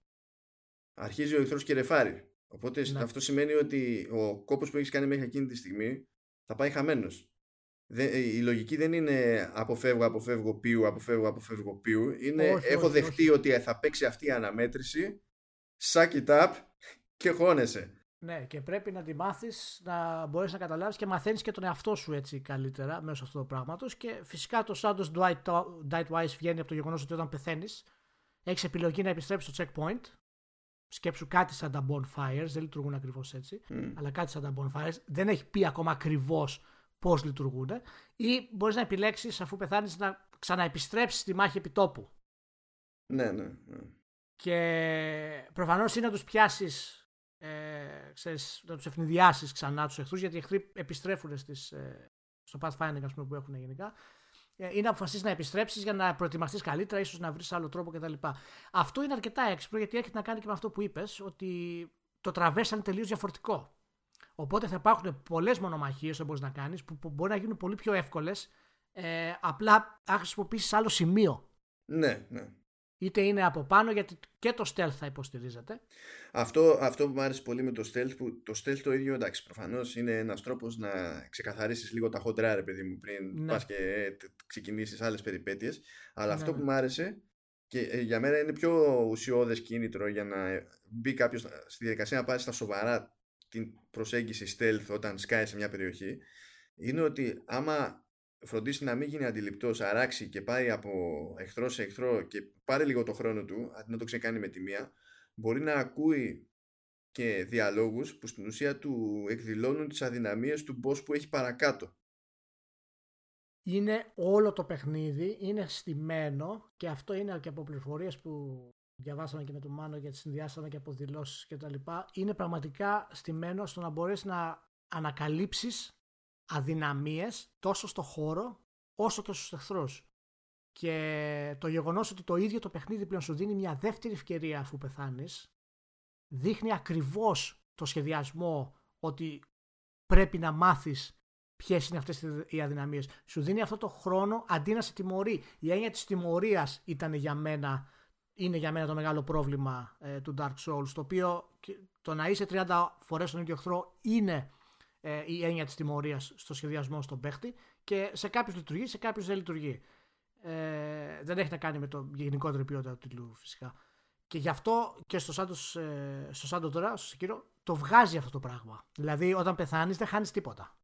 αρχίζει ο εχθρός και ρεφάρει οπότε ναι. αυτό σημαίνει ότι ο κόπος που έχεις κάνει μέχρι εκείνη τη στιγμή θα πάει χαμένος ε, η λογική δεν είναι αποφεύγω, αποφεύγω ποιου, αποφεύγω, αποφεύγω ποιου. Είναι όχι, έχω δεχτεί ότι θα παίξει αυτή η αναμέτρηση, suck it up και χώνεσαι. Ναι, και πρέπει να τη μάθεις, να μπορεί να καταλάβεις και μαθαίνεις και τον εαυτό σου έτσι καλύτερα μέσω αυτού του πράγματος. Και φυσικά το Santos Dwight, Dwight Wise βγαίνει από το γεγονός ότι όταν πεθαίνεις, έχεις επιλογή να επιστρέψεις στο checkpoint. Σκέψου κάτι σαν τα bonfires, δεν λειτουργούν ακριβώς έτσι, αλλά κάτι σαν τα bonfires. Δεν έχει πει ακόμα ακριβώς πώς λειτουργούν. Ή μπορείς να επιλέξεις, αφού πεθάνεις, να ξαναεπιστρέψεις στη μάχη επιτόπου. Ναι, ναι. ναι. Και προφανώς είναι να τους πιάσεις ε, ξέρεις, να τους ευνηδιάσεις ξανά τους εχθρούς γιατί οι εχθροί επιστρέφουν στις, ε, στο Pathfinder ας πούμε, που έχουν γενικά ε, ή να αποφασίσεις να επιστρέψεις για να προετοιμαστείς καλύτερα, ίσως να βρεις άλλο τρόπο κτλ. Αυτό είναι αρκετά έξυπνο γιατί έχει να κάνει και με αυτό που είπες, ότι το τραβέσαν τελείως διαφορετικό. Οπότε θα υπάρχουν πολλές μονομαχίες που μπορεί να κάνεις που, που μπορεί να γίνουν πολύ πιο εύκολες, ε, απλά αν χρησιμοποιήσει άλλο σημείο. Ναι, ναι. Είτε είναι από πάνω γιατί και το stealth θα υποστηρίζεται. Αυτό, αυτό που μου άρεσε πολύ με το stealth, που το stealth το ίδιο εντάξει προφανώς είναι ένας τρόπος να ξεκαθαρίσεις λίγο τα hot ρε παιδί μου πριν ναι. πας και ξεκινήσεις άλλες περιπέτειες αλλά ναι, αυτό ναι. που μου άρεσε και ε, για μένα είναι πιο ουσιώδες κίνητρο για να μπει κάποιος στη διαδικασία να πάρει στα σοβαρά την προσέγγιση stealth όταν σκάει σε μια περιοχή είναι ότι άμα φροντίσει να μην γίνει αντιληπτός, αράξει και πάει από εχθρό σε εχθρό και πάρει λίγο το χρόνο του, αντί να το ξεκάνει με τη μία, μπορεί να ακούει και διαλόγους που στην ουσία του εκδηλώνουν τις αδυναμίες του boss που έχει παρακάτω. Είναι όλο το παιχνίδι, είναι στημένο και αυτό είναι και από πληροφορίες που διαβάσαμε και με τον Μάνο γιατί συνδυάσαμε και από δηλώσεις κτλ. Είναι πραγματικά στημένο στο να μπορέσεις να ανακαλύψεις αδυναμίες τόσο στο χώρο όσο και στους εχθρούς. Και το γεγονός ότι το ίδιο το παιχνίδι πλέον σου δίνει μια δεύτερη ευκαιρία αφού πεθάνεις δείχνει ακριβώς το σχεδιασμό ότι πρέπει να μάθεις ποιες είναι αυτές οι αδυναμίες. Σου δίνει αυτό το χρόνο αντί να σε τιμωρεί. Η έννοια της τιμωρίας ήταν για μένα, είναι για μένα το μεγάλο πρόβλημα ε, του Dark Souls, το οποίο το να είσαι 30 φορές στον ίδιο εχθρό είναι ε, η έννοια της τιμωρίας στο σχεδιασμό στον παίχτη και σε κάποιους λειτουργεί, σε κάποιους δεν λειτουργεί. Ε, δεν έχει να κάνει με το γενικότερο ποιότητα του τίτλου φυσικά. Και γι' αυτό και στο Σάντος, ε, στο Σάντο τώρα, στο Σεκύρο, το βγάζει αυτό το πράγμα. Δηλαδή όταν πεθάνεις δεν χάνεις τίποτα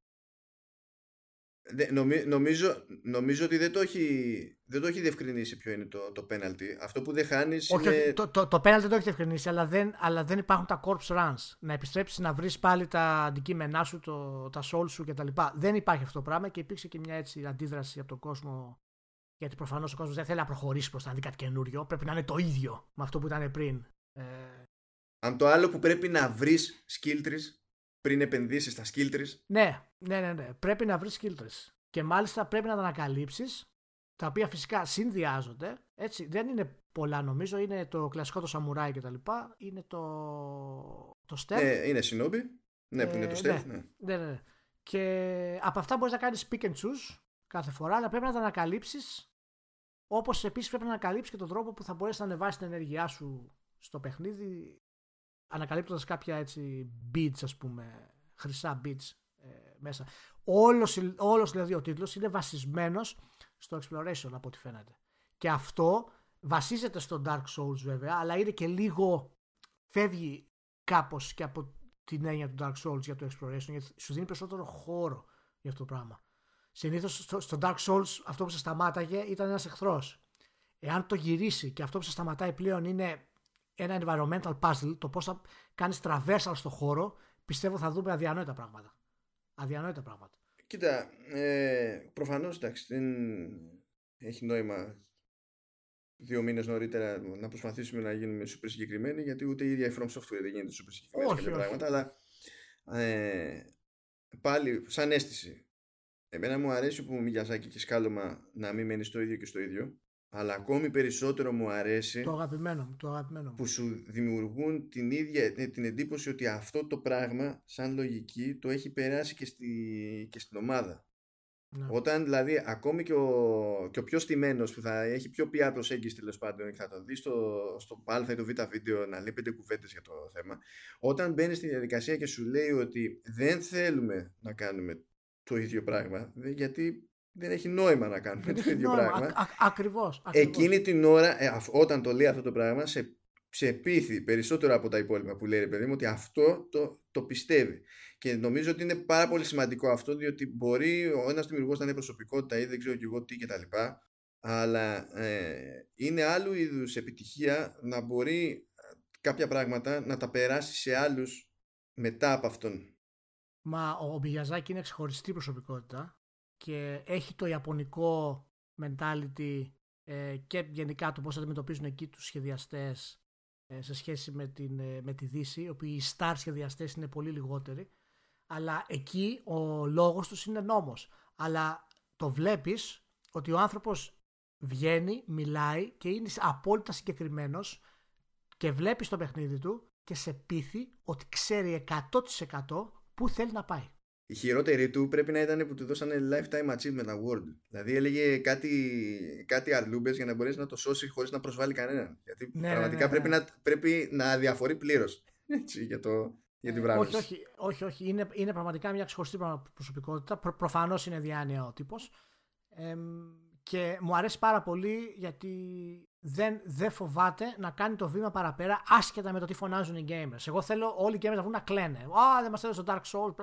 νομίζω, νομίζω ότι δεν το, έχει, δεν το έχει διευκρινίσει ποιο είναι το, το penalty. Αυτό που δεν χάνεις. Όχι, είναι... το, το, το penalty δεν το έχει διευκρινίσει, αλλά δεν, αλλά δεν υπάρχουν τα corpse runs. Να επιστρέψεις να βρεις πάλι τα αντικείμενά σου, το, τα soul σου κτλ. Δεν υπάρχει αυτό το πράγμα και υπήρξε και μια έτσι αντίδραση από τον κόσμο. Γιατί προφανώς ο κόσμος δεν θέλει να προχωρήσει προς να δει κάτι καινούριο. Πρέπει να είναι το ίδιο με αυτό που ήταν πριν. Ε... Αν το άλλο που πρέπει να βρεις skill trees πριν επενδύσεις στα skill trees. Ναι, ναι, ναι, ναι. Πρέπει να βρεις skill trees. Και μάλιστα πρέπει να τα ανακαλύψεις, τα οποία φυσικά συνδυάζονται. Έτσι, δεν είναι πολλά νομίζω. Είναι το κλασικό το samurai κτλ. Είναι το, το stealth. Ε, είναι shinobi. Ναι, που είναι το stealth. Ναι. Ναι. Ναι, ναι, Και από αυτά μπορείς να κάνεις pick and choose κάθε φορά, αλλά πρέπει να τα ανακαλύψεις. Όπως επίσης πρέπει να ανακαλύψεις και τον τρόπο που θα μπορέσεις να ανεβάσεις την ενέργειά σου στο παιχνίδι ανακαλύπτοντας κάποια έτσι beats ας πούμε, χρυσά beats ε, μέσα. Όλος, όλος δηλαδή ο τίτλος είναι βασισμένος στο exploration από ό,τι φαίνεται. Και αυτό βασίζεται στο Dark Souls βέβαια, αλλά είναι και λίγο φεύγει κάπως και από την έννοια του Dark Souls για το exploration, γιατί σου δίνει περισσότερο χώρο για αυτό το πράγμα. Συνήθως στο, στο Dark Souls αυτό που σε σταμάταγε ήταν ένας εχθρός. Εάν το γυρίσει και αυτό που σε σταματάει πλέον είναι ένα environmental puzzle, το πώς θα κάνεις traversal στο χώρο, πιστεύω θα δούμε αδιανόητα πράγματα. Αδιανόητα πράγματα. Κοίτα, ε, προφανώς εντάξει, δεν έχει νόημα δύο μήνες νωρίτερα να προσπαθήσουμε να γίνουμε super συγκεκριμένοι, γιατί ούτε η ίδια η From Software δεν γίνεται super συγκεκριμένη σε πράγματα, αλλά ε, πάλι σαν αίσθηση. Εμένα μου αρέσει που μου Μιγιαζάκη και σκάλωμα να μην μένει στο ίδιο και στο ίδιο αλλά ακόμη περισσότερο μου αρέσει το αγαπημένο μου, το αγαπημένο που σου δημιουργούν την ίδια ε, την εντύπωση ότι αυτό το πράγμα σαν λογική το έχει περάσει και, στη, και στην ομάδα. Ναι. Όταν δηλαδή ακόμη και ο, και ο πιο στημένος που θα έχει πιο πια προσέγγιση τέλος πάντων και θα το δεις στο, στο α ή το β βίντεο να λέει πέντε κουβέντες για το θέμα όταν μπαίνεις στη διαδικασία και σου λέει ότι δεν θέλουμε να κάνουμε το ίδιο πράγμα γιατί δεν έχει νόημα να κάνουμε το ίδιο πράγμα. Ακριβώς. Εκείνη την ώρα, ε, όταν το λέει αυτό το πράγμα, σε, σε πείθει περισσότερο από τα υπόλοιπα που λέει ρε παιδί μου ότι αυτό το, το πιστεύει. Και νομίζω ότι είναι πάρα πολύ σημαντικό αυτό, διότι μπορεί ο ένας δημιουργός να είναι προσωπικότητα ή δεν ξέρω και εγώ τι κτλ. Αλλά ε, είναι άλλου είδους επιτυχία να μπορεί κάποια πράγματα να τα περάσει σε άλλους μετά από αυτόν. Μα ο Μπιγιαζάκη είναι ξεχωριστή προσωπικότητα και έχει το ιαπωνικό mentality ε, και γενικά το πώς αντιμετωπίζουν εκεί τους σχεδιαστές ε, σε σχέση με, την, ε, με τη Δύση, όπου οι star σχεδιαστές είναι πολύ λιγότεροι. Αλλά εκεί ο λόγος τους είναι νόμος. Αλλά το βλέπεις ότι ο άνθρωπος βγαίνει, μιλάει και είναι απόλυτα συγκεκριμένος και βλέπεις το παιχνίδι του και σε πείθει ότι ξέρει 100% πού θέλει να πάει. Η χειρότερη του πρέπει να ήταν που του δώσανε lifetime achievement award. Δηλαδή έλεγε κάτι, κάτι αρλούμπες για να μπορέσει να το σώσει χωρίς να προσβάλλει κανέναν. Γιατί ναι, ναι πραγματικά ναι, ναι, πρέπει, να, πρέπει να αδιαφορεί πλήρως για, το, για την πράγμα. Όχι, όχι, όχι, όχι. Είναι, είναι πραγματικά μια ξεχωριστή προσωπικότητα. Προ, Προφανώς είναι διάνοια ο τύπος. Ε, και μου αρέσει πάρα πολύ γιατί δεν, δεν φοβάται να κάνει το βήμα παραπέρα άσχετα με το τι φωνάζουν οι gamers. Εγώ θέλω όλοι οι gamers να βγουν να κλαίνε. Α, δεν μας έδωσε το Dark Souls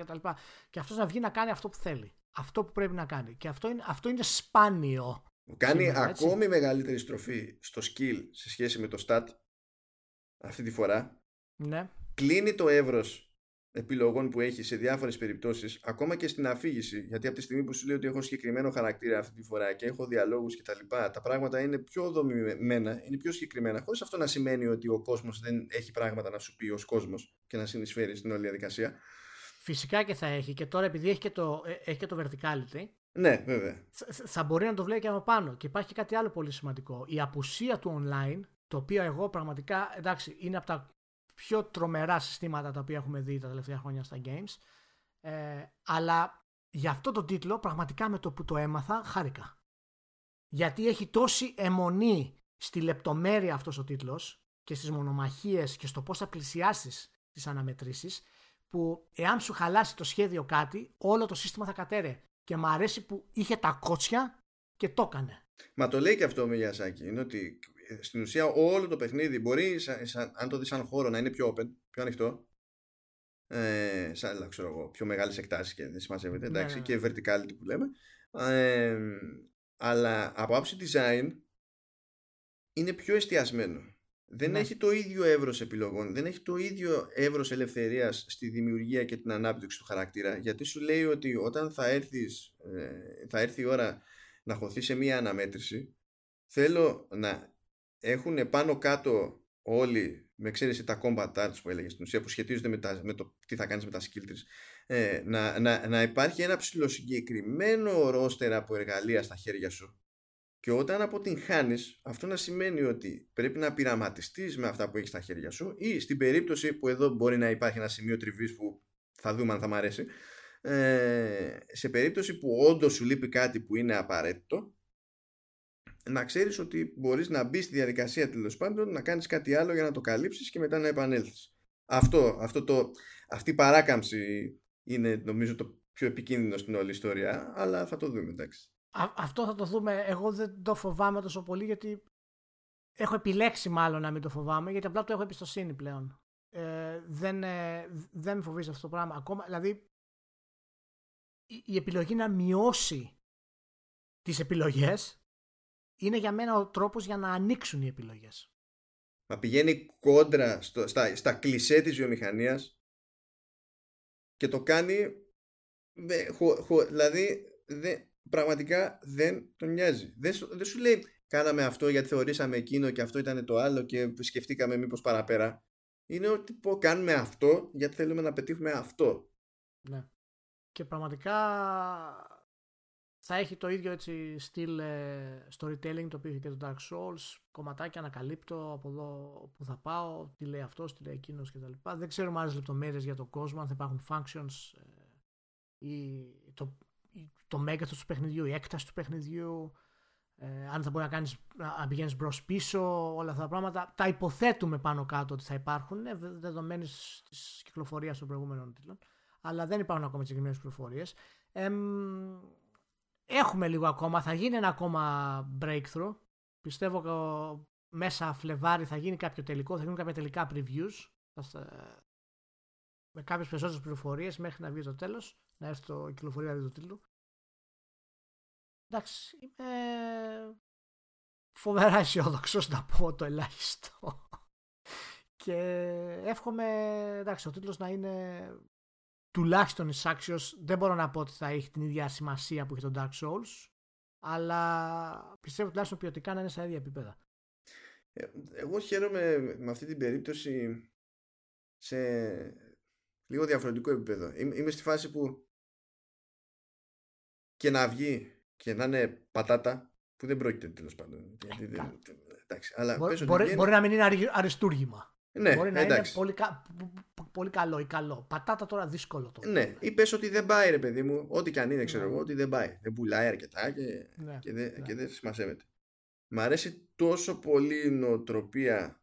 κτλ. Και αυτός να βγει να κάνει αυτό που θέλει. Αυτό που πρέπει να κάνει. Και αυτό είναι, αυτό είναι σπάνιο. Κάνει σήμερα, ακόμη μεγαλύτερη στροφή στο skill σε σχέση με το stat αυτή τη φορά. Ναι. Κλείνει το εύρος επιλογών που έχει σε διάφορες περιπτώσεις, ακόμα και στην αφήγηση. Γιατί από τη στιγμή που σου λέει ότι έχω συγκεκριμένο χαρακτήρα αυτή τη φορά και έχω διαλόγους κτλ., τα, τα πράγματα είναι πιο δομημένα, είναι πιο συγκεκριμένα, χωρίς αυτό να σημαίνει ότι ο κόσμος δεν έχει πράγματα να σου πει ως κόσμος και να συνεισφέρει στην όλη διαδικασία. Φυσικά και θα έχει. Και τώρα επειδή έχει και το, ε, έχει και το verticality. Ναι, βέβαια. Θα μπορεί να το βλέπει και από πάνω. Και υπάρχει και κάτι άλλο πολύ σημαντικό. Η απουσία του online, το οποίο εγώ πραγματικά, εντάξει, είναι από τα πιο τρομερά συστήματα τα οποία έχουμε δει τα τελευταία χρόνια στα games. Ε, αλλά για αυτό το τίτλο πραγματικά με το που το έμαθα χάρηκα. Γιατί έχει τόση αιμονή στη λεπτομέρεια αυτός ο τίτλος και στις μονομαχίες και στο πώς θα πλησιάσεις τις αναμετρήσεις που εάν σου χαλάσει το σχέδιο κάτι όλο το σύστημα θα κατέρε. Και μου αρέσει που είχε τα κότσια και το έκανε. Μα το λέει και αυτό ο Μιγιασάκη. Είναι ότι στην ουσία όλο το παιχνίδι μπορεί, αν το δεις σαν χώρο, να είναι πιο open, πιο ανοιχτό. Ε, σαν, ξέρω εγώ, πιο μεγάλες εκτάσεις και δεν συμμαζεύεται, ναι, εντάξει, ναι. και verticality που λέμε. Ε, αλλά από άψη design είναι πιο εστιασμένο. Δεν ναι. έχει το ίδιο εύρος επιλογών, δεν έχει το ίδιο εύρος ελευθερίας στη δημιουργία και την ανάπτυξη του χαρακτήρα, γιατί σου λέει ότι όταν θα, έρθεις, ε, θα έρθει η ώρα να χωθεί σε μία αναμέτρηση, θέλω να έχουν πάνω κάτω όλοι, με εξαίρεση τα combat arts που έλεγες στην ουσία, που σχετίζονται με, τα, με το τι θα κάνεις με τα skill trees, ε, να, να, να υπάρχει ένα ψηλοσυγκεκριμένο ρόστερ από εργαλεία στα χέρια σου και όταν αποτυγχάνει, αυτό να σημαίνει ότι πρέπει να πειραματιστείς με αυτά που έχεις στα χέρια σου ή στην περίπτωση που εδώ μπορεί να υπάρχει ένα σημείο τριβής που θα δούμε αν θα μ' αρέσει, ε, σε περίπτωση που όντως σου λείπει κάτι που είναι απαραίτητο, να ξέρεις ότι μπορείς να μπεις στη διαδικασία τέλος πάντων, να κάνεις κάτι άλλο για να το καλύψεις και μετά να επανέλθεις. Αυτό, αυτό το, αυτή η παράκαμψη είναι νομίζω το πιο επικίνδυνο στην όλη ιστορία, αλλά θα το δούμε εντάξει. αυτό θα το δούμε. Εγώ δεν το φοβάμαι τόσο πολύ γιατί έχω επιλέξει μάλλον να μην το φοβάμαι γιατί απλά το έχω εμπιστοσύνη πλέον. Ε, δεν, ε, δεν με φοβίζει αυτό το πράγμα. Ακόμα, δηλαδή η, η επιλογή να μειώσει τις επιλογές είναι για μένα ο τρόπος για να ανοίξουν οι επιλογές. Μα πηγαίνει κόντρα στο, στα, στα κλισέ της βιομηχανίας και το κάνει δηλαδή πραγματικά δεν τον νοιάζει. Δεν, δεν σου λέει κάναμε αυτό γιατί θεωρήσαμε εκείνο και αυτό ήταν το άλλο και σκεφτήκαμε μήπως παραπέρα. Είναι ότι πω, κάνουμε αυτό γιατί θέλουμε να πετύχουμε αυτό. Ναι. Και πραγματικά θα έχει το ίδιο έτσι στυλ ε, storytelling το οποίο έχει και το Dark Souls κομματάκια ανακαλύπτω από εδώ που θα πάω τι λέει αυτός, τι λέει εκείνος κτλ. Δεν ξέρουμε άλλες λεπτομέρειες για τον κόσμο αν θα υπάρχουν functions ε, ή το, το μέγεθος του παιχνιδιού, η έκταση του παιχνιδιού ε, αν θα μπορεί να, κάνεις, να πηγαίνεις μπρος πίσω όλα αυτά τα πράγματα τα υποθέτουμε πάνω κάτω ότι θα υπάρχουν ε, δεδομένης της κυκλοφορίας των προηγούμενων τίτλων αλλά δεν υπάρχουν ακόμα συγκεκριμένες πληροφορίες. Ε, έχουμε λίγο ακόμα, θα γίνει ένα ακόμα breakthrough. Πιστεύω ότι μέσα Φλεβάρι θα γίνει κάποιο τελικό, θα γίνουν κάποια τελικά previews με κάποιες περισσότερες πληροφορίες μέχρι να βγει το τέλος, να έρθει το κυκλοφορία του τίτλου. Εντάξει, είμαι φοβερά αισιόδοξος να πω το ελάχιστο. Και εύχομαι, εντάξει, ο τίτλος να είναι τουλάχιστον η Saxios δεν μπορώ να πω ότι θα έχει την ίδια σημασία που έχει το Dark Souls αλλά πιστεύω τουλάχιστον ποιοτικά να είναι στα ίδια επίπεδα. Ε, εγώ χαίρομαι με αυτή την περίπτωση σε λίγο διαφορετικό επίπεδο. Είμαι στη φάση που και να βγει και να είναι πατάτα που δεν πρόκειται τέλος πάντων. Εντάξει, αλλά μπορεί, μπορεί, μπορεί να μην είναι αριστούργημα. Ναι, Μπορεί να εντάξει. είναι πολύ, κα... πολύ καλό ή καλό. Πατάτα τώρα δύσκολο το. Ναι, ή πες ότι δεν πάει ρε παιδί μου, ό,τι και αν είναι ξέρω Ναι. εγώ, ότι δεν πάει. Δεν πουλάει αρκετά και, Ναι, και, δεν, ναι. και δεν σημασεύεται. Μ' αρέσει τόσο πολύ η νοοτροπία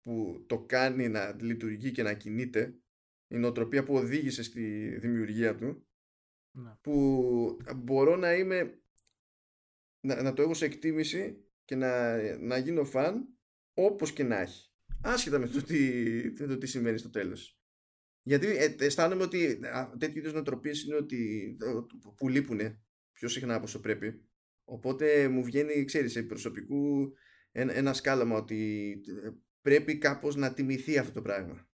που το κάνει να λειτουργεί και να κινείται, η νοοτροπία που οδήγησε στη δημιουργία του, Ναι. που μπορώ να είμαι να, να το έχω σε εκτίμηση και να, να γίνω φαν όπως και να έχει. Άσχετα με το τι, με το τι σημαίνει στο τέλος. Γιατί ε, αισθάνομαι ότι α, τέτοιου είδους νοοτροπίες είναι ότι ε, που λείπουν πιο συχνά από όσο πρέπει. Οπότε μου βγαίνει ξέρεις σε προσωπικού ένα, ένα σκάλαμα ότι ε, πρέπει κάπως να τιμηθεί αυτό το πράγμα.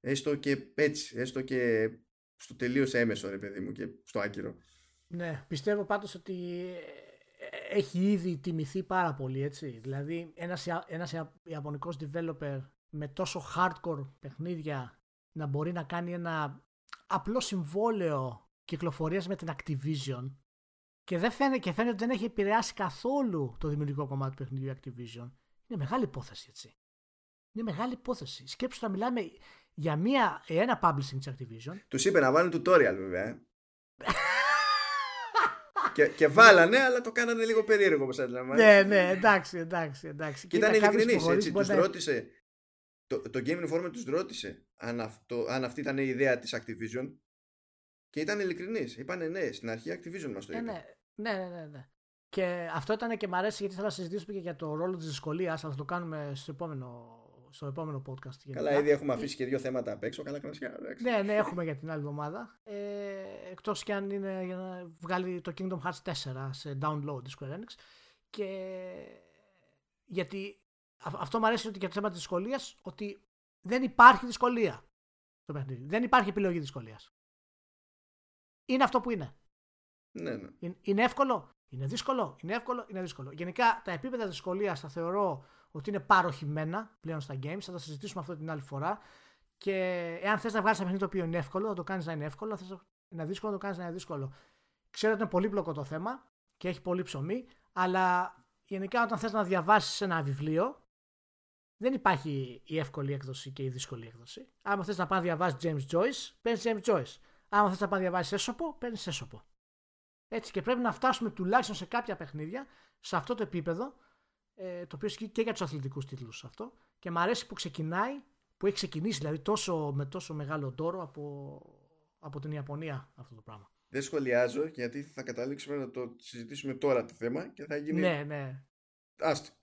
Έστω και έτσι έστω και στο τελείως έμεσο ρε παιδί μου και στο άκυρο. Ναι, πιστεύω πάντως ότι ε, έχει ήδη τιμηθεί πάρα πολύ, έτσι. Δηλαδή, ένας, Ια- ένας Ια- Ιαπωνικός developer με τόσο hardcore παιχνίδια να μπορεί να κάνει ένα απλό συμβόλαιο κυκλοφορίας με την Activision και, δεν φαίνεται, και φαίνεται ότι δεν έχει επηρεάσει καθόλου το δημιουργικό κομμάτι του παιχνιδιού Activision. Είναι μεγάλη υπόθεση, έτσι. Είναι μεγάλη υπόθεση. Σκέψου να μιλάμε για μία, ένα publishing της Activision Τους είπε να βάλουν tutorial βέβαια. Ε. και, και βάλανε, αλλά το κάνανε λίγο περίεργο όπως αντιλαμβάνεσαι. ναι, ναι, εντάξει, εντάξει, εντάξει. Και ήταν Κοίτα, κάποιος ειλικρινής, υποχωρήσει έτσι. μπορεί Τους να- ρώτησε, το, το Game Informer τους ρώτησε αν, αυτό, αν αυτή ήταν η ιδέα της Activision και ήταν ειλικρινής. Είπανε ναι, στην αρχή Activision μας το Ε, είπε. ναι, ναι, ναι, ναι, ναι. Και αυτό ήταν και μ' αρέσει γιατί θέλω να συζητήσουμε και για το ρόλο της δυσκολίας, αλλά θα το κάνουμε στο επόμενο, στο επόμενο podcast. γενικά. Καλά, ήδη έχουμε αφήσει και δύο θέματα απ' έξω. Καλά κρασιά. εντάξει. Ναι, ναι, έχουμε για την άλλη εβδομάδα. Ε, εκτός και αν είναι για να βγάλει το Kingdom Hearts 4 σε download της Square Enix. Και γιατί α- αυτό μου αρέσει ότι για το θέμα της δυσκολίας ότι δεν υπάρχει δυσκολία στο παιχνίδι. Δεν υπάρχει επιλογή δυσκολίας. Είναι αυτό που είναι. Ναι, ναι. Είναι- Είναι εύκολο, είναι δύσκολο, είναι εύκολο, είναι δύσκολο. Γενικά τα επίπεδα δυσκολίας τα θεωρώ ότι είναι παροχημένα πλέον στα games. Θα τα συζητήσουμε αυτό την άλλη φορά. Και εάν θες να βγάλεις ένα παιχνίδι το οποίο είναι εύκολο, θα το κάνεις να είναι εύκολο. Αν θες να είναι δύσκολο, να το κάνεις να είναι δύσκολο. Ξέρω ότι είναι πολύπλοκο το θέμα και έχει πολύ ψωμί, αλλά γενικά όταν θες να διαβάσεις ένα βιβλίο, δεν υπάρχει η εύκολη έκδοση και η δύσκολη έκδοση. Άμα θες να πάει να διαβάσεις James Joyce, παίρνεις James Joyce. Άμα θες να πάει να διαβάσεις έσωπο, παίρνεις έσωπο. Έτσι και πρέπει να φτάσουμε τουλάχιστον σε κάποια παιχνίδια σε αυτό το επίπεδο, ε, το οποίο ισχύει και για τους αθλητικούς τίτλους αυτό. Και μου αρέσει που ξεκινάει, που έχει ξεκινήσει δηλαδή τόσο, με τόσο μεγάλο τόρο από, από την Ιαπωνία αυτό το πράγμα. Δεν σχολιάζω γιατί θα καταλήξουμε να το συζητήσουμε τώρα το θέμα και θα γίνει. Ναι, ναι. Άστο.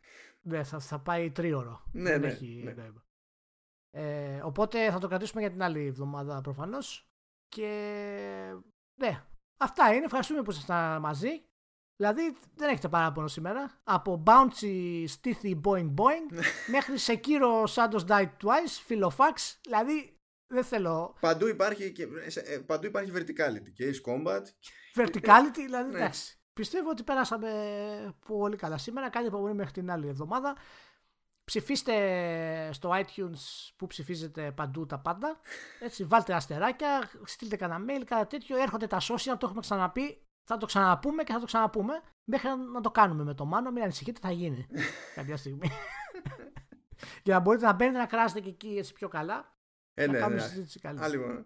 ναι θα, θα πάει τρίωρο. Ναι, Δεν ναι, έχει ναι. νόημα. Ε, οπότε θα το κρατήσουμε για την άλλη εβδομάδα προφανώς. Και ναι, αυτά είναι. Ευχαριστούμε που ήσασταν μαζί. Δηλαδή δεν έχετε παράπονο σήμερα. Από bouncy, stiffy, boing boing μέχρι Sekiro Shadows Die Twice, Filofax. Δηλαδή δεν θέλω Παντού υπάρχει, και, σε- ε, παντού υπάρχει verticality και Ace Combat. verticality. Δηλαδή Ναι. εντάξει. Πιστεύω ότι πέρασαμε πολύ καλά σήμερα. Κάντε υπομονή μέχρι την άλλη εβδομάδα. Ψηφίστε στο iTunes που ψηφίζετε παντού τα πάντα. Έτσι, βάλτε αστεράκια, στείλτε κανένα mail, κάτι τέτοιο. Έρχονται τα social, το έχουμε ξαναπεί. Θα το ξαναπούμε και θα το ξαναπούμε. Μέχρι να- να το κάνουμε με το Μάνο. Μην ανησυχείτε, θα γίνει κάποια στιγμή. Για να μπορείτε να μπαίνετε να κράσετε και εκεί έτσι πιο καλά. Ε, να ναι, κάνουμε ναι. συζήτηση καλή. Άλλη μόνο.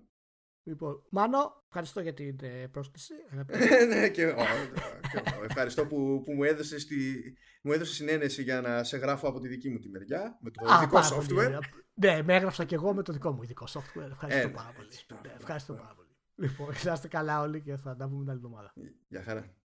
Λοιπόν, Μάνο, ευχαριστώ για την ε, πρόσκληση. αγαπητέ. ναι, και, εγώ, και εγώ. Ευχαριστώ που, που μου έδωσες στη, μου έδωσες συνένεση για να σε γράφω από τη δική μου τη μεριά με το Α, δικό πάρα πολύ software. ωραία. Ναι, με έγραψα και εγώ με το δικό μου ειδικό software. Ευχαριστώ Ε, πάρα πολύ. έτσι, μπράβο, Ναι, ευχαριστώ μπράβο. πάρα πολύ. Λοιπόν, να είστε καλά όλοι και θα τα πούμε την άλλη εβδομάδα. Γεια χαρά.